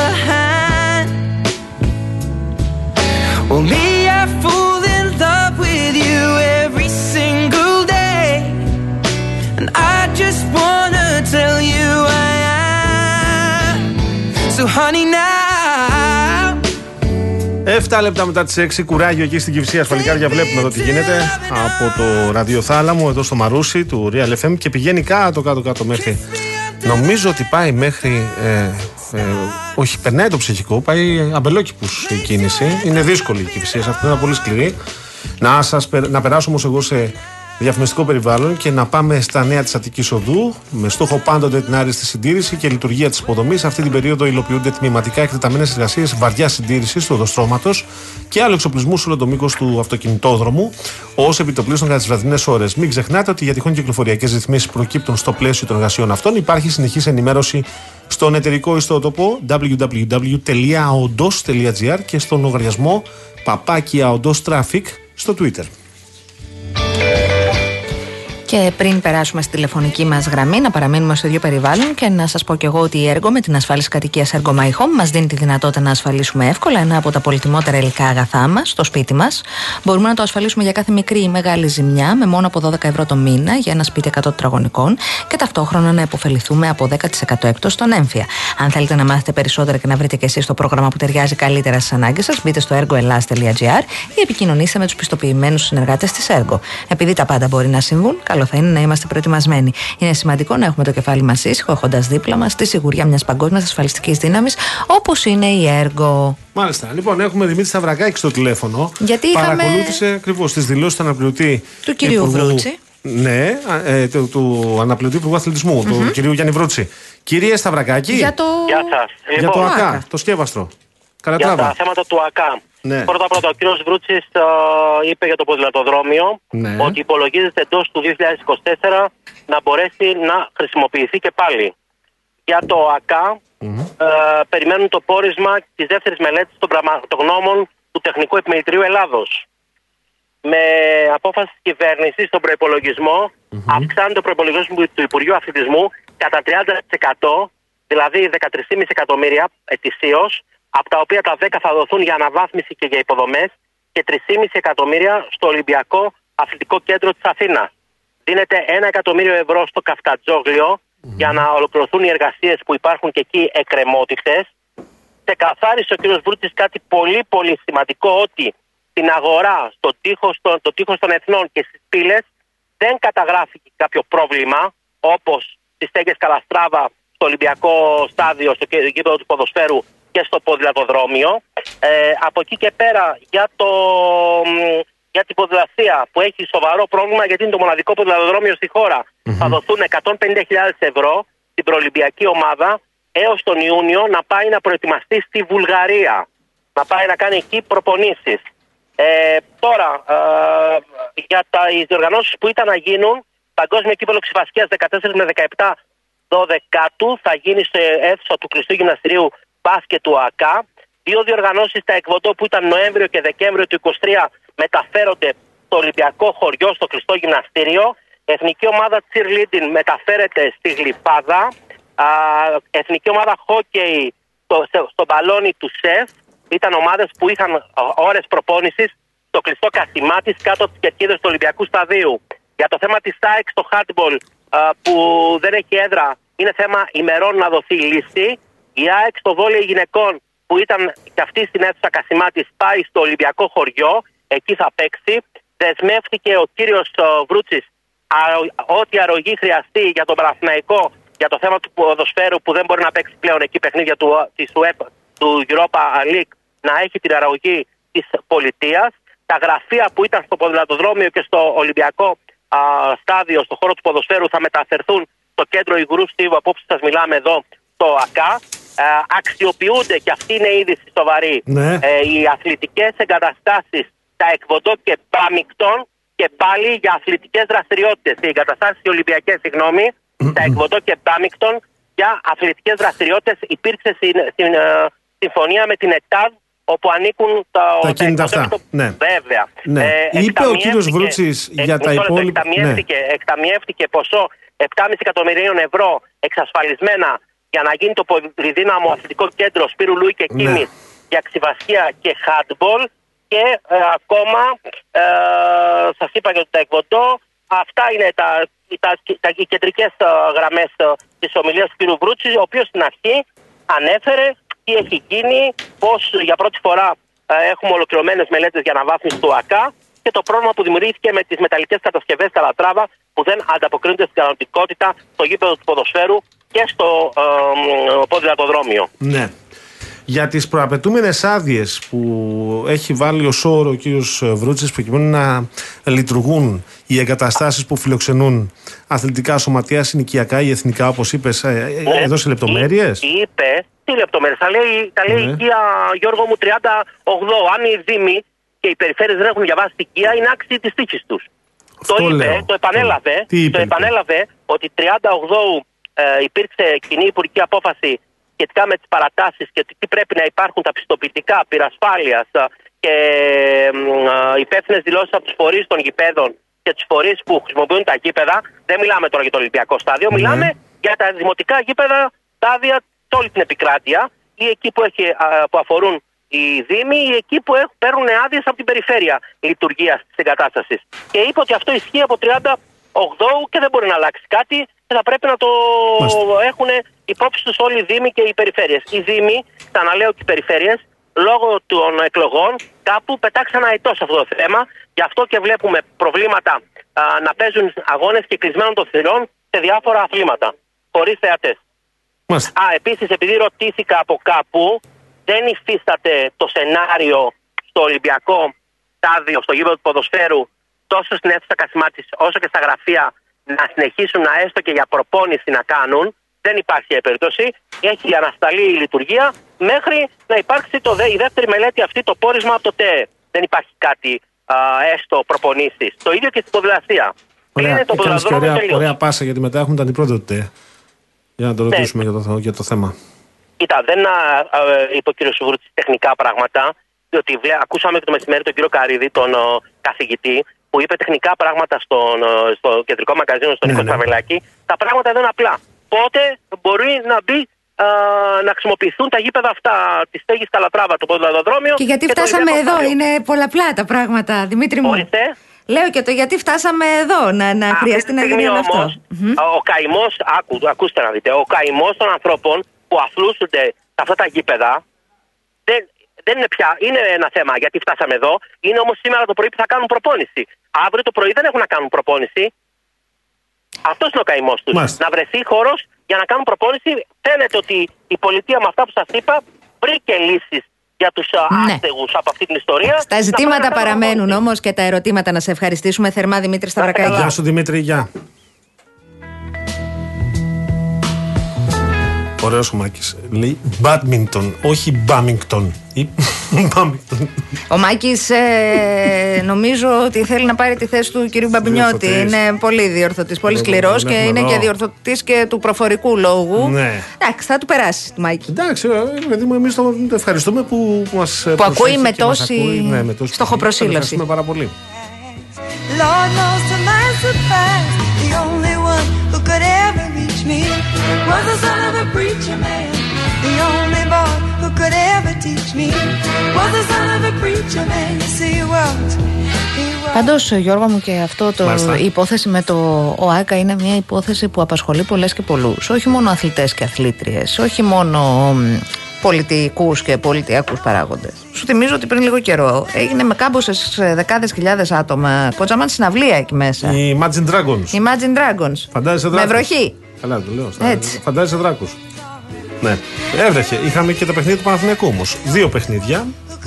[SPEAKER 2] 7 λεπτά μετά τις 6, κουράγιο εκεί στην Κυψία. Ασφαλικάρια βλέπουμε εδώ τι γίνεται από το ραδιοθάλαμο εδώ στο Μαρούσι του Real FM και πηγαίνει κάτω, κάτω, κάτω μέχρι. Νομίζω ότι πάει μέχρι. Ε, ε, όχι, περνάει το ψυχικό, πάει αμπελόκηπους η κίνηση. Είναι δύσκολη η Κυψία, αυτή είναι πολύ σκληρή. Να, σας, περ- να περάσω όμως εγώ σε διαφημιστικό περιβάλλον και να πάμε στα νέα της Αττικής Οδού με στόχο πάντοτε την άριστη συντήρηση και λειτουργία της υποδομής. Αυτή την περίοδο υλοποιούνται τμηματικά εκτεταμένες εργασίες βαριά συντήρηση του οδοστρώματος και άλλου εξοπλισμού σε όλο το μήκο του αυτοκινητόδρομου ως επιτοπλίστων κατά τις βραδινές ώρες. Μην ξεχνάτε ότι για τυχόν κυκλοφοριακές ρυθμίσεις προκύπτουν στο πλαίσιο των εργασιών αυτών υπάρχει συνεχής ενημέρωση στον εταιρικό ιστότοπο www.aondos.gr και στον λογαριασμό παπάκι Aondos Traffic στο Twitter.
[SPEAKER 3] Και πριν περάσουμε στη τηλεφωνική μας γραμμή, να παραμείνουμε στο ίδιο περιβάλλον και να σας πω και εγώ ότι η έργο με την ασφάλιση κατοικίας Ergo My Home μας δίνει τη δυνατότητα να ασφαλίσουμε εύκολα ένα από τα πολυτιμότερα υλικά αγαθά μας, το σπίτι μας. Μπορούμε να το ασφαλίσουμε για κάθε μικρή ή μεγάλη ζημιά με μόνο από 12 ευρώ το μήνα για ένα σπίτι 100 τετραγωνικών και ταυτόχρονα να υποφεληθούμε από 10% έκπτωση στον έμφυα. Αν θέλετε να μάθετε περισσότερα και να βρείτε και εσείς το πρόγραμμα που ταιριάζει καλύτερα στις ανάγκες σας, μπείτε στο ergoelas.gr ή επικοινωνήστε με τους πιστοποιημένους συνεργάτες της Ergo. Επειδή τα πάντα μπορεί να συμβούν, καλό θα είναι να είμαστε προετοιμασμένοι. Είναι σημαντικό να έχουμε το κεφάλι μας ήσυχο, έχοντας δίπλα μας τη σιγουριά μιας παγκόσμιας ασφαλιστικής δύναμης όπως είναι η Ergo.
[SPEAKER 2] Μάλιστα. Λοιπόν, έχουμε Δημήτρη Σταυρακάκη στο τηλέφωνο.
[SPEAKER 3] Γιατί είχαμε-
[SPEAKER 2] Παρακολούθησε ακριβώς τις δηλώσεις του αναπληρωτή.
[SPEAKER 3] Του κυρίου
[SPEAKER 2] Υπουργού-
[SPEAKER 3] Βρούτση.
[SPEAKER 2] Ναι, α, ε, του, του αναπληρωτή Υπουργού Αθλητισμού, του κυρίου Γιάννη Βρούτση. Κύριε Σταυρακάκη,
[SPEAKER 3] Για το.
[SPEAKER 11] Γεια σας.
[SPEAKER 2] για το
[SPEAKER 3] Λοιπόν,
[SPEAKER 2] ΑΚΑ,
[SPEAKER 3] ΑΚΑ.
[SPEAKER 2] το σκεύαστρο.
[SPEAKER 11] Για τα
[SPEAKER 2] Καλατράβα.
[SPEAKER 11] θέματα του ΑΚΑ.
[SPEAKER 2] Ναι.
[SPEAKER 11] Πρώτα πρώτα, ο κύριος Βρούτσης είπε για το ποδηλατοδρόμιο
[SPEAKER 2] Ναι.
[SPEAKER 11] ότι υπολογίζεται εντός του 2024 να μπορέσει να χρησιμοποιηθεί και πάλι. Για το ΑΚΑ ε, περιμένουν το πόρισμα της δεύτερης μελέτης των πραγματογνώμων του Τεχνικού Επιμελητηρίου Ελλάδος. Με απόφαση της κυβέρνησης στον προπολογισμό, αυξάνει το προπολογισμό του Υπουργείου Αθλητισμού κατά 30%, δηλαδή 13,5 εκατομμύρια ετησίως, από τα οποία τα 10 θα δοθούν για αναβάθμιση και για υποδομές και 3,5 εκατομμύρια στο Ολυμπιακό Αθλητικό Κέντρο της Αθήνας. Δίνεται 1 εκατομμύριο ευρώ στο Καφτατζόγλιο για να ολοκληρωθούν οι εργασίες που υπάρχουν και εκεί εκκρεμότητες. ξεκαθάρισε ο κ. Βρούτση κάτι πολύ πολύ σημαντικό ότι στην αγορά, στο τείχος, των- το τείχος των εθνών και στις πύλες δεν καταγράφηκε κάποιο πρόβλημα όπως στις στέγες Καλαστράβα, στο Ολυμπιακό στάδιο, στο κε- γήπεδο του ποδοσφαίρου και στο ποδηλατοδρόμιο. Ε, από εκεί και πέρα για, το, μ, για την ποδηλασία που έχει σοβαρό πρόβλημα γιατί είναι το μοναδικό ποδηλατοδρόμιο στη χώρα. Θα δοθούν 150.000 ευρώ στην προολυμπιακή ομάδα έως τον Ιούνιο να πάει να προετοιμαστεί στη Βουλγαρία. Να πάει να κάνει εκεί προπονήσεις. Ε, τώρα, ε, για τα, οι διοργανώσεις που ήταν να γίνουν, παγκόσμιο κύπελο ξυφασκίας 14 με 17 12 θα γίνει σε αίθουσα του κλειστού γυμναστηρίου μπάσκετ του ΑΚΑ. Δύο διοργανώσεις στα εκβοντό που ήταν Νοέμβριο και Δεκέμβριο του 23 μεταφέρονται στο Ολυμπιακό χωριό, στο κλειστό γυμναστήριο. Εθνική ομάδα cheerleading μεταφέρεται στη Γλυπάδα. Α, εθνική ομάδα hockey στο, σε- στο μπαλόνι του ΣΕΦ. Ήταν ομάδες που είχαν α, ώρες προπόνησης στο κλειστό Κασιμάτης κάτω από τις κερκίδες του Ολυμπιακού Σταδίου. Για το θέμα της ΣΑΕΚ στο handball α, που δεν έχει έδρα είναι θέμα ημερών να δοθεί λύση. Η ΑΕΚ στο βόλεϊ γυναικών που ήταν και αυτή στην αίθουσα Κασιμάτης πάει στο Ολυμπιακό χωριό, εκεί θα παίξει. Δεσμεύτηκε ο κύριος α, Βρούτσης α- ό,τι αρρωγή χρειαστεί για τον Παναθηναϊκό για το θέμα του ποδοσφαίρου που δεν μπορεί να παίξει πλέον εκεί παιχνίδια του, της ΟΕΠ, του Europa League να έχει την αρρωγή της πολιτείας. Τα γραφεία που ήταν στο ποδηλατοδρόμιο και στο Ολυμπιακό α, στάδιο, στο χώρο του ποδοσφαίρου θα μεταφερθούν στο κέντρο Υγρού Στίβου, απόψε σας μιλάμε εδώ, στο ΑΚΑ. Ε, αξιοποιούνται και αυτή είναι η είδηση σοβαρή
[SPEAKER 2] Ναι.
[SPEAKER 11] ε, οι αθλητικές εγκαταστάσεις τα εκβοντό και πάμικτον και πάλι για αθλητικές δραστηριότητες. Οι εγκαταστάσεις οι Ολυμπιακές, συγγνώμη, τα εκβοντό και πάμικτον για αθλητικές δραστηριότητες υπήρξε συν- συν- ε, συμφωνία με την ΕΤΑΔ όπου ανήκουν τα,
[SPEAKER 2] Τα κίνητα
[SPEAKER 11] εκβοντό
[SPEAKER 2] αυτά.
[SPEAKER 11] και το-
[SPEAKER 2] Ναι.
[SPEAKER 11] Βέβαια.
[SPEAKER 2] Ναι. Είπε ο
[SPEAKER 11] εκταμιεύτηκε-
[SPEAKER 2] κύριος Βρούτσης
[SPEAKER 11] ε,
[SPEAKER 2] για τα
[SPEAKER 11] μισό λεπτό,
[SPEAKER 2] υπόλοιπα- Ναι.
[SPEAKER 11] Εκταμιεύτηκε, εκταμιεύτηκε ποσό 7,5 εκατομμυρίων ευρώ εξασφαλισμένα για να γίνει το πολυδύναμο αθλητικό κέντρο Σπύρου Λούι και
[SPEAKER 2] Ναι.
[SPEAKER 11] Κίμης για ξυβασκία και handball και ε, ακόμα ε, σας είπα για το τεκβοντό αυτά είναι τα, τα, τα, οι κεντρικές ε, γραμμές ε, της ομιλίας του κ. Βρούτση ο οποίος στην αρχή ανέφερε τι έχει γίνει, πώς για πρώτη φορά ε, έχουμε ολοκληρωμένες μελέτες για αναβάθμιση του ΑΚΑ και το πρόβλημα που δημιουργήθηκε με τις μεταλλικές κατασκευές Καλατράβα που δεν ανταποκρίνονται στην κανονικότητα στο γήπεδο του ποδοσφαίρου και στο ε, ε, ποδηλατοδρόμιο.
[SPEAKER 2] Ναι. Για τις προαπαιτούμενες άδειες που έχει βάλει ο όρο ο κύριος Βρούτσης προκειμένου να λειτουργούν οι εγκαταστάσεις που φιλοξενούν αθλητικά σωματεία, συνοικιακά ή εθνικά όπως είπες, ε, ε,
[SPEAKER 11] Ναι.
[SPEAKER 2] έδωσε λεπτομέρειες;
[SPEAKER 11] Εί- Είπε, τι λεπτομέρειες. Τα λέει, τα λέει
[SPEAKER 2] Ναι.
[SPEAKER 11] η ΚΙΑ Γιώργο μου 38. Αν οι Δήμοι και οι περιφέρειες δεν έχουν διαβάσει την ΚΙΑ, είναι άξιοι της τύχης τους.
[SPEAKER 2] Αυτό
[SPEAKER 11] Το είπε,
[SPEAKER 2] λέω.
[SPEAKER 11] το επανέλαβε,
[SPEAKER 2] Τι είπε,
[SPEAKER 11] το
[SPEAKER 2] λοιπόν;
[SPEAKER 11] επανέλαβε ότι 38 ε, υπήρξε κοινή υπουργική απόφαση σχετικά με τις παρατάσεις και τι πρέπει να υπάρχουν τα πιστοποιητικά πυρασφάλεια και υπεύθυνες δηλώσεις από τους φορείς των γηπέδων και τους φορείς που χρησιμοποιούν τα γήπεδα. Δεν μιλάμε τώρα για το Ολυμπιακό στάδιο,
[SPEAKER 2] Ναι.
[SPEAKER 11] μιλάμε για τα δημοτικά γήπεδα στάδια σε όλη την επικράτεια ή εκεί που, έχει, α, που αφορούν οι Δήμοι ή εκεί που έχουν, παίρνουν άδειες από την περιφέρεια λειτουργίας της εγκατάστασης. Και είπε ότι αυτό ισχύει από 38 και δεν μπορεί να αλλάξει κάτι και θα πρέπει να το
[SPEAKER 2] Μάλιστα.
[SPEAKER 11] έχουν υπόψη τους όλοι οι Δήμοι και οι περιφέρειες. Οι Δήμοι, ξαναλέω και οι περιφέρειες, λόγω των εκλογών κάπου πετάξαν αετό σε αυτό το θέμα. Γι' αυτό και βλέπουμε προβλήματα α, να παίζουν αγώνες και κλεισμένων των θυρών σε διάφορα αθλήματα. Χωρίς θεατές.
[SPEAKER 2] Μάλιστα.
[SPEAKER 11] Α, επίσης επειδή ρωτήθηκα από κάπου, δεν υφίσταται το σενάριο στο Ολυμπιακό στάδιο, στο γήπεδο του ποδοσφαίρου, τόσο στην αίθουσα Κασιμάτης όσο και στα γραφεία, να συνεχίσουν να έστω και για προπόνηση να κάνουν. Δεν υπάρχει η περίπτωση. Έχει ανασταλεί η λειτουργία μέχρι να υπάρξει το, δε- η δεύτερη μελέτη αυτή, το πόρισμα από το ΤΕΕ. Δεν υπάρχει κάτι α, έστω προπονήσεις. Το ίδιο και στην ποδηλασία.
[SPEAKER 2] Ωραία,
[SPEAKER 11] Κλείνει το
[SPEAKER 2] έκανες και
[SPEAKER 11] ποδηλατόδρομο
[SPEAKER 2] ωραία,
[SPEAKER 11] τελείως.
[SPEAKER 2] ωραία πάσα γιατί μετά έχουμε τα αντιπρόεδρο Για να το
[SPEAKER 11] Ναι.
[SPEAKER 2] ρωτήσουμε για, το, για το θέμα.
[SPEAKER 11] Κοίτα, δεν α, α, είπε ο κύριος Σουβούρτης τεχνικά πράγματα. Διότι βλέ, ακούσαμε και το μεσημέρι τον κύριο Καρίδη, τον ο, καθηγητή, που είπε τεχνικά πράγματα στον, ο, στο κεντρικό μαγκαζίνο, στον
[SPEAKER 2] Ναι,
[SPEAKER 11] Νίκο
[SPEAKER 2] ναι.
[SPEAKER 11] Στραβελάκη. Τα πράγματα δεν είναι απλά. Πότε μπορεί να μπει α, να χρησιμοποιηθούν τα γήπεδα αυτά της στέγη Καλατράβα, το ποδηλατοδρόμιο.
[SPEAKER 3] Και γιατί
[SPEAKER 11] το
[SPEAKER 3] φτάσαμε
[SPEAKER 11] Ολυμπιακό
[SPEAKER 3] εδώ,
[SPEAKER 11] Στάδιο.
[SPEAKER 3] είναι πολλαπλά τα πράγματα, Δημήτρη μου.
[SPEAKER 11] Ορίστε.
[SPEAKER 3] Λέω και το γιατί φτάσαμε εδώ, να, να
[SPEAKER 11] Αυτή
[SPEAKER 3] χρειαστεί
[SPEAKER 11] τη
[SPEAKER 3] να γίνει
[SPEAKER 11] στιγμή
[SPEAKER 3] όλο αυτό.
[SPEAKER 11] όμως, Ο καημός, άκου, ακούστε να δείτε, ο καημός των ανθρώπων που αθλούσονται σε αυτά τα γήπεδα δεν είναι πια, είναι ένα θέμα γιατί φτάσαμε εδώ. Είναι όμως σήμερα το πρωί που θα κάνουν προπόνηση. Αύριο το πρωί δεν έχουν να κάνουν προπόνηση. Αυτός είναι ο καημός τους.
[SPEAKER 2] Μάλιστα.
[SPEAKER 11] Να βρεθεί χώρος για να κάνουν προπόνηση. Φαίνεται ότι η πολιτεία με αυτά που σας είπα βρήκε λύσεις για τους
[SPEAKER 3] Ναι.
[SPEAKER 11] άστεγους από αυτή την ιστορία.
[SPEAKER 3] Τα
[SPEAKER 11] Να
[SPEAKER 3] ζητήματα
[SPEAKER 11] πάνε να κάνουν
[SPEAKER 3] παραμένουν όμως και τα ερωτήματα να σε ευχαριστήσουμε θερμά, Δημήτρη Σταυρακάκη.
[SPEAKER 2] Γεια σου Δημήτρη, γεια. Ωραίος ο Μάκης. Λέει badminton, όχι μπάμιγκτον. Ή μπάμιγκτον.
[SPEAKER 3] Ο Μάκης νομίζω ότι θέλει να πάρει τη θέση του κυρίου Μπαμπινιώτη.
[SPEAKER 2] Διορθωτής.
[SPEAKER 3] Είναι πολύ διορθωτής, πολύ
[SPEAKER 2] Εδώ
[SPEAKER 3] σκληρός
[SPEAKER 2] τον
[SPEAKER 3] και
[SPEAKER 2] έχουμε
[SPEAKER 3] είναι
[SPEAKER 2] εδώ.
[SPEAKER 3] και διορθωτής και του προφορικού λόγου.
[SPEAKER 2] Ναι.
[SPEAKER 3] Εντάξει, θα του περάσει του Μάκη.
[SPEAKER 2] Εντάξει, ε, παιδί μου, εμείς το το ευχαριστούμε που μας
[SPEAKER 3] Που ακούει με
[SPEAKER 2] και μας
[SPEAKER 3] τόση
[SPEAKER 2] ακούει, ναι, με τόση
[SPEAKER 3] στοχοπροσήλωση.
[SPEAKER 2] Τον Ευχαριστούμε πάρα πολύ.
[SPEAKER 12] Lord knows to my surprise, ever reach me was the son of a preacher man. The only boy who could ever teach me was the son of a preacher man. You see, he was. He was.
[SPEAKER 3] Πάντως, Γιώργο μου, και αυτό το
[SPEAKER 2] Μάλιστα.
[SPEAKER 3] η υπόθεση με το ΟΑΚΑ είναι μια υπόθεση που απασχολεί πολλές και πολλούς. Όχι μόνο αθλητές και αθλήτριες, όχι μόνο πολιτικούς και πολιτιακούς παράγοντες. Σου θυμίζω ότι πριν λίγο καιρό έγινε με κάμποσε δεκάδες χιλιάδες άτομα. Κοτσαμάν συναυλία εκεί μέσα.
[SPEAKER 2] Οι Imagine Dragons.
[SPEAKER 3] Imagine Dragons.
[SPEAKER 2] Φαντάζεσαι
[SPEAKER 3] Με
[SPEAKER 2] δράκους.
[SPEAKER 3] βροχή.
[SPEAKER 2] Καλά, το λέω. στα-
[SPEAKER 3] Έτσι.
[SPEAKER 2] Φαντάζεσαι δράκους. Ναι. Έβρεχε. Είχαμε και τα παιχνίδια του Παναθηναϊκού όμως. Δύο παιχνίδια.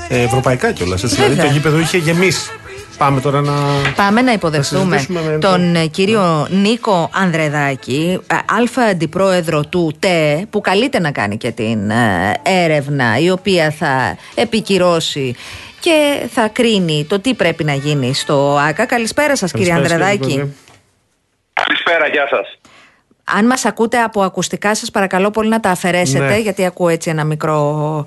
[SPEAKER 2] Ε, ευρωπαϊκά κιόλας. Δηλαδή
[SPEAKER 3] Βέβαια.
[SPEAKER 2] το γήπεδο είχε γεμίσει. Πάμε τώρα να.
[SPEAKER 3] Πάμε να υποδεχτούμε
[SPEAKER 2] συζητήσουμε με
[SPEAKER 3] τον ε, κύριο Νίκο Ανδρεδάκη, ε, αλφα αντιπρόεδρο του ΤΕ, που καλείται να κάνει και την ε, έρευνα η οποία θα επικυρώσει και θα κρίνει το τι πρέπει να γίνει στο ΆΚΑ. Καλησπέρα σας κύριε
[SPEAKER 2] Καλησπέρα, κύριε
[SPEAKER 3] Ανδρεδάκη.
[SPEAKER 2] Πρόεδρε.
[SPEAKER 13] Καλησπέρα, γεια σας.
[SPEAKER 3] Αν μας ακούτε από ακουστικά σας παρακαλώ πολύ να τα αφαιρέσετε
[SPEAKER 2] Ναι.
[SPEAKER 3] γιατί ακούω έτσι ένα μικρό...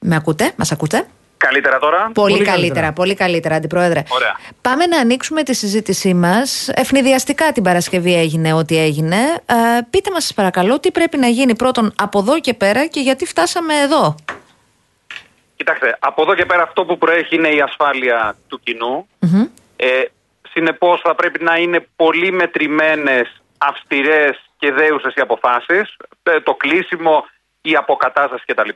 [SPEAKER 3] Με ακούτε, μας ακούτε;
[SPEAKER 13] Καλύτερα τώρα;
[SPEAKER 3] Πολύ,
[SPEAKER 2] Πολύ
[SPEAKER 3] καλύτερα,
[SPEAKER 2] καλύτερα.
[SPEAKER 3] πολύ καλύτερα, Αντιπρόεδρε.
[SPEAKER 13] Ωραία.
[SPEAKER 3] Πάμε να ανοίξουμε τη συζήτησή μας. Ευνηδιαστικά την Παρασκευή έγινε ό,τι έγινε. Ε, πείτε μας, παρακαλώ, τι πρέπει να γίνει πρώτον από εδώ και πέρα και γιατί φτάσαμε εδώ.
[SPEAKER 13] Κοιτάξτε, από εδώ και πέρα αυτό που προέχει είναι η ασφάλεια του κοινου Ε, συνεπώς θα πρέπει να είναι πολύ μετρημένες, αυστηρές και δέουσες οι αποφάσεις, ε, το κλείσιμο, η αποκατάσταση κτλ.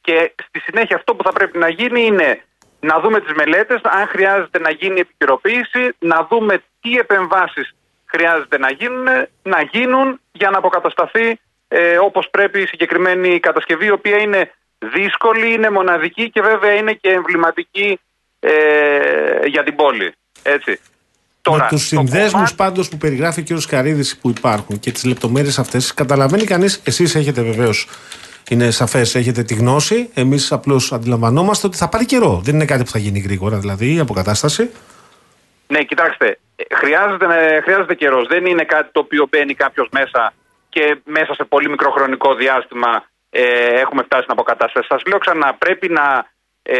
[SPEAKER 13] Και στη συνέχεια αυτό που θα πρέπει να γίνει είναι να δούμε τις μελέτες, αν χρειάζεται να γίνει επικαιροποίηση, να δούμε τι επεμβάσεις χρειάζεται να γίνουν, να γίνουν για να αποκατασταθεί ε, όπως πρέπει η συγκεκριμένη κατασκευή, η οποία είναι δύσκολη, είναι μοναδική και βέβαια είναι και εμβληματική ε, για την πόλη. Έτσι.
[SPEAKER 2] Με
[SPEAKER 13] Τώρα,
[SPEAKER 2] τους
[SPEAKER 13] το
[SPEAKER 2] συνδέσμους
[SPEAKER 13] κομμάτι-
[SPEAKER 2] πάντως που περιγράφει ο κ. Καρίδης που υπάρχουν και τις λεπτομέρειες αυτές, καταλαβαίνει κανείς, εσείς έχετε βεβαίως. Είναι σαφές, έχετε τη γνώση. Εμείς απλώς αντιλαμβανόμαστε ότι θα πάρει καιρό. Δεν είναι κάτι που θα γίνει γρήγορα, δηλαδή η αποκατάσταση.
[SPEAKER 13] Ναι, κοιτάξτε, ε, χρειάζεται, ε, χρειάζεται καιρός. Δεν είναι κάτι το οποίο μπαίνει κάποιος μέσα και μέσα σε πολύ μικρό χρονικό διάστημα ε, έχουμε φτάσει στην αποκατάσταση. Σας λέω ξανά, πρέπει να ε,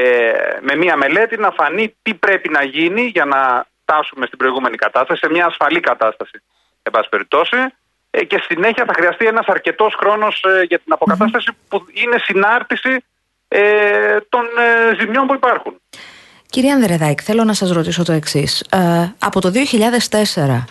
[SPEAKER 13] με μία μελέτη να φανεί τι πρέπει να γίνει για να φτάσουμε στην προηγούμενη κατάσταση, σε μια ασφαλή κατάσταση, εν πάση περιπτώσει. Ε, και στη συνέχεια θα χρειαστεί ένας αρκετός χρόνος ε, για την αποκατάσταση που είναι συνάρτηση ε, των ε, ζημιών που υπάρχουν.
[SPEAKER 3] Κύριε Ανδρεδάκη, θέλω να σας ρωτήσω το εξής. Ε, από το 2004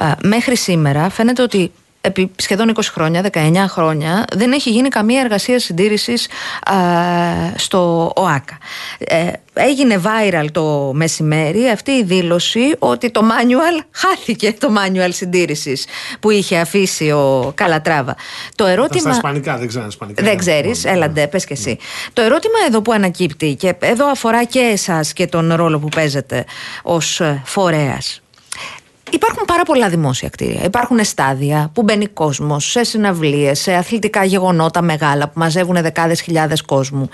[SPEAKER 3] ε, μέχρι σήμερα φαίνεται ότι επί σχεδόν 20 χρόνια, 19 χρόνια, δεν έχει γίνει καμία εργασία συντήρησης ε, στο ΟΑΚΑ. Ε, έγινε viral το μεσημέρι αυτή η δήλωση ότι το manual χάθηκε το manual συντήρησης που είχε αφήσει ο Καλατράβα. Το
[SPEAKER 2] Στα
[SPEAKER 3] ερώτημα...
[SPEAKER 2] ισπανικά, δεν ξέρω ισπανικά.
[SPEAKER 3] Δεν ξέρεις, έλα ντε, πες και εσύ. Το ερώτημα εδώ που ανακύπτει και εδώ αφορά και εσάς και τον ρόλο που παίζετε ως φορέας. Υπάρχουν πάρα πολλά δημόσια κτίρια. Υπάρχουν στάδια που μπαίνει κόσμος σε συναυλίες, σε αθλητικά γεγονότα μεγάλα που μαζεύουν δεκάδες χιλιάδες κόσμου.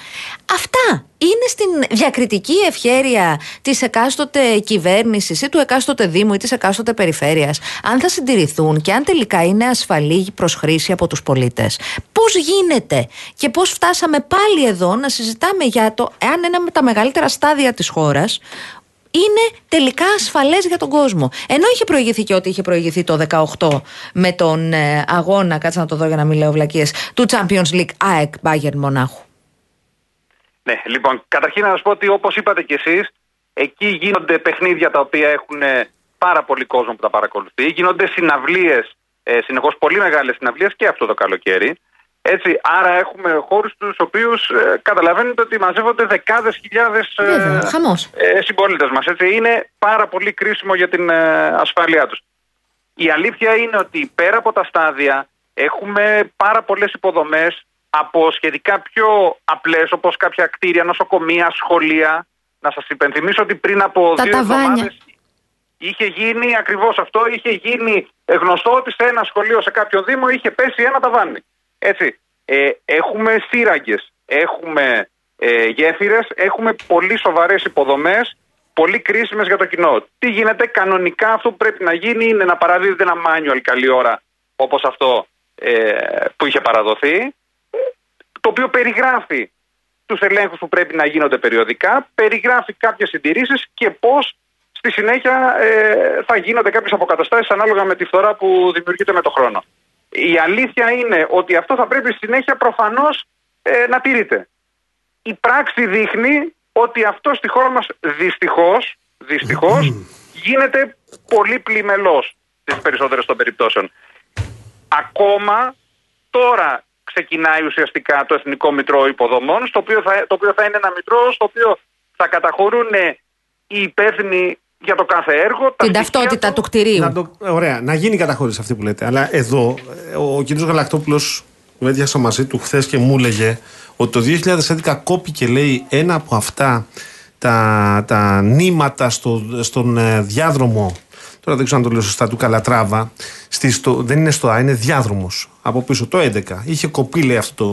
[SPEAKER 3] Αυτά είναι στην διακριτική ευχέρεια της εκάστοτε κυβέρνησης ή του εκάστοτε Δήμου ή της εκάστοτε περιφέρειας. Αν θα συντηρηθούν και αν τελικά είναι ασφαλή προ χρήση από τους πολίτες. Πώς γίνεται και πώς φτάσαμε πάλι εδώ να συζητάμε για το εάν ένα από τα μεγαλύτερα στάδια της χώρας είναι τελικά ασφαλές για τον κόσμο. Ενώ είχε προηγηθεί και ό,τι είχε προηγηθεί το 18 με τον ε, αγώνα, κάτσε να το δω για να μην λέω βλακίες, του Champions League ΑΕΚ Bayern Μονάχου.
[SPEAKER 13] Ναι, λοιπόν, καταρχήν να σας πω ότι όπως είπατε κι εσείς, εκεί γίνονται παιχνίδια τα οποία έχουν ε, πάρα πολύ κόσμο που τα παρακολουθεί. Γίνονται συναυλίες, ε, συνεχώς πολύ μεγάλες συναυλίες και αυτό το καλοκαίρι. Έτσι, άρα έχουμε χώρους του οποίους ε, καταλαβαίνετε ότι μαζεύονται δεκάδες χιλιάδες
[SPEAKER 3] Βέβαια, χαμός.
[SPEAKER 13] ε, συμπολίτες μας. Είναι πάρα πολύ κρίσιμο για την ε, ασφάλειά τους. Η αλήθεια είναι ότι πέρα από τα στάδια έχουμε πάρα πολλές υποδομές από σχετικά πιο απλές όπως κάποια κτίρια, νοσοκομεία, σχολεία. Να σας υπενθυμίσω ότι πριν από
[SPEAKER 3] Τα
[SPEAKER 13] δύο
[SPEAKER 3] ταβάνια.
[SPEAKER 13] εβδομάδες είχε γίνει ακριβώς αυτό. Είχε γίνει γνωστό ότι σε ένα σχολείο, σε κάποιο Δήμο, είχε πέσει ένα ταβάνι. Έτσι. Ε, έχουμε σύραγγε, έχουμε ε, γέφυρες, έχουμε πολύ σοβαρές υποδομές, πολύ κρίσιμες για το κοινό. Τι γίνεται, κανονικά αυτό που πρέπει να γίνει είναι να παραδίδεται ένα manual καλή ώρα, όπως αυτό ε, που είχε παραδοθεί, το οποίο περιγράφει τους ελέγχους που πρέπει να γίνονται περιοδικά, περιγράφει κάποιες συντηρήσεις και πώς στη συνέχεια ε, θα γίνονται κάποιες αποκαταστάσεις ανάλογα με τη φθορά που δημιουργείται με το χρόνο. Η αλήθεια είναι ότι αυτό θα πρέπει στη συνέχεια προφανώς ε, να τηρείται. Η πράξη δείχνει ότι αυτό στη χώρα μας δυστυχώς, δυστυχώς γίνεται πολύ πλημελός στις περισσότερες των περιπτώσεων. Ακόμα τώρα ξεκινάει ουσιαστικά το Εθνικό Μητρό Υποδομών, στο οποίο θα, το οποίο θα είναι ένα μητρό στο οποίο θα καταχωρούν ε, οι υπεύθυνοι για το κάθε έργο. τα
[SPEAKER 3] Την
[SPEAKER 13] στοιχεία
[SPEAKER 3] ταυτότητα του κτηρίου.
[SPEAKER 2] Να το, ωραία, να γίνει η καταχώρηση αυτή που λέτε. Αλλά εδώ ε, ο, κ. Γαλακτόπουλος που έδιασα μαζί του χθες και μου έλεγε ότι το 2011 κόπηκε λέει ένα από αυτά τα, τα νήματα στο, στον ε, διάδρομο. Τώρα δεν ξέρω αν το λέω σωστά του Καλατράβα. Στη, στο, δεν είναι στο Α, είναι διάδρομος. Από πίσω το 11. Είχε κοπεί λέει αυτό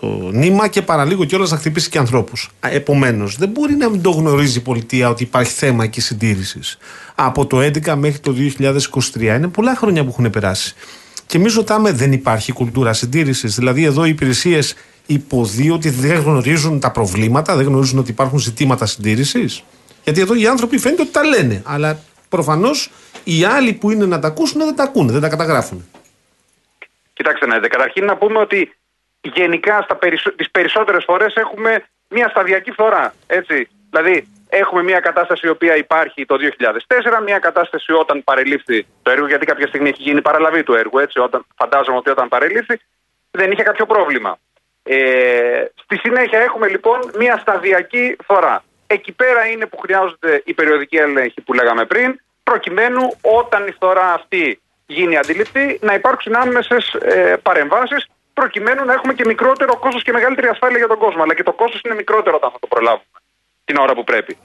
[SPEAKER 2] το, το νήμα και παραλίγο κιόλας να χτυπήσει και ανθρώπους. Επομένως, δεν μπορεί να μην το γνωρίζει η πολιτεία ότι υπάρχει θέμα εκεί συντήρησης. Από το 11 μέχρι το 2023 είναι πολλά χρόνια που έχουν περάσει. Και εμείς ρωτάμε, δεν υπάρχει κουλτούρα συντήρησης. Δηλαδή, εδώ οι υπηρεσίες υποδεί ότι δεν γνωρίζουν τα προβλήματα, δεν γνωρίζουν ότι υπάρχουν ζητήματα συντήρησης. Γιατί εδώ οι άνθρωποι φαίνεται ότι τα λένε. Αλλά προφανώς οι άλλοι που είναι να τα ακούσουν δεν τα ακούνε, δεν τα καταγράφουν.
[SPEAKER 13] Κοιτάξτε να δείτε, καταρχήν να πούμε ότι γενικά στα περισσο... τις περισσότερες φορές έχουμε μια σταδιακή φθορά, έτσι. Δηλαδή έχουμε μια κατάσταση η οποία υπάρχει το 2004, μια κατάσταση όταν παρελήφθη το έργο, γιατί κάποια στιγμή έχει γίνει παραλαβή του έργου, έτσι, όταν, φαντάζομαι ότι όταν παρελήφθη δεν είχε κάποιο πρόβλημα. Ε, στη συνέχεια έχουμε λοιπόν μια σταδιακή φθορά. Εκεί πέρα είναι που χρειάζονται οι περιοδικοί έλεγχοι που λέγαμε πριν, προκειμένου όταν η φθορά αυτή γίνει αντιληπτή να υπάρξουν άμεσες ε, παρεμβάσεις, προκειμένου να έχουμε και μικρότερο κόστος και μεγαλύτερη ασφάλεια για τον κόσμο. Αλλά και το κόστος είναι μικρότερο όταν θα το προλάβουμε την ώρα που πρέπει.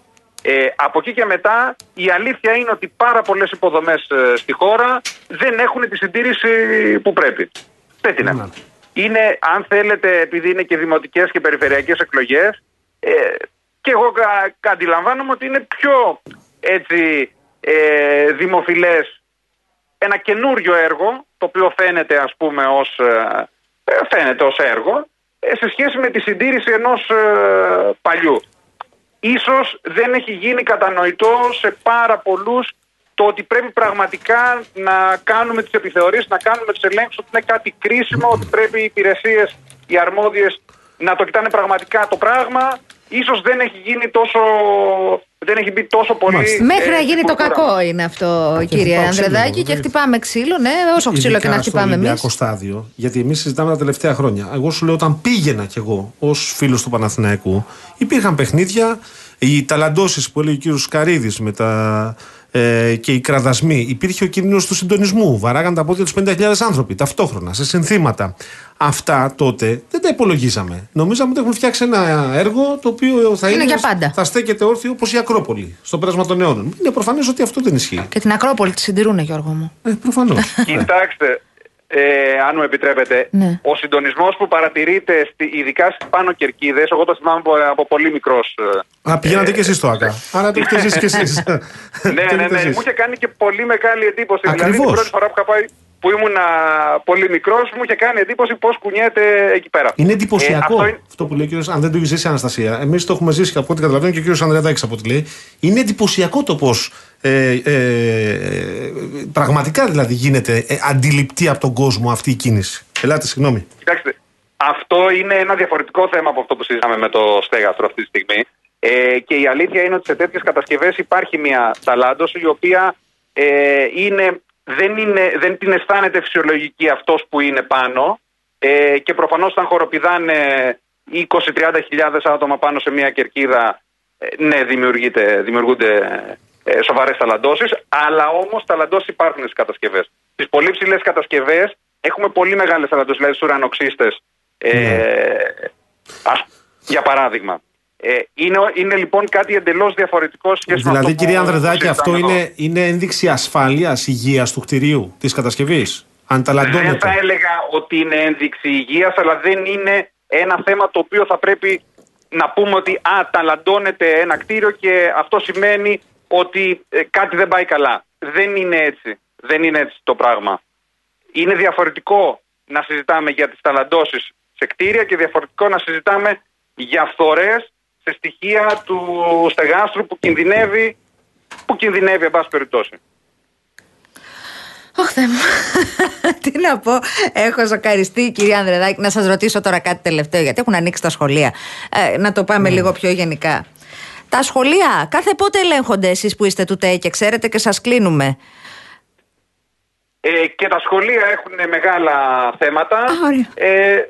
[SPEAKER 13] Ε, από εκεί και μετά η αλήθεια είναι ότι πάρα πολλές υποδομές στη χώρα δεν έχουν τη συντήρηση που πρέπει. Δεν την έχουν. Είναι, αν θέλετε, επειδή είναι και δημοτικές και περιφερειακές εκλογές, ε, και εγώ κα, κα- αντιλαμβάνομαι ότι είναι πιο έτσι, ε, δημοφιλές ένα καινούριο έργο, το οποίο φαίνεται ας πούμε ως, ε, ε, φαίνεται ως έργο, ε, σε σχέση με τη συντήρηση ενός ε, παλιού. Ίσως δεν έχει γίνει κατανοητό σε πάρα πολλούς το ότι πρέπει πραγματικά να κάνουμε τις επιθεωρήσεις, να κάνουμε τις ελέγχους, ότι είναι κάτι κρίσιμο, ότι πρέπει οι υπηρεσίες, οι αρμόδιες να το κοιτάνε πραγματικά το πράγμα. Ίσως δεν έχει γίνει τόσο, δεν έχει μπει τόσο πολύ...
[SPEAKER 3] Μέχρι
[SPEAKER 13] ε,
[SPEAKER 3] να γίνει το
[SPEAKER 13] κουλτούρα.
[SPEAKER 3] κακό είναι αυτό, κύριε
[SPEAKER 2] χτυπάω ξύλο,
[SPEAKER 3] Ανδρεδάκη, και
[SPEAKER 2] δεν-
[SPEAKER 3] χτυπάμε ξύλο, ναι, όσο ξύλο και να
[SPEAKER 2] Ειδικά στο
[SPEAKER 3] χτυπάμε εμείς.
[SPEAKER 2] Ολυμπιακό στάδιο. Γιατί εμείς συζητάμε τα τελευταία χρόνια. Εγώ σου λέω, όταν πήγαινα κι εγώ ως φίλος του Παναθηναϊκού, υπήρχαν παιχνίδια. Οι ταλαντώσεις που έλεγε ο κύριος Καρίδης με τα. Ε, και οι κραδασμοί. Υπήρχε ο κίνδυνος του συντονισμού. Βαράγαν τα πόδια τους 50.000 άνθρωποι ταυτόχρονα σε συνθήματα. Αυτά τότε δεν τα υπολογίζαμε. Νομίζαμε ότι έχουν φτιάξει ένα έργο το οποίο θα
[SPEAKER 3] Είναι
[SPEAKER 2] είναι,
[SPEAKER 3] για πάντα.
[SPEAKER 2] θα στέκεται όρθιο όπως η Ακρόπολη στο πέρασμα των αιώνων. Είναι προφανές ότι αυτό δεν ισχύει.
[SPEAKER 3] Και την Ακρόπολη τη συντηρούν, Γιώργο μου.
[SPEAKER 2] Ε, προφανώς.
[SPEAKER 13] Κοιτάξτε, ε, αν μου επιτρέπετε,
[SPEAKER 3] Ναι.
[SPEAKER 13] ο συντονισμός που παρατηρείται στη, ειδικά στις πάνω κερκίδες, εγώ το θυμάμαι από, από πολύ μικρός.
[SPEAKER 2] Α, πηγαίνατε κι εσείς το ΑΚΑ. Άρα το έχετε ζήσει κι εσείς.
[SPEAKER 13] ναι, ναι, ναι. Μου είχε κάνει και πολύ μεγάλη εντύπωση. Δηλαδή,
[SPEAKER 2] Ακριβώς.
[SPEAKER 13] την πρώτη φορά που είχα πάει που ήμουν πολύ μικρός, μου είχε κάνει εντύπωση πώς κουνιέται εκεί πέρα.
[SPEAKER 2] Είναι
[SPEAKER 13] Ε,
[SPEAKER 2] εντυπωσιακό
[SPEAKER 13] αυτό είναι-
[SPEAKER 2] αυτό που λέει ο κύριος, αν δεν το έχεις ζήσει η Αναστασία. Εμείς το έχουμε ζήσει από ό,τι καταλαβαίνω και ο κύριος Ανδρεαδάκη από ό,τι λέει. Είναι εντυπωσιακό το πώς ε, ε, πραγματικά δηλαδή γίνεται ε, αντιληπτή από τον κόσμο αυτή η κίνηση. Ελάτε, συγγνώμη.
[SPEAKER 13] Κοιτάξτε, αυτό είναι ένα διαφορετικό θέμα από αυτό που συζητάμε με το στέγαστρο αυτή τη στιγμή. Ε, και η αλήθεια είναι ότι σε τέτοιες κατασκευές υπάρχει μια ταλάντωση η οποία ε, είναι, δεν, είναι, δεν την αισθάνεται φυσιολογική αυτός που είναι πάνω. ε, και προφανώς όταν χοροπηδάνε 20-30 χιλιάδες άτομα πάνω σε μια κερκίδα ε, ναι δημιουργείται, δημιουργούνται ε, σοβαρές ταλαντώσεις αλλά όμως ταλαντώσεις υπάρχουν στις κατασκευές. Στις πολύ ψηλές κατασκευές έχουμε πολύ μεγάλες ταλαντώσεις, δηλαδή στους ουρανοξύστες ε, ας, για παράδειγμα. Ε, είναι, είναι λοιπόν κάτι εντελώς διαφορετικό σχέση με
[SPEAKER 2] Δηλαδή,
[SPEAKER 13] αυτό που-
[SPEAKER 2] κυρία
[SPEAKER 13] που
[SPEAKER 2] Ανδρεδάκη,
[SPEAKER 13] συζητάμε
[SPEAKER 2] αυτό
[SPEAKER 13] εδώ.
[SPEAKER 2] είναι, είναι ένδειξη ασφάλειας, υγείας του κτηρίου, της κατασκευής. Αν
[SPEAKER 13] Δεν
[SPEAKER 2] ταλαντώνεται.
[SPEAKER 13] θα έλεγα ότι είναι ένδειξη υγείας, αλλά δεν είναι ένα θέμα το οποίο θα πρέπει να πούμε ότι α, ταλαντώνεται ένα κτίριο και αυτό σημαίνει ότι ε, κάτι δεν πάει καλά. Δεν είναι έτσι. Δεν είναι έτσι το πράγμα. Είναι διαφορετικό να συζητάμε για τις ταλαντώσεις σε κτίρια και διαφορετικό να συζητάμε για φθορές σε στοιχεία του στεγάστρου που κινδυνεύει, που κινδυνεύει εν πάση περιπτώσει.
[SPEAKER 3] Αχ, Θεέ μου. Τι να πω. Έχω ζοκαριστεί, κυρία Ανδρεδάκη. Να σας ρωτήσω τώρα κάτι τελευταίο, γιατί έχουν ανοίξει τα σχολεία. Ε, να το πάμε λίγο πιο γενικά. Τα σχολεία, κάθε πότε ελέγχονται εσείς που είστε του ΤΕ και ξέρετε και σας κλείνουμε;
[SPEAKER 13] Ε, και τα σχολεία έχουν μεγάλα θέματα. Ε,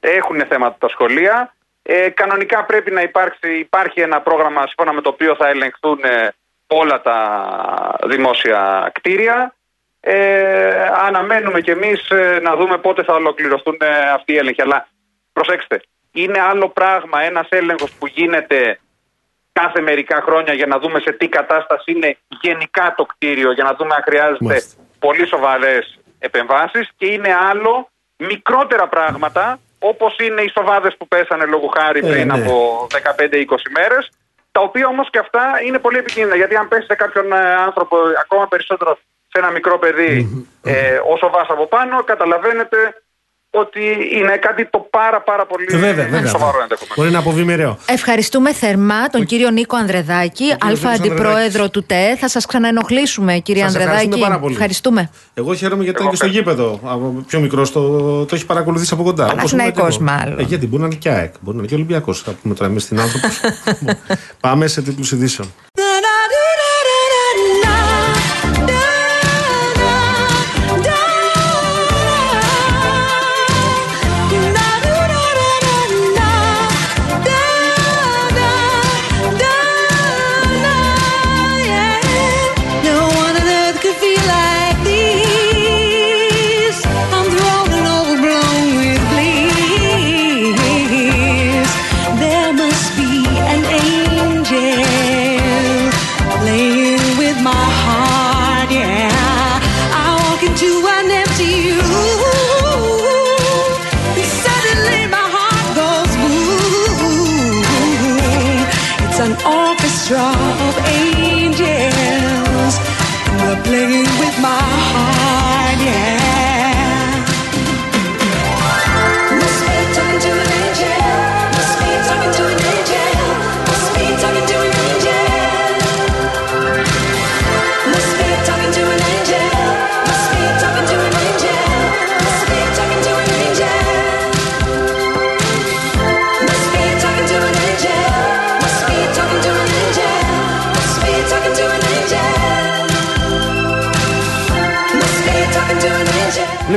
[SPEAKER 13] έχουν θέματα τα σχολεία. Ε, κανονικά πρέπει να υπάρξει, υπάρχει ένα πρόγραμμα σύμφωνα με το οποίο θα ελεγχθούν ε, όλα τα δημόσια κτίρια. Ε, αναμένουμε κι εμείς ε, να δούμε πότε θα ολοκληρωθούν ε, αυτοί οι έλεγχοι. Αλλά προσέξτε, είναι άλλο πράγμα ένας έλεγχος που γίνεται κάθε μερικά χρόνια για να δούμε σε τι κατάσταση είναι γενικά το κτίριο, για να δούμε αν χρειάζεται
[SPEAKER 2] Μάλιστα.
[SPEAKER 13] πολύ σοβαρές επεμβάσεις και είναι άλλο μικρότερα πράγματα όπως είναι οι σοβάδες που πέσανε λόγω χάρη
[SPEAKER 2] Ε,
[SPEAKER 13] πριν
[SPEAKER 2] ναι.
[SPEAKER 13] από 15-20 μέρες τα οποία όμως και αυτά είναι πολύ επικίνδυνα γιατί αν πέσει σε κάποιον ε, άνθρωπο ακόμα περισσότερο σε ένα μικρό παιδί ε, ο σοβάς από πάνω καταλαβαίνετε ότι είναι κάτι το πάρα πάρα πολύ
[SPEAKER 2] Ε, βέβαια, βέβαια.
[SPEAKER 13] σοβαρό ενδεχομένως.
[SPEAKER 2] Μπορεί να αποβεί μοιραίο.
[SPEAKER 3] Ευχαριστούμε θερμά τον κύριο Νίκο Ανδρεδάκη,
[SPEAKER 2] κύριος
[SPEAKER 3] Αλφα
[SPEAKER 2] Νίκος
[SPEAKER 3] Αντιπρόεδρο
[SPEAKER 2] Ανδρεδάκης.
[SPEAKER 3] του ΤΕ. Θα σας ξαναενοχλήσουμε, κύριε
[SPEAKER 2] Σας ευχαριστούμε
[SPEAKER 3] Ανδρεδάκη.
[SPEAKER 2] πάρα πολύ.
[SPEAKER 3] Ευχαριστούμε.
[SPEAKER 2] Εγώ χαίρομαι γιατί ήταν και στο γήπεδο. Από πιο μικρό το, το έχει παρακολουθήσει από κοντά. Όπως
[SPEAKER 3] Παναθηναϊκός
[SPEAKER 2] ήμουν και εγώ.
[SPEAKER 3] μάλλον.
[SPEAKER 2] Ε, γιατί μπορεί να είναι και ΑΕΚ, μπορεί να είναι και Ολυμπιακός. Θα πούμε τώρα εμείς την άνθρωπος. Πάμε σε τίτλους ειδήσεων.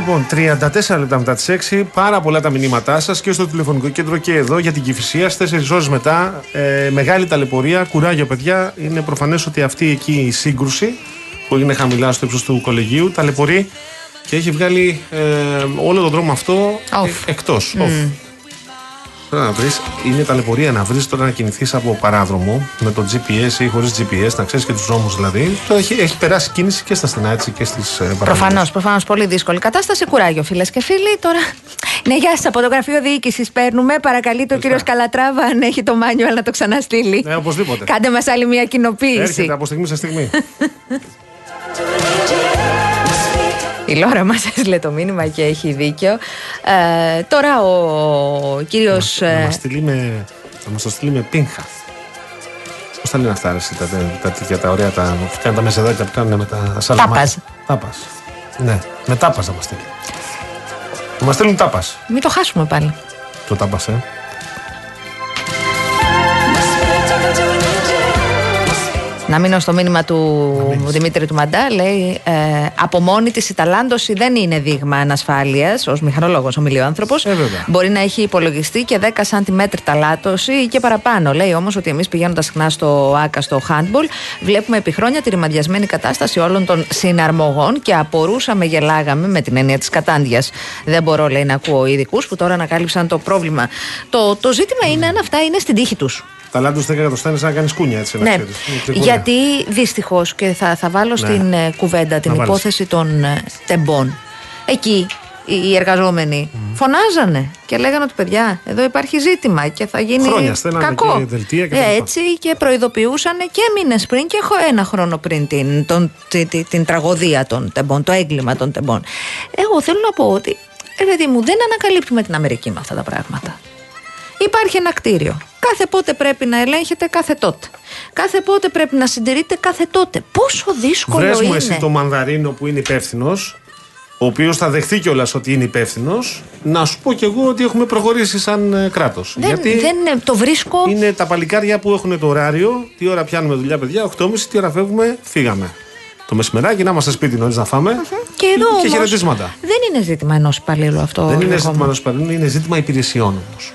[SPEAKER 2] Λοιπόν, 34 λεπτά μετά τις 6, πάρα πολλά τα μηνύματά σας και στο τηλεφωνικό κέντρο και εδώ για την Κυφυσίας. 4 ώρες μετά, ε, μεγάλη ταλαιπωρία, κουράγιο παιδιά. Είναι προφανές ότι αυτή εκεί η σύγκρουση που έγινε χαμηλά στο ύψος του κολεγίου ταλαιπωρεί και έχει βγάλει ε, όλο τον δρόμο αυτό
[SPEAKER 3] Off.
[SPEAKER 2] ε, εκτό. Τώρα να βρεις, είναι ταλαιπωρία να βρεις τώρα να κινηθείς από παράδρομο με το GPS ή χωρίς GPS, να ξέρεις και τους δρόμους δηλαδή. Το έχει, έχει περάσει κίνηση και στα στενά έτσι και στις ε,
[SPEAKER 3] Προφανώς, προφανώς. Πολύ δύσκολη κατάσταση. Κουράγιο, φίλες και φίλοι. Τώρα. Ναι, γεια σας. Από το γραφείο διοίκησης παίρνουμε. Παρακαλείται ο κύριο Καλατράβα, αν έχει το μάνιουαλ, να το ξαναστείλει.
[SPEAKER 2] Ναι, οπωσδήποτε.
[SPEAKER 3] Κάντε μας άλλη μια κοινοποίηση.
[SPEAKER 2] Έρχεται από στιγμή σε στιγμή.
[SPEAKER 3] Η Λόρα μας έστειλε το μήνυμα και έχει δίκιο. Ε, τώρα ο κύριος.
[SPEAKER 2] να μας στείλει με, να μας το στείλει με πίνχα. Πώς τα λένε αυτά, ρε, εσύ, τα, τα, τέτοια, τα ωραία, τα, που κάνουν τα μεσεδάκια που κάνουν με τα σαλαμάκια.
[SPEAKER 3] Τάπας.
[SPEAKER 2] Τάπας. Ναι, με τάπας να μας στείλει. Να μας στείλουν τάπας.
[SPEAKER 3] Μην το χάσουμε πάλι.
[SPEAKER 2] Το τάπας, ε.
[SPEAKER 3] Να μείνω στο μήνυμα του Δημήτρη του Μαντά. Λέει: ε, Από μόνη τη η ταλάντωση δεν είναι δείγμα ανασφάλειας. Ω μηχανολόγος, ο μιλιοάνθρωπο.
[SPEAKER 2] βέβαια.
[SPEAKER 3] Μπορεί να έχει υπολογιστεί και 10 cm ταλάτωση ή και παραπάνω. Λέει όμως ότι εμείς πηγαίνοντας συχνά στο ΑΚΑ, στο handball, βλέπουμε επί χρόνια τη ρημαδιασμένη κατάσταση όλων των συναρμογών και απορούσαμε, γελάγαμε με την έννοια της κατάντιας. Δεν μπορώ, λέει, να ακούω ειδικούς που τώρα ανακάλυψαν το πρόβλημα. Το, το ζήτημα είναι αν αυτά είναι στην τύχη τους.
[SPEAKER 2] Ταλάντου 10 εκατοστά σαν να κάνεις κούνια έτσι. να
[SPEAKER 3] Ναι,
[SPEAKER 2] ξέρεις. Είναι τρικούνια.
[SPEAKER 3] γιατί δυστυχώς και θα, θα βάλω
[SPEAKER 2] Ναι.
[SPEAKER 3] στην ε, κουβέντα την
[SPEAKER 2] Να βάλεις.
[SPEAKER 3] υπόθεση των ε, τεμπών. Εκεί οι, οι εργαζόμενοι φωνάζανε και λέγανε ότι παιδιά, εδώ υπάρχει ζήτημα και θα γίνει
[SPEAKER 2] Χρόνια στέλνανε
[SPEAKER 3] κακό.
[SPEAKER 2] και δελτία και
[SPEAKER 3] Ε,
[SPEAKER 2] τα λοιπά.
[SPEAKER 3] έτσι και προειδοποιούσαν και μήνες πριν και έχω ένα χρόνο πριν την, τον, τη- τη- την τραγωδία των τεμπών, το έγκλημα των τεμπών. Εγώ θέλω να πω ότι, ρε παιδί μου, δεν ανακαλύπτουμε την Αμερική με αυτά τα πράγματα. Υπάρχει ένα κτίριο. Κάθε πότε πρέπει να ελέγχεται κάθε τότε. Κάθε πότε πρέπει να συντηρείται κάθε τότε. Πόσο δύσκολο
[SPEAKER 2] Βρες μου
[SPEAKER 3] είναι.
[SPEAKER 2] εσύ το μανδαρίνο που είναι υπεύθυνος, ο οποίος θα δεχθεί κιόλας ότι είναι υπεύθυνος, να σου πω κι εγώ ότι έχουμε προχωρήσει σαν κράτος.
[SPEAKER 3] Δεν, δεν είναι- το βρίσκω.
[SPEAKER 2] είναι τα παλικάρια που έχουν το ωράριο, τι ώρα πιάνουμε δουλειά, παιδιά, 8.30, τι ώρα φεύγουμε, φύγαμε. Το μεσημεράκι να είμαστε σπίτι νωρίς να φάμε.
[SPEAKER 3] Και εδώ
[SPEAKER 2] και
[SPEAKER 3] όμως
[SPEAKER 2] χαιρετίσματα.
[SPEAKER 3] Δεν είναι ζήτημα ενός υπαλλήλου αυτό.
[SPEAKER 2] Δεν είναι
[SPEAKER 3] Γιώργο
[SPEAKER 2] ζήτημα
[SPEAKER 3] μου.
[SPEAKER 2] ενός υπαλλήλου, είναι ζήτημα υπηρεσιών όμως.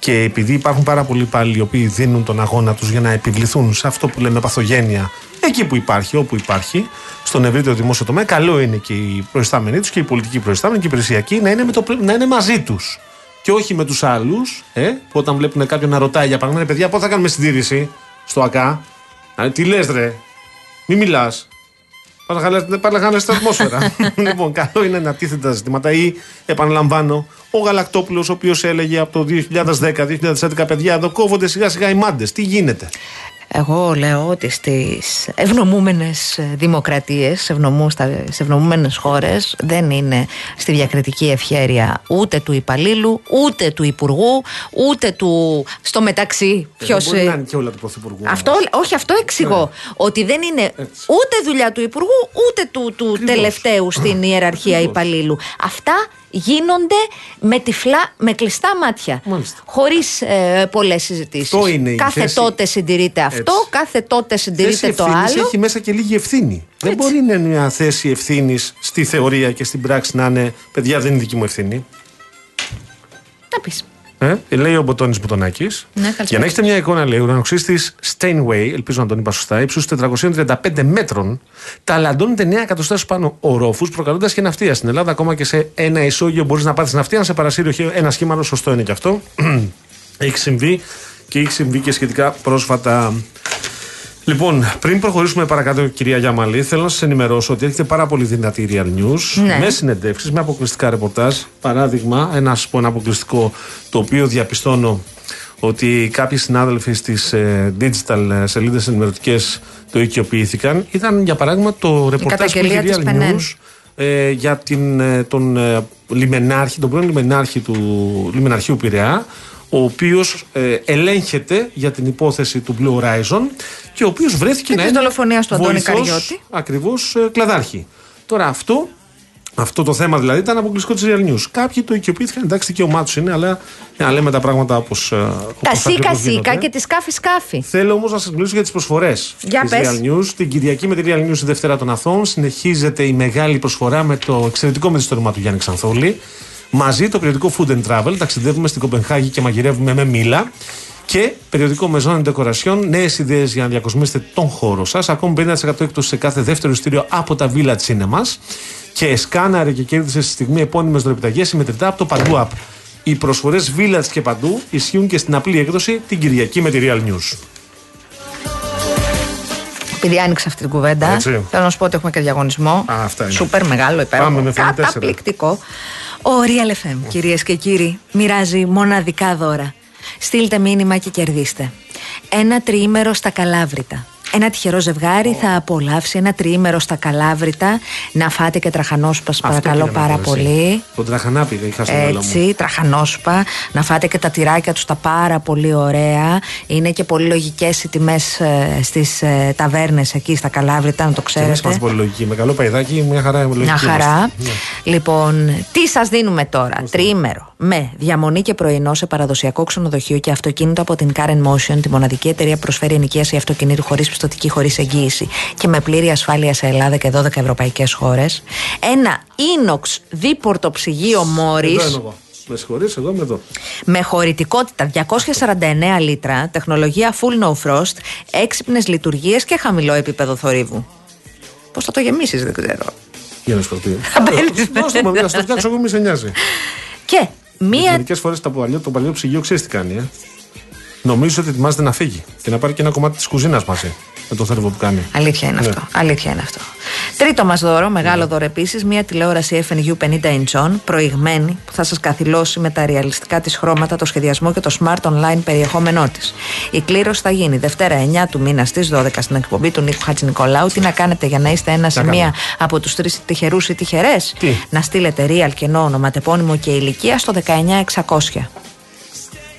[SPEAKER 2] Και επειδή υπάρχουν πάρα πολλοί υπάλληλοι οι οποίοι δίνουν τον αγώνα τους για να επιβληθούν σε αυτό που λέμε παθογένεια, εκεί που υπάρχει, όπου υπάρχει, στον ευρύτερο δημόσιο τομέα, καλό είναι και οι προϊστάμενοι τους και οι πολιτικοί προϊστάμενοι και οι υπηρεσιακοί να είναι, με το, να είναι μαζί τους. Και όχι με τους άλλους, ε, που όταν βλέπουν κάποιον να ρωτάει για παράδειγμα, «Ρε παιδιά, πότε θα κάνουμε συντήρηση στο ΑΚΑ. «Α, τι λες, ρε, μη μιλάς. Πάνε να χάνεσαι την ατμόσφαιρα. λοιπόν, καλό είναι να τίθεται τα ζητήματα. Ή, επαναλαμβάνω, ο Γαλακτόπουλος, ο οποίος έλεγε από το 2010-2011, παιδιά, εδώ κόβονται σιγά σιγά οι μάντες. Τι γίνεται;
[SPEAKER 3] Εγώ λέω ότι στις ευνομούμενες δημοκρατίες, σε ευνομού- στα- σε ευνομούμενες χώρες δεν είναι στη διακριτική ευχέρεια ούτε του υπαλλήλου, ούτε του υπουργού, ούτε του στο μεταξύ ποιος...
[SPEAKER 2] Δεν μπορεί
[SPEAKER 3] ε,
[SPEAKER 2] να είναι και όλα του Πρωθυπουργού.
[SPEAKER 3] Αυτό, όχι, αυτό εξηγώ. Ότι δεν είναι ούτε δουλειά του Υπουργού, ούτε του, του τελευταίου στην ιεραρχία υπαλλήλου. Αυτά γίνονται με τυφλά, με κλειστά μάτια. Χωρίς ε, πολλές συζητήσεις.
[SPEAKER 2] Αυτό είναι η
[SPEAKER 3] Κάθε
[SPEAKER 2] θέση-
[SPEAKER 3] τότε συντηρείται αυτό,
[SPEAKER 2] Έτσι.
[SPEAKER 3] κάθε τότε συντηρείται
[SPEAKER 2] θέση
[SPEAKER 3] το
[SPEAKER 2] ευθύνης
[SPEAKER 3] άλλο.
[SPEAKER 2] έχει μέσα και λίγη ευθύνη. Δεν μπορεί να είναι μια θέση ευθύνης στη θεωρία και στην πράξη να είναι παιδιά, δεν είναι δική μου ευθύνη.
[SPEAKER 3] Να πεις.
[SPEAKER 2] Ε, λέει ο Μποτόνη Μπουτονάκη.
[SPEAKER 3] Ναι, καλησπέρα.
[SPEAKER 2] Για να έχετε μια εικόνα, λέει, ο ουρανοξύστης Steinway, ελπίζω να τον είπα σωστά, ύψους 435 μέτρων, ταλαντώνεται 9 εκατοστά πάνω ορόφους, προκαλώντας και ναυτία. Στην Ελλάδα, ακόμα και σε ένα ισόγειο μπορείς να πάθεις ναυτία, να σε παρασύρει ο- ένα σχήμα, σωστό είναι και αυτό. έχει συμβεί και έχει συμβεί και σχετικά πρόσφατα. Λοιπόν, πριν προχωρήσουμε παρακάτω, κυρία Γιαμαλή, θέλω να σας ενημερώσω ότι έχετε πάρα πολύ δυνατή Real News
[SPEAKER 3] Ναι.
[SPEAKER 2] με συνεντεύξεις, με αποκλειστικά ρεπορτάζ. Παράδειγμα, ένα, ας πω, ένα αποκλειστικό το οποίο διαπιστώνω ότι κάποιοι συνάδελφοι στις digital σελίδες ενημερωτικές το οικειοποιήθηκαν. Ήταν, για παράδειγμα, το ρεπορτάζ που
[SPEAKER 3] καταγγελία
[SPEAKER 2] είχε
[SPEAKER 3] της
[SPEAKER 2] Real
[SPEAKER 3] Πενέν.
[SPEAKER 2] News ε, για την, ε, τον ε, λιμενάρχη, τον πρώην λιμενάρχη του λιμεναρχείου Πειραιά, ο οποίος ε, ελέγχεται για την υπόθεση του Blue Horizon και ο οποίος βρέθηκε
[SPEAKER 3] Και
[SPEAKER 2] να
[SPEAKER 3] της
[SPEAKER 2] είναι
[SPEAKER 3] δολοφονίας του Αντώνη
[SPEAKER 2] βοηθός,
[SPEAKER 3] Καριώτη.
[SPEAKER 2] Ακριβώς ε, κλαδάρχη. Τώρα αυτό, αυτό το θέμα δηλαδή ήταν αποκλειστικό της Real News. Κάποιοι το οικειοποιήθηκαν, εντάξει, δικαίωμά τους είναι, αλλά για να λέμε τα πράγματα όπως.
[SPEAKER 3] Τα σίκα σίκα και τη σκάφη σκάφη.
[SPEAKER 2] Θέλω όμως να σας μιλήσω για τις προσφορές
[SPEAKER 3] Για
[SPEAKER 2] της
[SPEAKER 3] πες.
[SPEAKER 2] Real News. Την Κυριακή με τη Real News, η Δευτέρα των Αθών, συνεχίζεται η μεγάλη προσφορά με το εξαιρετικό μυθιστόρημα του Γιάννη Ξανθόλη. Μαζί το περιοδικό Food and Travel. Ταξιδεύουμε στην Κοπενχάγη και μαγειρεύουμε με μήλα. Και περιοδικό Maison Decoration, νέες ιδέες για να διακοσμήσετε τον χώρο σας. Ακόμη 50% έκπτωση σε κάθε δεύτερο ειστήριο από τα Villa Cinemas. Και σκάναρε και κέρδισε στη στιγμή επώνυμες δωρεπιταγές συμμετρητά από το Παντού App. Οι προσφορές Village και παντού ισχύουν και στην απλή έκδοση την Κυριακή με τη Real News.
[SPEAKER 3] Επειδή άνοιξε αυτή την κουβέντα,
[SPEAKER 2] Έτσι.
[SPEAKER 3] θέλω να σου πω ότι έχουμε και διαγωνισμό.
[SPEAKER 2] αυτά είναι.
[SPEAKER 3] Σούπερ μεγάλο, υπέροχο.
[SPEAKER 2] Πάμε με φωνή τέσσερα.
[SPEAKER 3] Καταπληκτικό. Ο Real FM, κυρίες και κύριοι, μοιράζει μοναδικά δώρα. Στείλτε μήνυμα και κερδίστε. Ένα τριήμερο στα Καλάβρητα. Ένα τυχερό ζευγάρι θα απολαύσει ένα τριήμερο στα Καλάβρητα. Να φάτε και τραχανόσπας, σας παρακαλώ
[SPEAKER 2] πήγα να
[SPEAKER 3] πάρα
[SPEAKER 2] πω, εσύ.
[SPEAKER 3] πολύ.
[SPEAKER 2] Τον τραχανά πήγα, είχα στο μυαλό μου.
[SPEAKER 3] Έτσι, τραχανόσπα. Να φάτε και τα τυράκια τους τα πάρα πολύ ωραία. Είναι και πολύ λογικές οι τιμές στις ε, ταβέρνες εκεί στα Καλάβρητα, να το
[SPEAKER 2] Και εμείς
[SPEAKER 3] ξέρετε.
[SPEAKER 2] είμαστε πολύ λογικοί. Με καλό παϊδάκι, μια χαρά είμαι
[SPEAKER 3] Μια
[SPEAKER 2] λογική
[SPEAKER 3] χαρά.
[SPEAKER 2] είμαστε. Ναι.
[SPEAKER 3] Λοιπόν, τι σας δίνουμε τώρα; Τριήμερο με διαμονή και πρωινό σε παραδοσιακό ξενοδοχείο και αυτοκίνητο από την Karen Motion, τη μοναδική εταιρεία που προσφέρει ενοικίαση αυτοκινήτου χωρίς πιστοποιητικό ρευστοτική χωρίς εγγύηση και με πλήρη ασφάλεια σε Ελλάδα και 12 ευρωπαϊκές χώρες. Ένα ίνοξ δίπορτο ψυγείο Μόρις.
[SPEAKER 2] Εδώ είμαι εγώ. Με συγχωρείς, εγώ είμαι εδώ.
[SPEAKER 3] Με χωρητικότητα 249 λίτρα, τεχνολογία full no frost, έξυπνες λειτουργίες και χαμηλό επίπεδο θορύβου. Πώς θα το γεμίσεις δεν ξέρω.
[SPEAKER 2] Για να σου πω τι.
[SPEAKER 3] Θα μπαίνεις
[SPEAKER 2] Δώστε μου, να στο φτιάξω εγώ, μη σε νοιάζει.
[SPEAKER 3] Και μία
[SPEAKER 2] Μερικέ φορές το παλιό, το παλιό ψυγείο ξέρεις τι κάνει, ε. Νομίζω ότι ετοιμάζεται να φύγει και να πάρει και ένα κομμάτι της κουζίνας μαζί με το θόρυβο που κάνει.
[SPEAKER 3] Αλήθεια είναι
[SPEAKER 2] Ναι.
[SPEAKER 3] αυτό. Αλήθεια είναι αυτό. Τρίτο μας δώρο, μεγάλο δώρο επίσης, μια τηλεόραση FNU 50 inch προηγμένη, που θα σας καθυλώσει με τα ρεαλιστικά της χρώματα, το σχεδιασμό και το smart online περιεχόμενό της. Η κλήρωση θα γίνει Δευτέρα 9 του μήνα στις 12 στην εκπομπή του Νίκου Χατζηνικολάου. Τι να κάνετε για να είστε ένας ή
[SPEAKER 2] κάνω.
[SPEAKER 3] μία από τους τρεις τυχερούς ή τυχερές;
[SPEAKER 2] Τι;
[SPEAKER 3] Να στείλετε real κενό ονοματεπώνυμο και ηλικία στο 19600.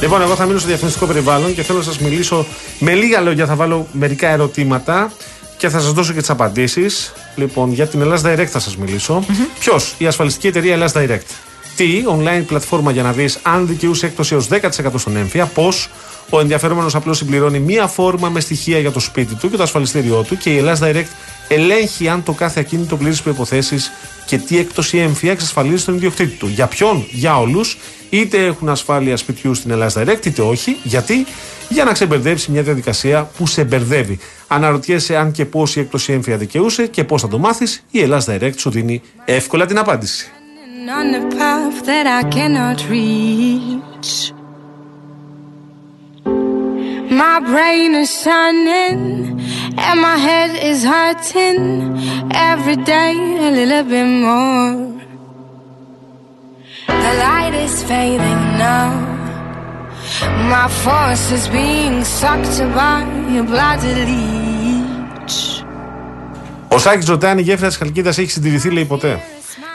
[SPEAKER 2] Λοιπόν, εγώ θα μείνω στο διαφημιστικό περιβάλλον και θέλω να σας μιλήσω με λίγα λόγια. Θα βάλω μερικά ερωτήματα και θα σας δώσω και τις απαντήσεις. Λοιπόν, για την Ελλάδα Direct θα σας μιλήσω. Ποιος, η ασφαλιστική εταιρεία Ελλάδα Direct. Τι, online πλατφόρμα για να δεις αν δικαιούσε έκπτωση έως 10% στον έμφυα. Πώς, ο ενδιαφερόμενος απλώς συμπληρώνει μία φόρμα με στοιχεία για το σπίτι του και το ασφαλιστήριό του και η Ελλάδα Direct ελέγχει αν το κάθε ακίνητο πλήρεις προποθέσει και τι έκπτωση έμφυα εξασφαλίζει στον ιδιοκτήτη του. Για ποιον, για όλους, είτε έχουν ασφάλεια σπιτιού στην Ελλάδα Direct, είτε όχι. Γιατί, για να ξεμπερδέψει μια διαδικασία που σε μπερδεύει. Αναρωτιέσαι αν και πώς η έκπτωση έμφυα δικαιούσε και πώς θα το μάθεις, η Ελλάδα Direct σου δίνει εύκολα την απάντηση.
[SPEAKER 4] On a path that I cannot reach. My brain is shining and my head is hurting every day a little bit more. The light is fading now. My force is being sucked by a bloody leech.
[SPEAKER 2] Ο Σάκη ρωτάει αν η γέφυρα τη Χαλκίδα έχει συντηρηθεί, λέει ποτέ.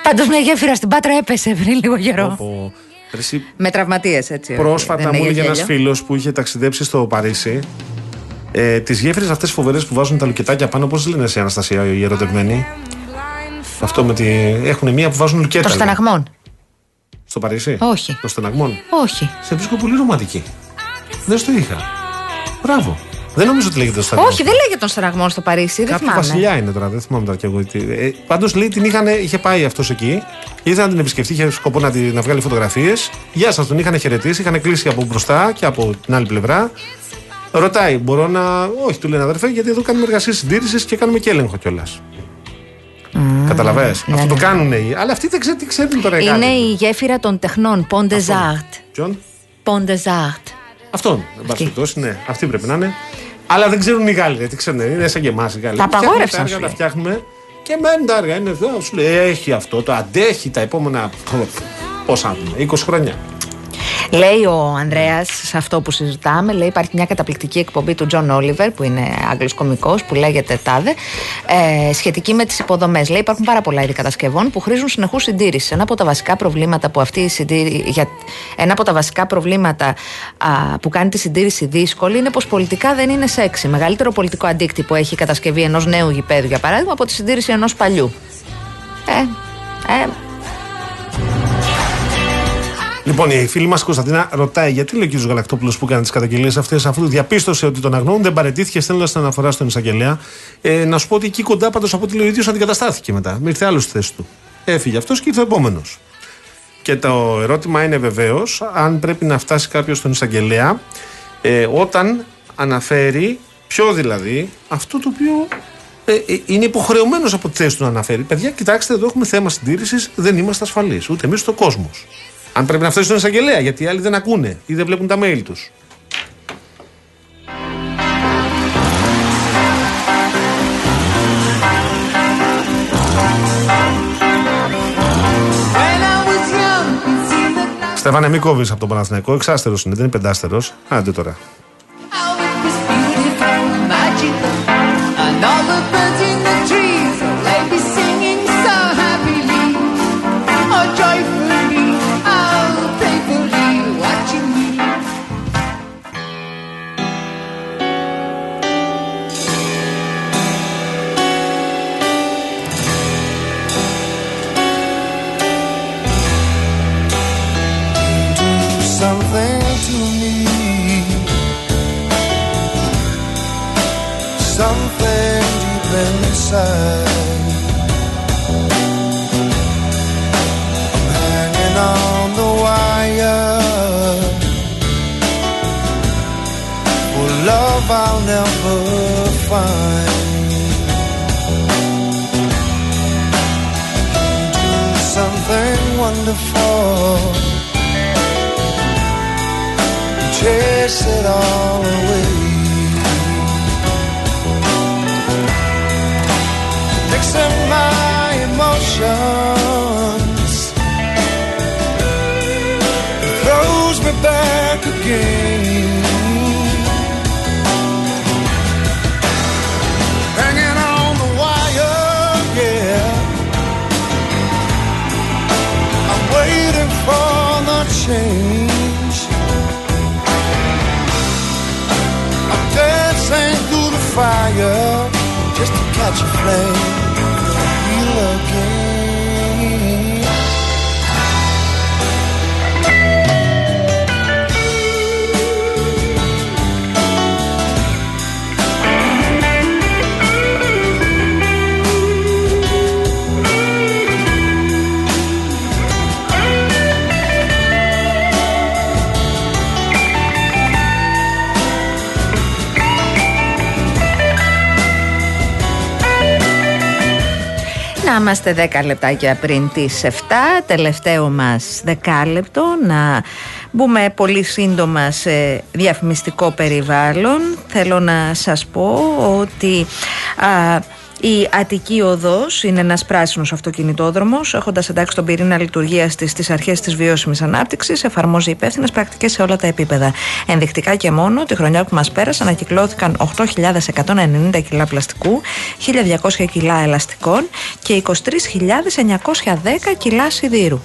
[SPEAKER 3] Πάντως μια γέφυρα στην Πάτρα έπεσε πριν λίγο καιρό.
[SPEAKER 2] Από... Εσύ,
[SPEAKER 3] Με τραυματίες, έτσι.
[SPEAKER 2] Πρόσφατα
[SPEAKER 3] δεν
[SPEAKER 2] μου
[SPEAKER 3] είναι
[SPEAKER 2] έλεγε ένας
[SPEAKER 3] γέλιο.
[SPEAKER 2] φίλος που είχε ταξιδέψει στο Παρίσι. Ε, τις γέφυρες αυτές φοβερές που βάζουν τα λουκετάκια πάνω, πώς λένε σε Αναστασία οι ερωτευμένοι; Αυτό με τη. Έχουν μία που βάζουν λουκέτα.
[SPEAKER 3] Το
[SPEAKER 2] λέει.
[SPEAKER 3] στεναγμών.
[SPEAKER 2] Στο Παρίσι;
[SPEAKER 3] Όχι.
[SPEAKER 2] Το στεναγμών.
[SPEAKER 3] Όχι.
[SPEAKER 2] Σε βρίσκω πολύ ρομαντική. Δεν στο είχα. Μπράβο. Δεν νομίζω ότι λέγεται το στεναγμό.
[SPEAKER 3] Όχι, δεν λέγεται τον στεναγμό στο Παρίσι. Δεν
[SPEAKER 2] Κάποιο
[SPEAKER 3] θυμάμαι.
[SPEAKER 2] βασιλιά είναι τώρα, δεν θυμάμαι τώρα κι εγώ. τι- Ε, Πάντως λέει την είχαν, είχε πάει αυτός εκεί, ήθελε να την επισκεφτεί, είχε σκοπό να, την, να βγάλει φωτογραφίες. Γεια σας, τον είχαν χαιρετήσει, είχαν κλείσει από μπροστά και από την άλλη πλευρά. Ρωτάει, μπορώ να. Όχι, του λένε αδερφέ, γιατί εδώ κάνουμε εργασία συντήρησης και κάνουμε και έλεγχο κιόλας. Καταλαβαίνεις. Αυτό
[SPEAKER 3] ναι,
[SPEAKER 2] το
[SPEAKER 3] ναι.
[SPEAKER 2] κάνουν οι. Αλλά αυτοί δεν ξέρουν τι ξέρουν τώρα οι
[SPEAKER 3] Είναι
[SPEAKER 2] Γάλλοι.
[SPEAKER 3] η γέφυρα των τεχνών. Pont des Arts.
[SPEAKER 2] Ποιον;
[SPEAKER 3] Pont des Arts.
[SPEAKER 2] Αυτόν. Εν πάση περιπτώσει, ναι, αυτή πρέπει να είναι. Αλλά δεν ξέρουν οι Γάλλοι, ρε, τι ξέρουν, είναι σαν και εμάς οι Γάλλοι.
[SPEAKER 3] Τα απαγόρευσαν,
[SPEAKER 2] Φτιάχνουμε
[SPEAKER 3] σου
[SPEAKER 2] Τα έργα, τα
[SPEAKER 3] λέει.
[SPEAKER 2] φτιάχνουμε και μένουν τα έργα. Είναι εδώ, σου λέει, έχει αυτό, το αντέχει τα επόμενα. Πόσα, 20 χρόνια.
[SPEAKER 3] Λέει ο Ανδρέας, σε αυτό που συζητάμε, λέει υπάρχει μια καταπληκτική εκπομπή του Τζον Όλιβερ, που είναι Άγγλος κωμικό, που λέγεται Τάδε, ε, σχετική με τις υποδομές. Λέει υπάρχουν πάρα πολλά είδη κατασκευών που χρήζουν συνεχούς συντήρησης. Ένα από τα βασικά προβλήματα που αυτή η συντήρη, για, ένα από τα βασικά προβλήματα α, που κάνει τη συντήρηση δύσκολη είναι πως πολιτικά δεν είναι σεξι. Μεγαλύτερο πολιτικό αντίκτυπο έχει η κατασκευή ενός νέου γηπέδου, για παράδειγμα, από τη συντήρηση ενός παλιού. Ε, ε,
[SPEAKER 2] Λοιπόν, η φίλη μας Κωνσταντίνα ρωτάει γιατί λέει ο κ. Γαλακτόπουλος που έκανε τις καταγγελίες αυτές, αφού διαπίστωσε ότι τον αγνοούν, δεν παρετήθηκε, στέλνοντα την αναφορά στον εισαγγελέα. Ε, να σου πω ότι εκεί κοντά πάντως από ό,τι λέει ο ίδιος αντικαταστάθηκε μετά. Με ήρθε άλλος στη θέση του. Έφυγε αυτός και ήρθε ο επόμενος. Και το ερώτημα είναι βεβαίως αν πρέπει να φτάσει κάποιος στον εισαγγελέα ε, όταν αναφέρει, ποιο δηλαδή, αυτό το οποίο ε, ε, είναι υποχρεωμένος από τη θέση του να αναφέρει. Παιδιά, κοιτάξτε, εδώ έχουμε θέμα συντήρησης, δεν είμαστε ασφαλείς. Ούτε εμείς ούτε ο κόσμος. Αν πρέπει να φτάσει στον εισαγγελέα, γιατί οι άλλοι δεν ακούνε ή δεν βλέπουν τα mail τους. Στέφανε, μην κόβεις από τον Παναθηναϊκό. Εξάστερος είναι, δεν είναι πεντάστερος. Άντε τώρα.
[SPEAKER 14] Inside. Hanging on the wire for love I'll never find. Do something wonderful. Chase it all away. Mixing my emotions throws me back again. Hanging on the wire, yeah. I'm waiting for the change. I'm dancing through the fire just to catch a flame.
[SPEAKER 3] Είμαστε 10 λεπτάκια πριν τις 7, τελευταίο μας δεκάλεπτο, να μπούμε πολύ σύντομα σε διαφημιστικό περιβάλλον. Θέλω να σας πω ότι α, η Αττική Οδός είναι ένας πράσινος αυτοκινητόδρομος, έχοντας εντάξει τον πυρήνα λειτουργίας της στις αρχές της βιώσιμης ανάπτυξης, εφαρμόζει υπεύθυνες πρακτικές σε όλα τα επίπεδα. Ενδεικτικά και μόνο, τη χρονιά που μας πέρασε ανακυκλώθηκαν 8.190 κιλά πλαστικού, 1.200 κιλά ελαστικών και 23.910 κιλά σιδήρου.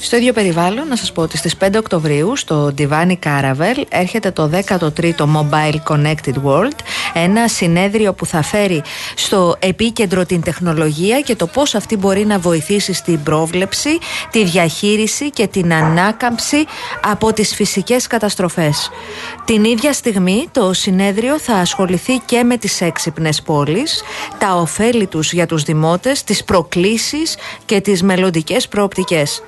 [SPEAKER 3] Στο ίδιο περιβάλλον, να σας πω ότι στις 5 Οκτωβρίου στο Divani Caravel έρχεται το 13ο Mobile Connected World, ένα συνέδριο που θα φέρει στο επίκεντρο την τεχνολογία και το πώς αυτή μπορεί να βοηθήσει στην πρόβλεψη, τη διαχείριση και την ανάκαμψη από τις φυσικές καταστροφές. Την ίδια στιγμή το συνέδριο θα ασχοληθεί και με τις έξυπνες πόλεις, τα ωφέλη τους για τους δημότες, τις προκλήσεις και τις μελλοντικές προοπτικές.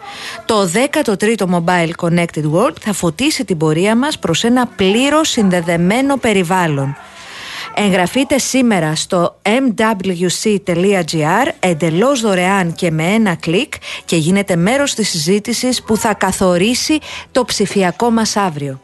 [SPEAKER 3] Το 13ο Mobile Connected World θα φωτίσει την πορεία μας προς ένα πλήρως συνδεδεμένο περιβάλλον. Εγγραφείτε σήμερα στο mwc.gr εντελώς δωρεάν και με ένα κλικ και γίνετε μέρος της συζήτησης που θα καθορίσει το ψηφιακό μας αύριο.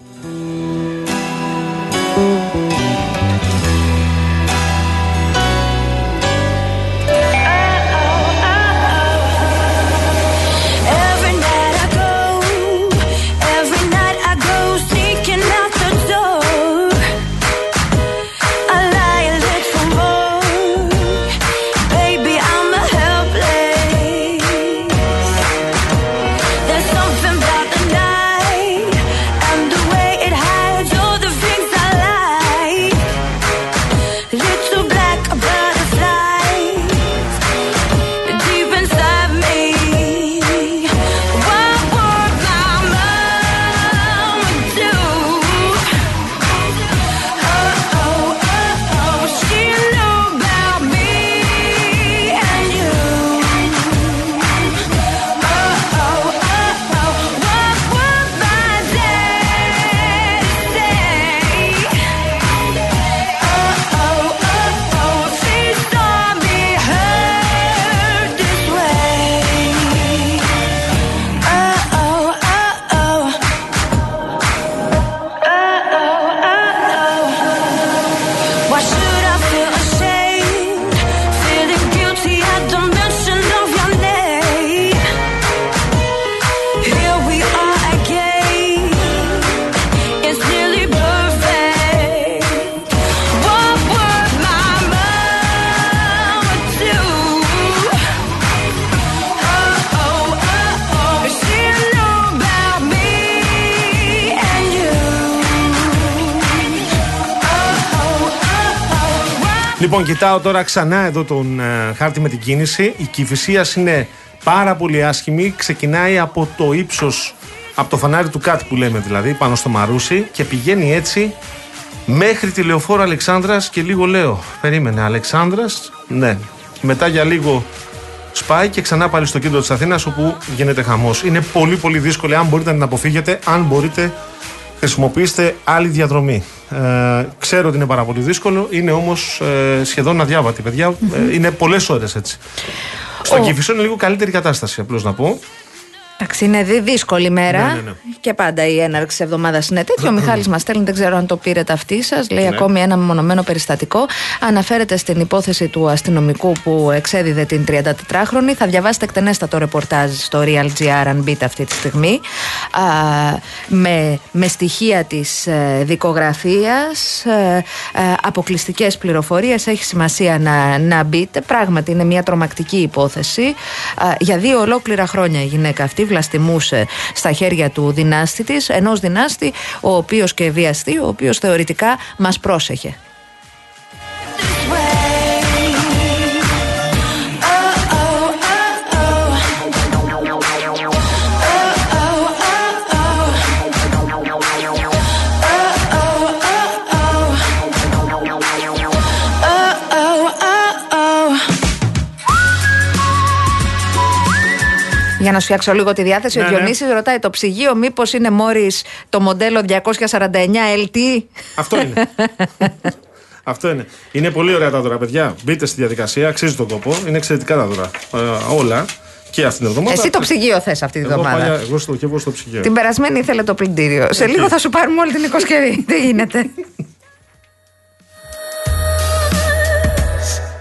[SPEAKER 2] Λοιπόν, κοιτάω τώρα ξανά εδώ τον ε, χάρτη με την κίνηση. Η κυφυσίας είναι πάρα πολύ άσχημη. Ξεκινάει από το ύψος από το φανάρι του κάτι που λέμε δηλαδή, πάνω στο Μαρούσι και πηγαίνει έτσι μέχρι τη λεωφόρο Αλεξάνδρας και λίγο λέω, περίμενε, Αλεξάνδρας, ναι. Μετά για λίγο σπάει και ξανά πάλι στο κέντρο της Αθήνας όπου γίνεται χαμός. Είναι πολύ πολύ δύσκολο, αν μπορείτε να την αποφύγετε, αν μπορείτε χρησιμοποιήστε άλλη διαδρομή. Ε, ξέρω ότι είναι πάρα πολύ δύσκολο, είναι όμως ε, σχεδόν αδιάβατη, παιδιά. Ε, είναι πολλές ώρες έτσι. Στο
[SPEAKER 3] Ο-
[SPEAKER 2] Κηφισό είναι λίγο καλύτερη κατάσταση, απλώς να πω.
[SPEAKER 3] Εντάξει, είναι δι- δύσκολη μέρα.
[SPEAKER 2] Ναι, ναι, ναι.
[SPEAKER 3] Και πάντα η έναρξη εβδομάδας είναι τέτοιο. Ο Μιχάλης μας στέλνει, δεν ξέρω αν το πήρετε αυτοί σας. Λέει
[SPEAKER 2] Ναι.
[SPEAKER 3] ακόμη ένα μεμονωμένο περιστατικό. Αναφέρεται στην υπόθεση του αστυνομικού που εξέδιδε την 34χρονη. Θα διαβάσετε εκτενέστατο ρεπορτάζ στο Real GR, αν μπείτε αυτή τη στιγμή. Α, με, με στοιχεία της ε, δικογραφίας, ε, ε, αποκλειστικές πληροφορίες. Έχει σημασία να, να μπείτε. Πράγματι, είναι μια τρομακτική υπόθεση. Α, για δύο ολόκληρα χρόνια η γυναίκα αυτή βλαστημούσε στα χέρια του δυνάστη της, ενός δυνάστη, ο οποίος και βιαστή, ο οποίος θεωρητικά μας πρόσεχε. Για να σου φτιάξω λίγο τη διάθεση,
[SPEAKER 2] Ναι,
[SPEAKER 3] ο
[SPEAKER 2] ναι.
[SPEAKER 3] Διονύσης ρωτάει το ψυγείο μήπως είναι μόρις το μοντέλο 249 LT.
[SPEAKER 2] Αυτό είναι. Αυτό είναι. Είναι πολύ ωραία τα δώρα, παιδιά. Μπείτε στη διαδικασία, αξίζει τον κόπο. Είναι εξαιρετικά τα δώρα. Ε, όλα. Και αυτήν την εβδομάδα.
[SPEAKER 3] Εσύ το ψυγείο θες αυτή τη
[SPEAKER 2] Εγώ,
[SPEAKER 3] βδομάδα;
[SPEAKER 2] παλιά, εγώ στο, και εγώ στο ψυγείο.
[SPEAKER 3] Την περασμένη ήθελε το πλυντήριο. Σε λίγο θα σου πάρουμε όλη την οικοσκευή. Δεν γίνεται;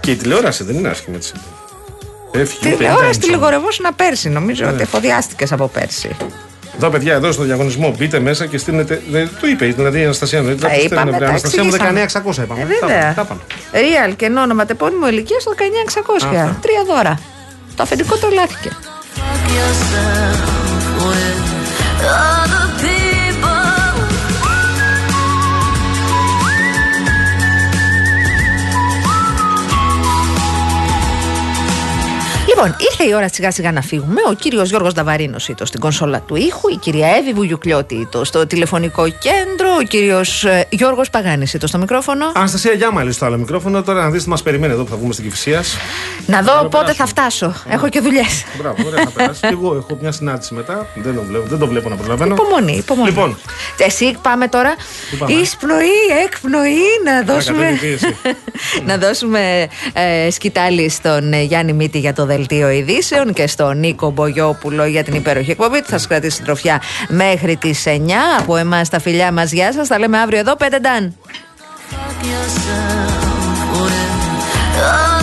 [SPEAKER 2] Και η τηλεόραση δεν είναι άσχημη έτσι. Έφυγε.
[SPEAKER 3] Τηλεόραση τηλεγορευόσουν πέρσι. Νομίζω
[SPEAKER 2] Ναι.
[SPEAKER 3] ότι εφοδιάστηκες από πέρσι.
[SPEAKER 2] Εδώ, παιδιά, εδώ στο διαγωνισμό μπείτε μέσα και στείλετε. Δεν, το είπε δηλαδή η Αναστασία. Δεν
[SPEAKER 3] Τα είπαμε, τα
[SPEAKER 2] Αναστασία μου
[SPEAKER 3] εξηγήσαμε.
[SPEAKER 2] 19600 είπαμε.
[SPEAKER 3] Ε,
[SPEAKER 2] Τα
[SPEAKER 3] βέβαια.
[SPEAKER 2] είπαμε, τα είπαμε.
[SPEAKER 3] Real και όνομα τεπώνυμο ηλικίας στο 19600.
[SPEAKER 2] Αχα.
[SPEAKER 3] Τρία δώρα. Το αφεντικό τρελάθηκε. Λοιπόν, ήρθε η ώρα σιγά σιγά να φύγουμε. Ο κύριος Γιώργος Νταβαρίνος ήταν στην κονσόλα του ήχου, η κυρία Εύη Βουγιουκλιώτη ήταν στο τηλεφωνικό κέντρο, ο κύριος Γιώργος Παγάνης ήταν στο μικρόφωνο.
[SPEAKER 2] Αναστασία Γιάμαλη στο άλλο μικρόφωνο. Τώρα να δεις τι μας περιμένει εδώ που θα βγούμε στην Κυφυσίας.
[SPEAKER 3] Να δω πότε θα φτάσω. Έχω και δουλειές.
[SPEAKER 2] Μπράβο, ωραία, θα περάσεις. Και εγώ έχω μια συνάντηση μετά. Δεν το βλέπω, δεν το βλέπω να προλαβαίνω.
[SPEAKER 3] Υπομονή, υπομονή.
[SPEAKER 2] Λοιπόν,
[SPEAKER 3] Εσύ πάμε τώρα.
[SPEAKER 2] Πού πάμε;
[SPEAKER 3] Εισπνοή, εκπνοή, να δώσουμε.
[SPEAKER 2] κατέβει πίεση.
[SPEAKER 3] να δώσουμε ε, σκητάλη στον ε, Γιάννη Μίτη για το δελτίο ειδήσεων και στον Νίκο Μπογιόπουλο για την υπέροχη εκπομπή που θα σας κρατήσει τροφιά μέχρι τις 9. Από εμάς τα φιλιά μας, γεια σας. Τα λέμε αύριο εδώ, 5 Νταν.
[SPEAKER 4] yourself with.